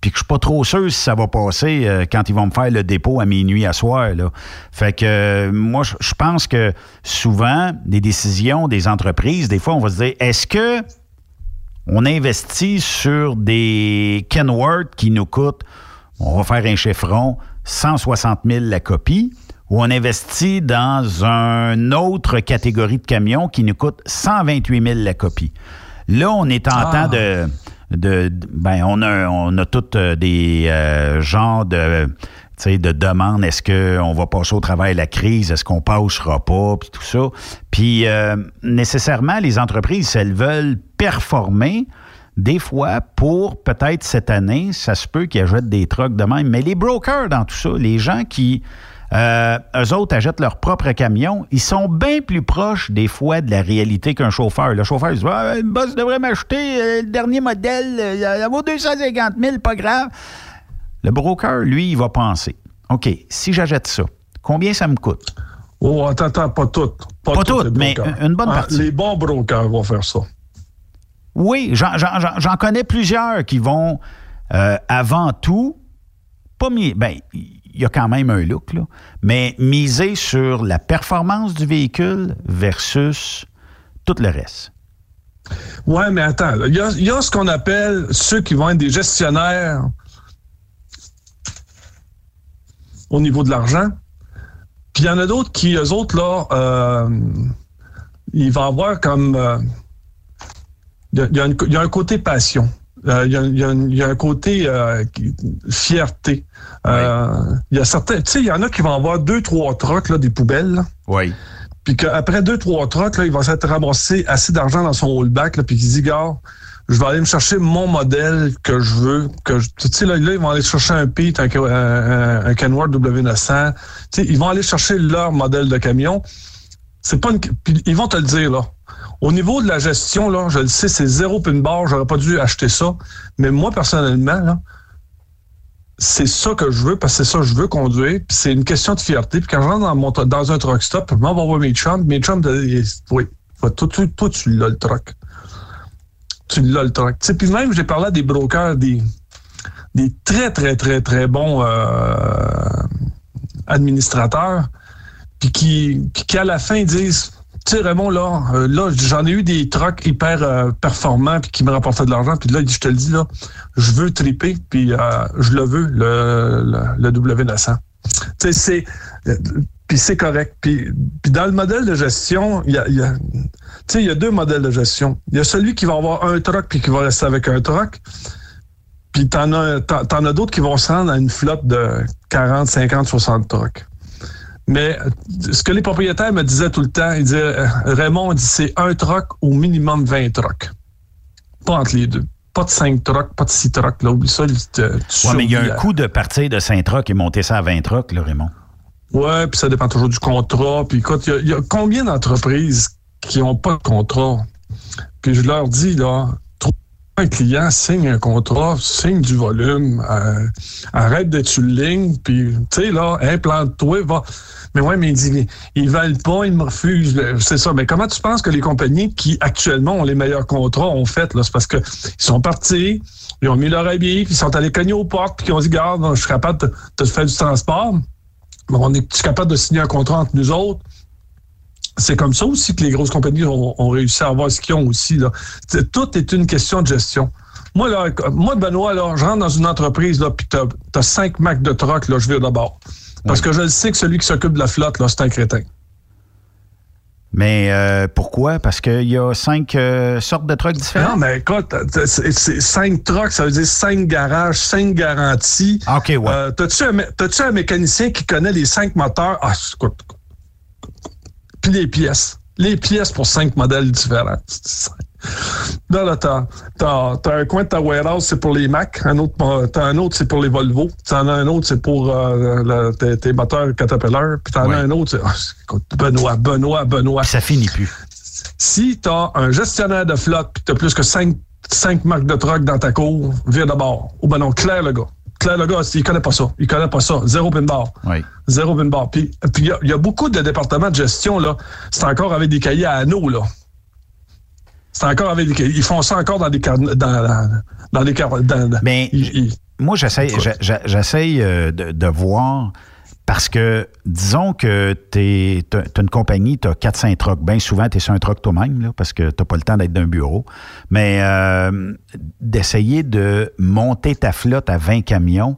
puis que je suis pas trop sûr si ça va passer euh, quand ils vont me faire le dépôt à minuit à soir. Là. Fait que euh, moi, je pense que souvent, des décisions des entreprises, des fois, on va se dire, est-ce que on investit sur des Kenworth qui nous coûtent, on va faire un chiffron, 160 000 la copie, ou on investit dans une autre catégorie de camions qui nous coûte 128 000 la copie? Là, on est en Ah. temps de, ben, on a, on a toutes euh, des euh, genres de, demandes. Est-ce qu'on va passer au travail la crise? Est-ce qu'on passera pas? Puis tout ça. Puis, euh, nécessairement, les entreprises, elles veulent performer, des fois, pour peut-être cette année, ça se peut qu'ils achètent des trucks de même. Mais les brokers dans tout ça, les gens qui, euh, eux autres, achètent leur propre camion, ils sont bien plus proches des fois de la réalité qu'un chauffeur. Le chauffeur, il se dit ah, le boss devrait m'acheter euh, le dernier modèle, euh, ça vaut 250 000, pas grave. Le broker, lui, il va penser OK, si j'achète ça, combien ça me coûte? Oh, attends, attends, pas toutes. Pas, Pas toutes, mais une bonne Ah, partie. Les bons brokers vont faire ça. Oui, j'en connais plusieurs qui vont euh, avant tout, pas mis. Ben, il y a quand même un look, là, mais miser sur la performance du véhicule versus tout le reste. Ouais, mais attends, il y a, ce qu'on appelle ceux qui vont être des gestionnaires au niveau de l'argent. Puis il y en a d'autres qui, eux autres, là, euh, ils vont avoir comme... euh, Il y, a- un côté passion. Euh, Il y, a, un- côté fierté. Euh, Il y a certains... Tu sais, il y en a qui vont avoir deux, trois trucks, là, des poubelles, là. Oui. Puis qu'après deux, trois trucks, là, il va s'être ramassé assez d'argent dans son rollback, là, puis qu'il dit, gars, je vais aller me chercher mon modèle que je veux. que je- Tu sais, là, là, ils vont aller chercher un Pete, un, un, un Kenworth W900. Tu sais, ils vont aller chercher leur modèle de camion. C'est pas une... Puis ils vont te le dire, là. Au niveau de la gestion, là, je le sais, c'est zéro pin bar, j'aurais pas dû acheter ça. Mais moi, personnellement, là, c'est ça que je veux, parce que c'est ça que je veux conduire, puis c'est une question de fierté. Puis quand je rentre dans, dans un truck stop, je m'en vais voir mes chums, mes chums, oui, toi, toi, toi, tu l'as le truck. Tu l'as le truck. Tu puis même, j'ai parlé à des brokers, des, des très, très, très, très bons euh, administrateurs, puis qui, qui, à la fin, disent tu sais, Raymond, là, euh, là j'en ai eu des trucks hyper euh, performants puis qui me rapportaient de l'argent. Puis là, je te le dis, là, je veux triper, puis euh, je le veux, le, le, le W900. Tu sais, c'est... Puis c'est correct. Puis, puis dans le modèle de gestion, il y a... tu sais, il y a deux modèles de gestion. Il y a celui qui va avoir un truck puis qui va rester avec un truck. Puis t'en as, t'en as d'autres qui vont se rendre à une flotte de 40, 50, 60 trucks. Mais ce que les propriétaires me disaient tout le temps, ils disaient, euh, Raymond, dit, c'est un truck au minimum 20 trucks. Pas entre les deux. Pas de 5 trucks, pas de 6 trucks. Là, oublie ça. euh, tu Oui, mais il y a un coût de partir de 5 trucks et monter ça à 20 trucks, là, Raymond. Ouais, puis ça dépend toujours du contrat. Puis écoute, il y y, a combien d'entreprises qui n'ont pas de contrat? Puis je leur dis, là, un client signe un contrat, signe du volume, euh, arrête d'être sur ligne, puis, tu sais, là, implante-toi, va. Mais ouais, mais il dit, ils veulent pas, ils me refusent. C'est ça. Mais comment tu penses que les compagnies qui, actuellement, ont les meilleurs contrats ont fait, là? C'est parce que ils sont partis, ils ont mis leur habit, puis ils sont allés cogner aux portes, puis ils ont dit, garde, je suis capable de faire du transport. Mais on est capable de signer un contrat entre nous autres c'est comme ça aussi que les grosses compagnies ont, ont réussi à avoir ce qu'ils ont aussi. Là. Tout est une question de gestion. Moi, là, moi Benoît, là, je rentre dans une entreprise, là, puis t'as as cinq Mac de troc, là, je vais d'abord. Parce que je le sais que celui qui s'occupe de la flotte, là, c'est un crétin. Mais euh, pourquoi? Parce qu'il y a cinq euh, sortes de trucks différents? Non, mais écoute, c'est cinq trucks, ça veut dire cinq garages, cinq garanties. OK, ouais. Euh, T'as-tu un, un mécanicien qui connaît les cinq moteurs? Ah, écoute. Puis les pièces. Les pièces pour cinq modèles différents. Là, là, t'as, t'as, t'as un coin de ta warehouse, c'est pour les Mac. Un autre, t'as un autre, c'est pour les Volvo. T'en as un autre, c'est pour euh, le- tes, tes moteurs Caterpillar. Puis t'en Ouais. as un autre, c'est, écoute, Benoît, Benoît, Benoît. Ça finit plus. Si t'as un gestionnaire de flotte puis t'as plus que cinq, cinq marques de truck dans ta cour, vire de bord. Ou ben non, Claire le gars. Le gars, il connaît pas ça. Il connaît pas ça. Zéro pin bar. Oui. Zéro pin bar. Puis puis il y a- il y, a beaucoup de départements de gestion, là. C'est encore avec des cahiers à anneaux, là. C'est encore avec des cahiers. Ils font ça encore dans des. Dans, dans, dans des dans- Mais ils- ils- moi, j'essaie, euh, de, de voir parce que disons que tu as une compagnie, tu as 4-5 trucks. Bien souvent, tu es sur un truck toi-même parce que tu pas le temps d'être d'un bureau. Mais euh, d'essayer de monter ta flotte à 20 camions,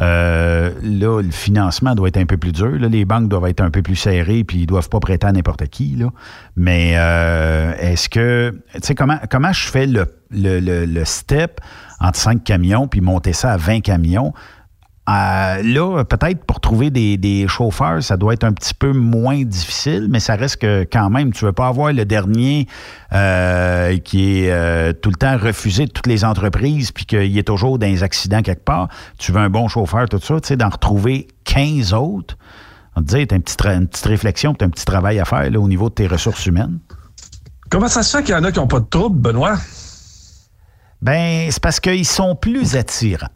euh, là, le financement doit être un peu plus dur. là. Les banques doivent être un peu plus serrées, puis ils doivent pas prêter à n'importe qui. Là. Mais euh, est-ce que, tu sais, comment, comment je fais le, le, le- le step entre 5 camions, puis monter ça à 20 camions? Euh, là, peut-être pour trouver des, des chauffeurs, ça doit être un petit peu moins difficile, mais ça reste que quand même, tu veux pas avoir le dernier euh, qui est euh, tout le temps refusé de toutes les entreprises, puis qu'il est toujours dans les accidents quelque part. Tu veux un bon chauffeur, tout ça, tu sais, d'en retrouver 15 autres. On te dit, une petite, tra- une petite réflexion, tu as un petit travail à faire là, au niveau de tes ressources humaines. Comment ça se fait qu'il y en a qui n'ont pas de trouble, Benoît? Ben, c'est parce qu'ils sont plus attirants.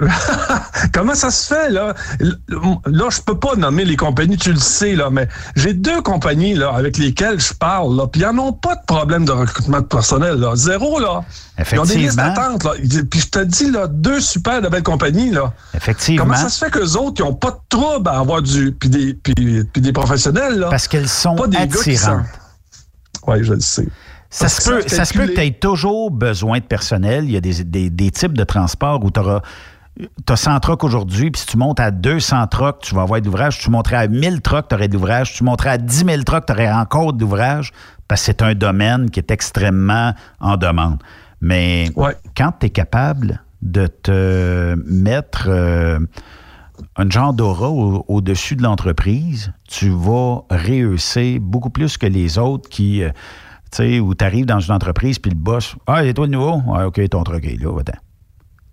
Comment ça se fait, là? Là, je peux pas nommer les compagnies, tu le sais, là, mais j'ai deux compagnies, là, avec lesquelles je parle, là, puis ils n'en ont pas de problème de recrutement de personnel, là. Zéro, là. Ils ont des listes Effectivement. d'attente, là. Puis je te dis, là, deux super de belles compagnies, là. Effectivement. Comment ça se fait qu'eux autres, ils n'ont pas de trouble à avoir du. Puis des, puis, puis des professionnels, là? Parce qu'elles sont Pas des attirantes. Oui, je le sais. Ça Parce se, peut, ça se peut que tu aies toujours besoin de personnel. Il y a des, des- des types de transports où tu auras. Tu as 100 trucks aujourd'hui, puis si tu montes à 200 trucks, tu vas avoir de l'ouvrage. Tu monterais à 1000 trucks, tu aurais de l'ouvrage. Tu monterais à 10 000 trucks, tu aurais encore de l'ouvrage, parce que c'est un domaine qui est extrêmement en demande. Mais quand tu es capable de te mettre euh, un genre d'aura au- au-dessus de l'entreprise, tu vas réussir beaucoup plus que les autres qui, euh, tu sais, où tu arrives dans une entreprise puis le boss, ah, c'est toi le nouveau? Ah, OK, ton truc est là, va-t'en.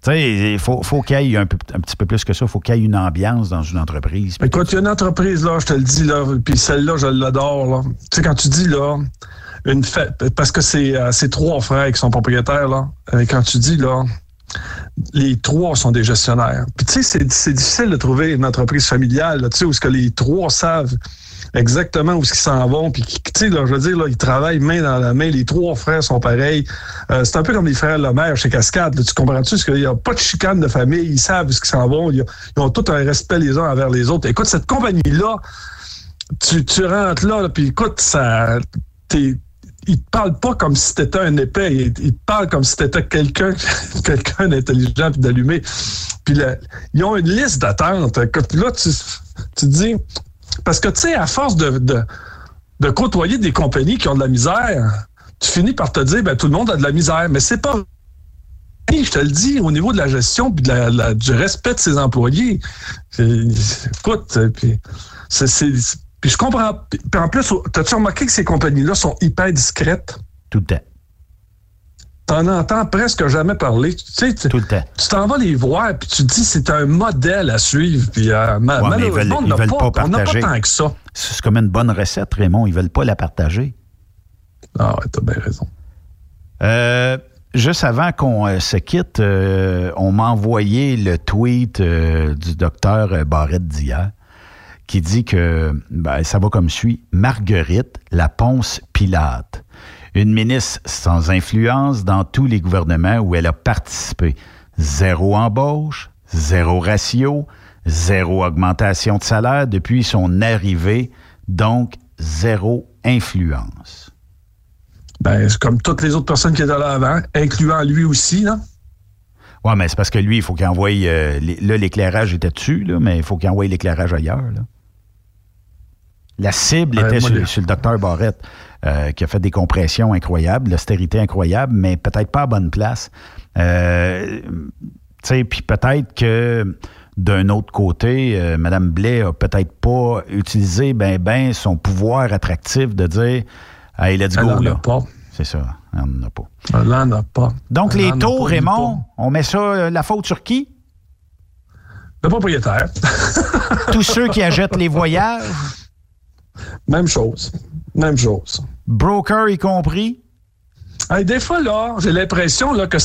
Tu sais, il faut, qu'il y ait un, petit peu plus que ça. Il faut qu'il y ait une ambiance dans une entreprise. Écoute, il y a une entreprise, là, je te le dis, là, puis celle-là, je l'adore, là. Tu sais, quand tu dis, là, une fête, parce que c'est euh, c'est trois frères qui sont propriétaires, là. Euh, quand tu dis, là, les trois sont des gestionnaires. Puis, tu sais, c'est- c'est difficile de trouver une entreprise familiale, là, tu sais, où ce que les trois savent exactement où ils s'en vont. Puis, tu sais, je veux dire, là, ils travaillent main dans la main. Les trois frères sont pareils. Euh, c'est un peu comme les frères Lemaire chez Cascade. tu comprends-tu? Parce qu'il n'y a pas de chicane de famille. Ils savent où ils s'en vont. Ils, ont tout un respect les uns envers les autres. Écoute, cette compagnie-là, tu, rentres là, là, puis écoute, ça... t'es- ils te parlent pas comme si t'étais un épais. Ils, ils te parlent comme si t'étais quelqu'un quelqu'un d'intelligent puis d'allumé. Puis là, ils ont une liste d'attente. Écoute, Là, tu, tu te dis... Parce que, tu sais, à force de, de, côtoyer des compagnies qui ont de la misère, tu finis par te dire, ben, tout le monde a de la misère. Mais c'est pas. Je te le dis, au niveau de la gestion puis de la- du respect de ses employés, c'est- écoute, euh, puis c'est- puis je comprends. Puis en plus, t'as-tu remarqué que ces compagnies-là sont hyper discrètes? Tout le temps. T'en entends presque jamais parler. Tu sais, tu- Tout le temps. tu t'en vas les voir, puis tu te dis c'est un modèle à suivre. Puis euh, ma- Ouais, mais ils veulent, on ils veulent pas, pas on n'a pas tant que ça. C'est comme une bonne recette, Raymond. Ils veulent pas la partager. Ah ouais, t'as bien raison. Euh, juste avant qu'on euh, se quitte, euh, on m'a envoyé le tweet du docteur Barrette d'hier qui dit que ben, ça va comme suit. Marguerite, la ponce Pilate, une ministre sans influence dans tous les gouvernements où elle a participé. Zéro embauche, zéro ratio, zéro augmentation de salaire depuis son arrivée, donc zéro influence. Ben, c'est comme toutes les autres personnes qui étaient là avant, incluant lui aussi, là. Oui, mais c'est parce que lui, il faut qu'il envoie. euh, les- là, l'éclairage était dessus, là, mais il faut qu'il envoie l'éclairage ailleurs. là. La cible Ouais, était sur, le- sur le docteur Barrette, euh, qui a fait des compressions incroyables, l'austérité incroyable, mais peut-être pas à bonne place. Euh, puis peut-être que d'un autre côté, euh, Mme Blais a peut-être pas utilisé ben ben son pouvoir attractif de dire Hey, let's Elle go, a là. pas. C'est ça, elle n'en a pas. Elle a pas. Donc, Elle les taux, pas Raymond, on met ça, euh, la faute sur qui? Le propriétaire. Tous ceux qui achètent les voyages, Même chose. Même chose. broker y compris? Hey, des fois, là, j'ai l'impression là, que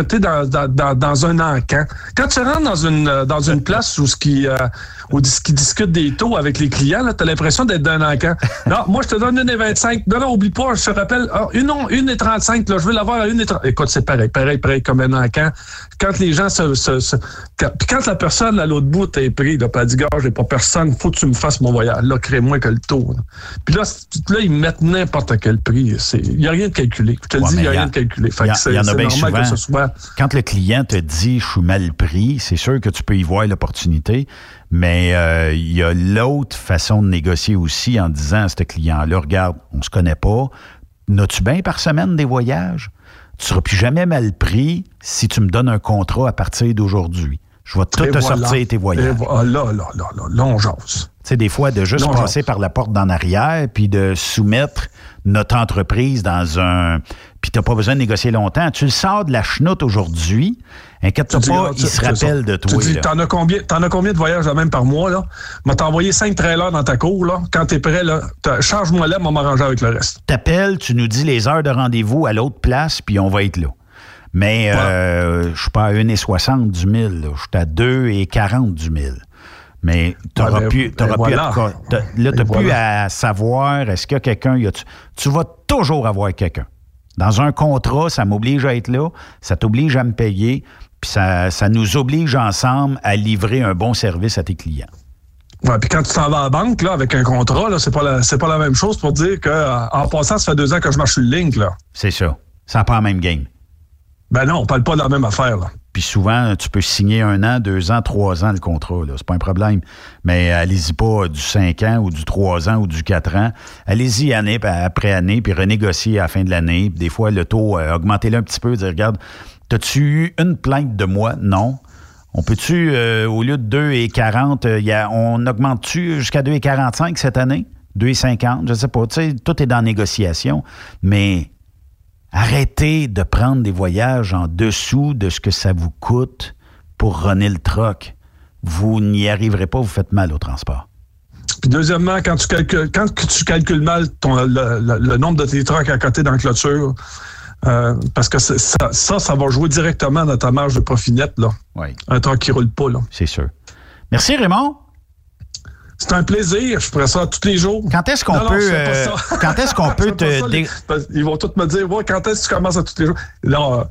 tu es dans, dans, dans, un encan. Quand tu rentres dans une, dans une place où ce qui, euh, ce qui discute des taux avec les clients, tu as l'impression d'être dans un encan. Non, moi, je te donne une et 25. Non, non, oublie pas, je te rappelle, ah, une, une et 35, là, je veux l'avoir à une et 30. Écoute, c'est pareil, pareil, pareil, comme un encan. Quand les gens se. se, se- quand, puis quand la personne à l'autre bout est pris, là, elle dit, gars, j'ai pas personne, faut que tu me fasses mon voyage. Là, crée-moi que le taux. Là. Puis là, là, ils mettent n'importe quel prix. Il n'y a rien de calculé. Je te le Ouais, dis, il n'y a rien de calculé. Fait Il y, que a- a c'est bien normal souvent. que ce soit. Quand le client te dit je suis mal pris, c'est sûr que tu peux y voir l'opportunité, mais euh, il y a l'autre façon de négocier aussi en disant à ce client-là, regarde, on se connaît pas, n'as-tu bien par semaine des voyages? Tu seras plus jamais mal pris si tu me donnes un contrat à partir d'aujourd'hui. Je vais tout Et te voilà. sortir tes voyages. Et voilà, là, là, là, là, là, on jase. Tu sais, des fois, de juste Non, passer par la porte d'en arrière, puis de soumettre notre entreprise dans un... Puis t'as pas besoin de négocier longtemps. Tu le sors de la chenoute aujourd'hui, inquiète-toi dis, pas, il se rappelle de toi. Tu dis, t'en as combien, t'en as combien de voyages là, même par mois, là? M'a t'envoyé cinq trailers dans ta cour, là. Quand t'es prêt, là, charge-moi là, on va m'arranger avec le reste. T'appelles, tu nous dis les heures de rendez-vous à l'autre place, puis on va être là. Mais euh, je suis pas à 1,60 du 1000, là. je suis à 2,40 du 1000. Mais tu n'auras Ouais, ben, plus, t'auras plus, voilà. à, là, t'as plus voilà. à savoir est-ce qu'il y a quelqu'un? Tu vas toujours avoir quelqu'un. Dans un contrat, ça m'oblige à être là, ça t'oblige à me payer, puis ça, ça nous oblige ensemble à livrer un bon service à tes clients. Ouais, puis quand tu t'en vas à la banque, là, avec un contrat, là, c'est pas la, c'est pas la même chose pour dire que, en passant, ça fait deux ans que je marche sur le link, là. C'est ça. Ça pas la même game. Ben non, on parle pas de la même affaire, là. Puis souvent, tu peux signer un an, deux ans, trois ans le contrat. C'est pas un problème. Mais allez-y pas du cinq ans ou du trois ans ou du quatre ans. Allez-y année après année, puis renégocier à la fin de l'année. Des fois, le taux, euh, augmentez-le un petit peu. Dire, regarde, t'as-tu eu une plainte de moi? Non. On peut-tu, euh, au lieu de 2,40, euh, y a- on augmente-tu jusqu'à 2,45 cette année? 2,50? Je sais pas. Tu sais, tout est dans négociation. Mais Arrêtez de prendre des voyages en dessous de ce que ça vous coûte pour runner le troc. Vous n'y arriverez pas, vous faites mal au transport. Puis deuxièmement, quand tu calcules, quand que tu calcules mal ton, le, le- le nombre de tes trucks à côté dans la clôture, euh, parce que ça, ça, ça va jouer directement dans ta marge de profit net, là. Oui. Un truck qui roule pas, là. C'est sûr. Merci Raymond. C'est un plaisir, je ferai ça tous les jours. Quand est-ce qu'on Non, peut, euh, quand est-ce qu'on peut te ça, les- Ils vont tous me dire, ouais, quand est-ce que tu commences à tous les jours? Non,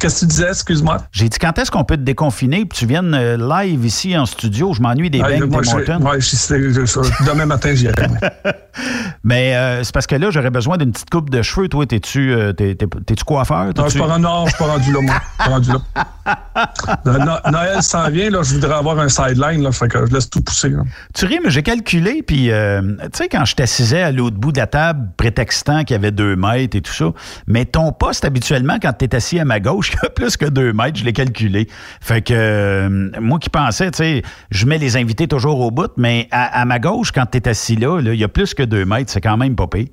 qu'est-ce que tu disais, excuse-moi? J'ai dit quand est-ce qu'on peut te déconfiner puis tu viennes euh, live ici en studio? Je m'ennuie des Ah, moi, demain matin, j'y moi. Mais euh, c'est parce que là, j'aurais besoin d'une petite coupe de cheveux. Toi, t'es-tu euh, coiffeur? Non, je non, je suis pas rendu là, moi. Je suis pas rendu là. No- Noël s'en vient, là, je voudrais avoir un sideline, là, fait que je laisse tout pousser. là. Tu ris, mais j'ai calculé, puis euh, tu sais, quand je t'assisais à l'autre bout de la table, prétextant qu'il y avait deux mètres et tout ça, mais ton poste habituellement, quand tu es assis à ma gauche, il y a plus que deux mètres, je l'ai calculé. Fait que euh, moi qui pensais, tu sais, je mets les invités toujours au bout, mais à, à ma gauche, quand tu es assis là, il y a plus que deux mètres, c'est quand même pas pire.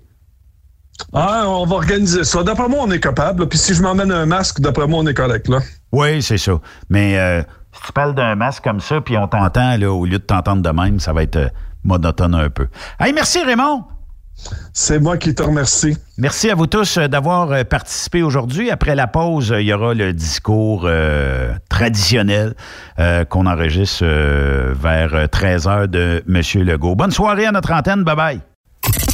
Ah, on va organiser ça. D'après moi, on est capable. Puis si je m'emmène un masque, d'après moi, on est correct. Là. Oui, c'est ça. Mais euh, si tu parles d'un masque comme ça, puis on t'entend, là, au lieu de t'entendre de même, ça va être euh, monotone un peu. Hey, merci Raymond! C'est moi qui te remercie. Merci à vous tous euh, d'avoir euh, participé aujourd'hui. Après la pause, euh, il y aura le discours traditionnel qu'on enregistre vers 13h de M. Legault. Bonne soirée à notre antenne. Bye-bye.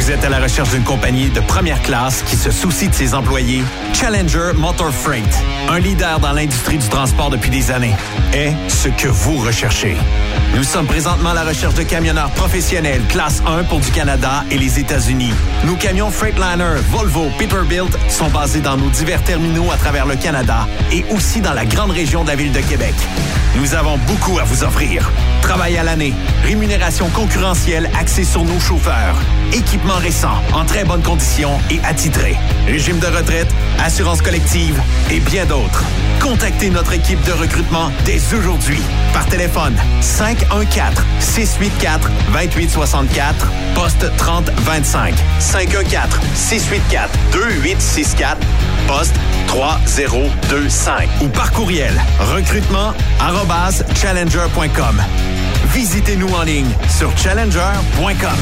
Vous êtes à la recherche d'une compagnie de première classe qui se soucie de ses employés? Challenger Motor Freight, un leader dans l'industrie du transport depuis des années, est ce que vous recherchez. Nous sommes présentement à la recherche de camionneurs professionnels classe 1 pour du Canada et les États-Unis. Nos camions Freightliner, Volvo, Peterbilt sont basés dans nos divers terminaux à travers le Canada et aussi dans la grande région de la ville de Québec. Nous avons beaucoup à vous offrir. Travail à l'année, rémunération concurrentielle axée sur nos chauffeurs, équipement récent, en très bonne condition et attitré, régime de retraite, assurance collective et bien d'autres. Contactez notre équipe de recrutement dès aujourd'hui par téléphone 514 684 2864 poste 3025 514 684 2864 poste 3025 ou par courriel recrutement arobase challenger.com. Visitez-nous en ligne sur challenger.com.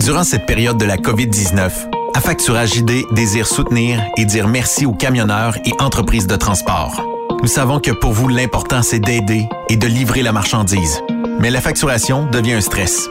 Durant cette période de la COVID-19, Affacturage ID désire soutenir et dire merci aux camionneurs et entreprises de transport. Nous savons que pour vous, l'important, c'est d'aider et de livrer la marchandise. Mais la facturation devient un stress.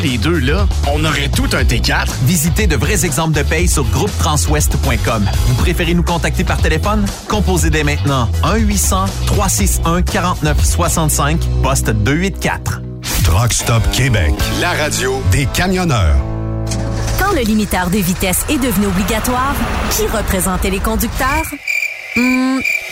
les deux là, on aurait tout un T4. Visitez de vrais exemples de paye sur groupetranswest.com. Vous préférez nous contacter par téléphone? Composez dès maintenant 1-800-361-4965, poste 284. Truck Stop Québec, la radio des camionneurs. Quand le limiteur de vitesse est devenu obligatoire, qui représentait les conducteurs? Hmm,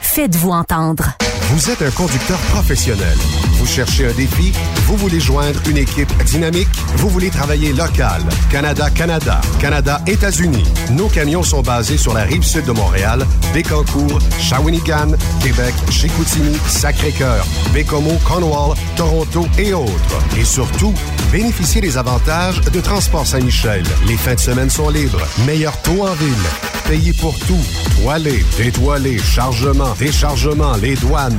Faites-vous entendre. Vous êtes un conducteur professionnel. Vous cherchez un défi? Vous voulez joindre une équipe dynamique? Vous voulez travailler local? Canada-Canada, Canada-États-Unis. Nos camions sont basés sur la rive sud de Montréal, Bécancour, Shawinigan, Québec, Chicoutimi, Sacré-Cœur, Bécomo, Cornwall, Toronto et autres. Et surtout, bénéficiez des avantages de Transport Saint-Michel. Les fins de semaine sont libres. Meilleur taux en ville. payé pour tout. Toilé, détoilé, chargement, déchargement, les douanes.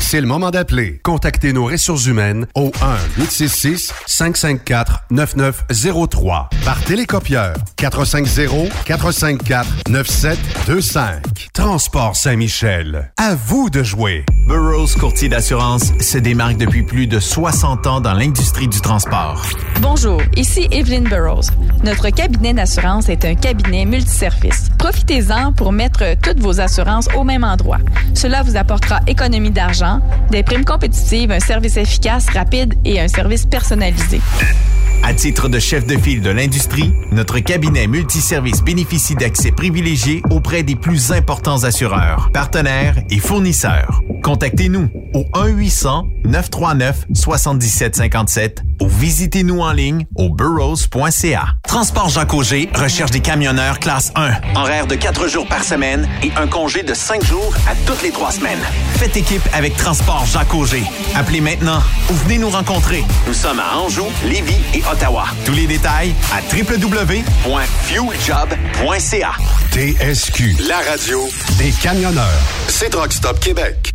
C'est le moment d'appeler. Contactez nos ressources humaines au 1-866-554-9903 par télécopieur 450-454-9725. Transport Saint-Michel. À vous de jouer. Burroughs Courtier d'assurance se démarque depuis plus de 60 ans dans l'industrie du transport. Bonjour, ici Evelyn Burrows. Notre cabinet d'assurance est un cabinet multiservice. Profitez-en pour mettre toutes vos assurances au même endroit. Cela vous apportera économie d'argent, des primes compétitives, un service efficace, rapide et un service personnalisé. À titre de chef de file de l'industrie, notre cabinet multiservice bénéficie d'accès privilégié auprès des plus importants assureurs, partenaires et fournisseurs. Contactez-nous au 1-800-939-7757 ou visitez-nous en ligne au burrows.ca. Transport Jacques Auger recherche des camionneurs classe 1. Horaire de 4 jours par semaine et un congé de 5 jours à toutes les 3 semaines. Faites équipe avec Transport Jacques Auger. Appelez maintenant ou venez nous rencontrer. Nous sommes à Anjou, Lévis et Ottawa. Tous les détails à www.fueljob.ca. TSQ. La radio des camionneurs. C'est Rock Stop Québec.